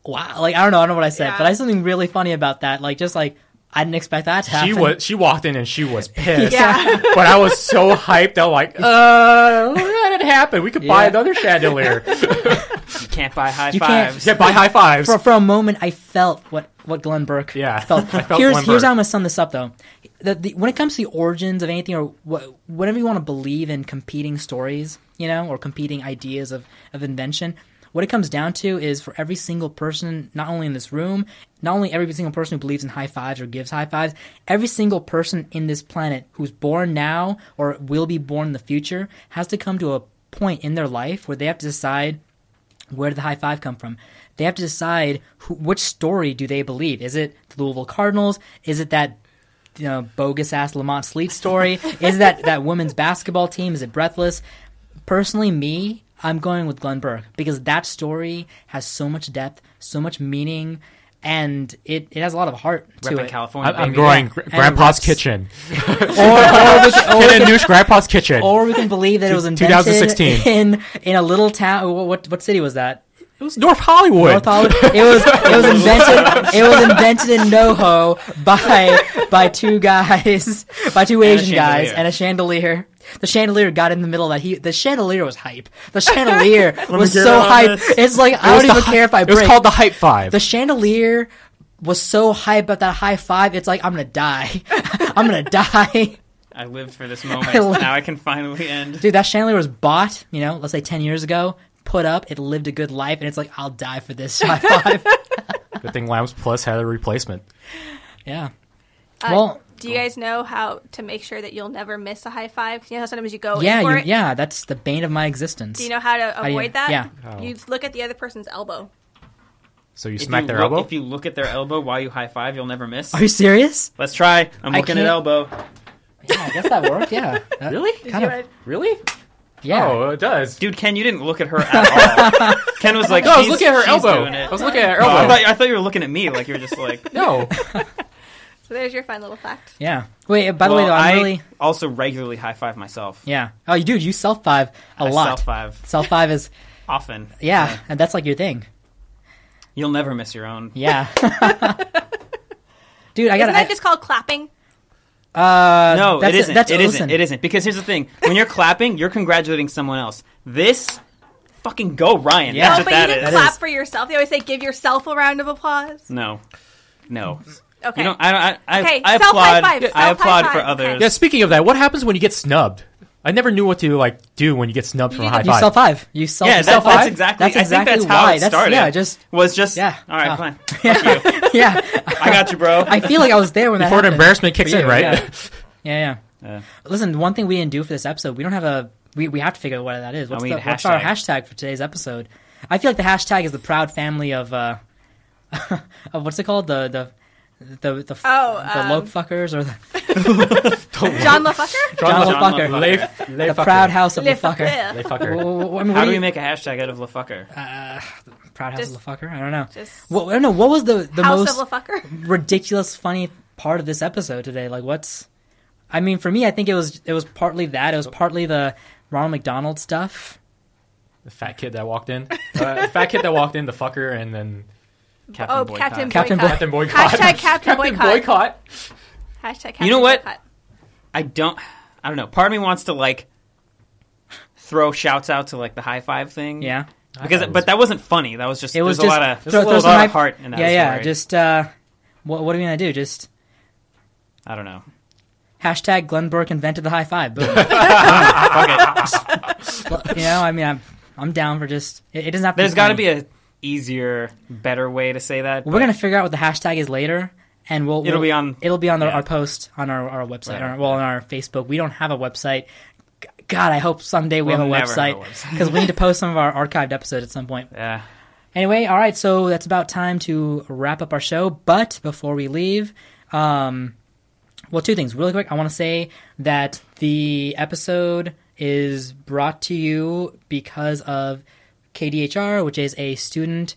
"Wow!" Like I don't know, I don't know what I said, Yeah. but I said something really funny about that. Like just like I didn't expect that to happen. She was she walked in and she was pissed. Yeah. but I was so hyped. I'm like, uh, let it happen. We could buy another chandelier. you can't buy high You can't- fives. yeah, buy high fives. for for a moment I felt what what Glenn Burke Yeah, felt. I felt here's Glenn here's Burke. how I'm gonna sum this up though. The, the, when it comes to the origins of anything or what, whatever you want to believe in competing stories, you know, or competing ideas of, of invention, what it comes down to is for every single person, not only in this room, not only every single person who believes in high fives or gives high fives, every single person in this planet who's born now or will be born in the future has to come to a point in their life where they have to decide where did the high five come from? They have to decide who, which story do they believe. Is it the Louisville Cardinals? Is it that you know bogus ass Lamont Sleet story? Is it that that women's basketball team? Is it Breathless? Personally, me, I'm going with Glenn Burke because that story has so much depth, so much meaning, and it, it has a lot of heart to Repping it. California, I'm, I'm baby. Yeah. gr- And Grandpa's kitchen. Or, or, we can, or, we Ken and can, Noosh Grandpa's kitchen. or we can believe that it was invented 2016. in in a little town. What what city was that? it was North Hollywood. North Hollywood. It was it was invented it was invented in NoHo by by two guys by two And Asian guys and a chandelier. The chandelier got in the middle of that. He the chandelier was hype. The chandelier was so hype. this. It's like I It was don't even hy- care if I break. It was called the Hype Five. the chandelier was so hype about that high five. It's like I'm gonna die. I'm gonna die. I lived for this moment. I li- now I can finally end. Dude, that chandelier was bought, you know, let's say 10 years ago, put up, it lived a good life, and it's like, I'll die for this high five. Good thing Lamps Plus had a replacement. yeah. Uh, Well- do you guys know how to make sure that you'll never miss a high five? You know how sometimes you go Yeah, for you, it. yeah, that's the bane of my existence. Do you know how to do you- uh, avoid that? yeah. Oh. You look at the other person's elbow. So you If smack you their look, elbow. If you look at their elbow while you high five, you'll never miss. Are you serious? Let's try. I'm I looking at can't- elbow. Yeah, I guess that worked. Yeah. That- really? Kind you of. Really? Yeah. Oh, it does. Dude, Ken, you didn't look at her at all. Ken was like, no, I was looking at her elbow. I was looking at her Oh, I, elbow. thought, I thought you were looking at me like you were just like. no. So there's your fun little fact. Yeah. Wait, by the way, though, I'm I really. also regularly high five myself. Yeah. Oh, you dude, you self five a I lot. Self five Self five is, often. yeah, and that's like your thing. You'll never miss your own. Yeah. dude, I got. Isn't that I- just called clapping? uh, No, that's it isn't. That's, it listen, isn't. It isn't. Because here's the thing: when you're clapping, you're congratulating someone else. This, fucking go, Ryan. Yeah. That's what but that you didn't is. Clap for yourself. They always say, "Give yourself a round of applause." No, no. Okay. You don't. I don't. I, I, Okay, I self applaud. high five, I self applaud high for five, others. okay. Yeah. Speaking of that, what happens when you get snubbed? I never knew what to like do when you get snubbed from a You high You five. self five. You self. Yeah, you that, self that's exactly. That's exactly I think that's why. how it That's- started. Yeah, just was just Yeah. All right, Oh. fine. Fuck you. yeah. I got you, bro. I feel like I was there when that Before the embarrassment kicks For in, right? Yeah. yeah, yeah. Yeah. Listen, one thing we didn't do for this episode, we don't have a. We, we have to figure out what that is. What's, we the, need what's our hashtag. hashtag for today's episode? I feel like the hashtag is the proud family of uh, of what's it called the the the the, Oh, the um, lope fuckers or the John LaFucker? John John LaFucker. LaFucker. Lay- lay the fucker. proud house of Le LaFucker. Fucker. Well, well, I mean, How what do we you- make a hashtag out of LaFucker? uh, proud house Just- of LaFucker? I don't know. Just Well, I don't know. What was the the House most of ridiculous funny part of this episode today? Like, what's? I mean, for me, I think it was it was partly that. It was partly the Ronald McDonald stuff. The fat kid that walked in. Uh, the fat kid that walked in, the fucker, and then Captain oh, Boycott. Captain Captain Boycott. Captain Boycott. Hashtag Captain Boycott. Boycott. Hashtag Captain You know what? Boycott. I don't. I don't know. Part of me wants to like throw shouts out to like the high five thing. Yeah, Because, thought it but that wasn't funny. That was just. it was just a lot of. there's throw, a throw little some lot of hype- heart in that Yeah, yeah. story. Just uh, what what are we gonna do? Just I don't know. hashtag Glenn Burke invented the high five. Boom. Fuck it. you know, I mean, I'm I'm down for just. It, it doesn't have to. There's got to be a easier, better way to say that. We're gonna figure out what the hashtag is later, and we'll. It'll we'll- be on- It'll be on the, yeah. our post on our, our website. Right. Or, well, on our Facebook. We don't have a website. God, I hope someday we We'll have a website because we need to post some of our archived episodes at some point. Yeah. Anyway, all right, so that's about time to wrap up our show. But before we leave, um, well, two things really quick. I want to say that the episode is brought to you because of KDHR, which is a student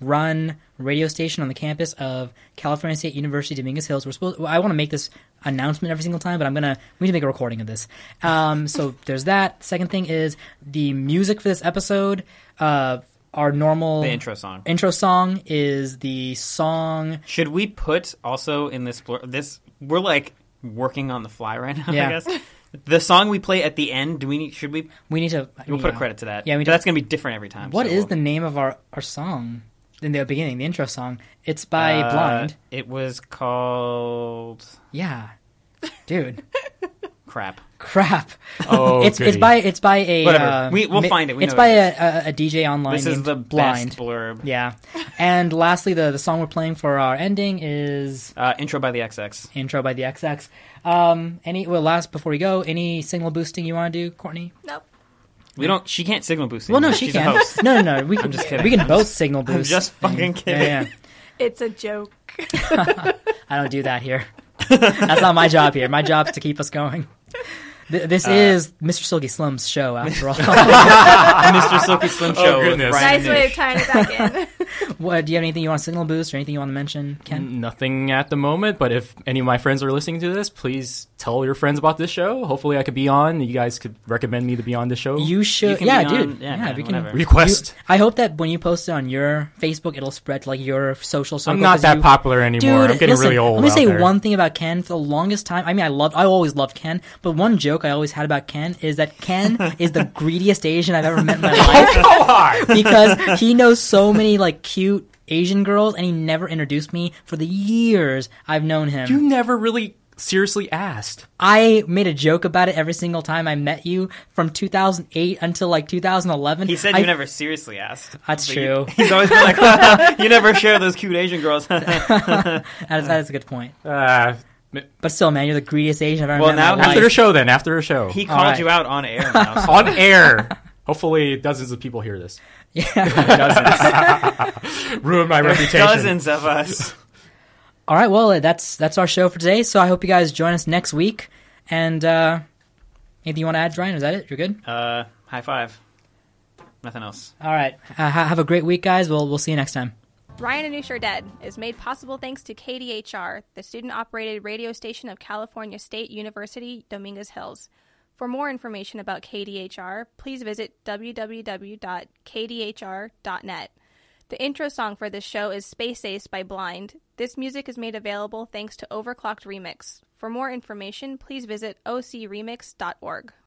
run radio station on the campus of California State University Dominguez Hills. We're supposed. I want to make this announcement every single time, but I'm gonna. We need to make a recording of this. Um, so there's that. Second thing is the music for this episode. Uh, our normal The intro song. intro song is the song. Should we put also in this this we're like working on the fly right now, Yeah. I guess. The song we play at the end, do we need should we We need to. we'll put a credit to that. Yeah, we do- that's going to be different every time. What so is we'll- the name of our our song in the beginning? The intro song. It's by Uh, Blind. It was called Yeah, dude. crap. Crap. Oh, it's it's by it's by a Whatever. uh, We- we'll mi- find it. We it's know by what a, a, a DJ online. This is the Blind. best blurb. Yeah, and lastly, the the song we're playing for our ending is Uh, intro by the XX. intro by the XX. Um, any well, last before we go, any signal boosting you want to do, Courtney? Nope. We don't. She can't signal boost. Well, no, she She's can. No, no, no. We can I'm just kidding. We can I'm both just- signal boost. just fucking And- kidding. Yeah, yeah. It's a joke. I don't do that here. That's not my job here. My job is to keep us going. Th- This uh, is Mr. Silky Slim's show, after all. Mr. Silky Slim oh, Show. with goodness. Nice way of tying it back in. what, do you have anything you want to signal boost or anything you want to mention, Ken? Nothing at the moment, but if any of my friends are listening to this, please tell your friends about this show. Hopefully, I could be on. You guys could recommend me to be on the show. You should, can yeah, dude. yeah, Yeah, man, we can. whatever. Request. I hope that when you post it on your Facebook, it'll spread to like your social circle. I'm not that you- popular anymore. Dude, I'm getting listen, really old. Let me say there. one thing about Ken. For the longest time, I mean, I loved, I always loved Ken. But one joke I always had about Ken is that Ken is the greediest Asian I've ever met in my life. Come on. because he knows so many like cute Asian girls, and he never introduced me for the years I've known him. You never really seriously asked. I made a joke about it every single time I met you from 2008 until like 2011. He said I- you never seriously asked. That's But true. you- he's always been like, you never share those cute Asian girls. That is, that is a good point. Uh, But still, man, you're the greediest Asian I've ever Well, met Well, now my he- after life. the show, then after the show, he called right. you out on air now. so- on air. Hopefully, dozens of people hear this. Yeah. Ruin my There's reputation. dozens of us. All right, well, that's that's our show for today. So I hope you guys join us next week. And uh, anything you want to add, Ryan? Is that it? You're good. Uh, high five. Nothing else. All right. Uh, ha- have a great week, guys. We'll we'll see you next time. Ryan and Noosh are Dead is made possible thanks to KDHR, the student operated radio station of California State University, Dominguez Hills. For more information about KDHR, please visit www.kdhr.net. The intro song for this show is Space Ace by Blind. This music is made available thanks to Overclocked Remix. For more information, please visit ocremix.org.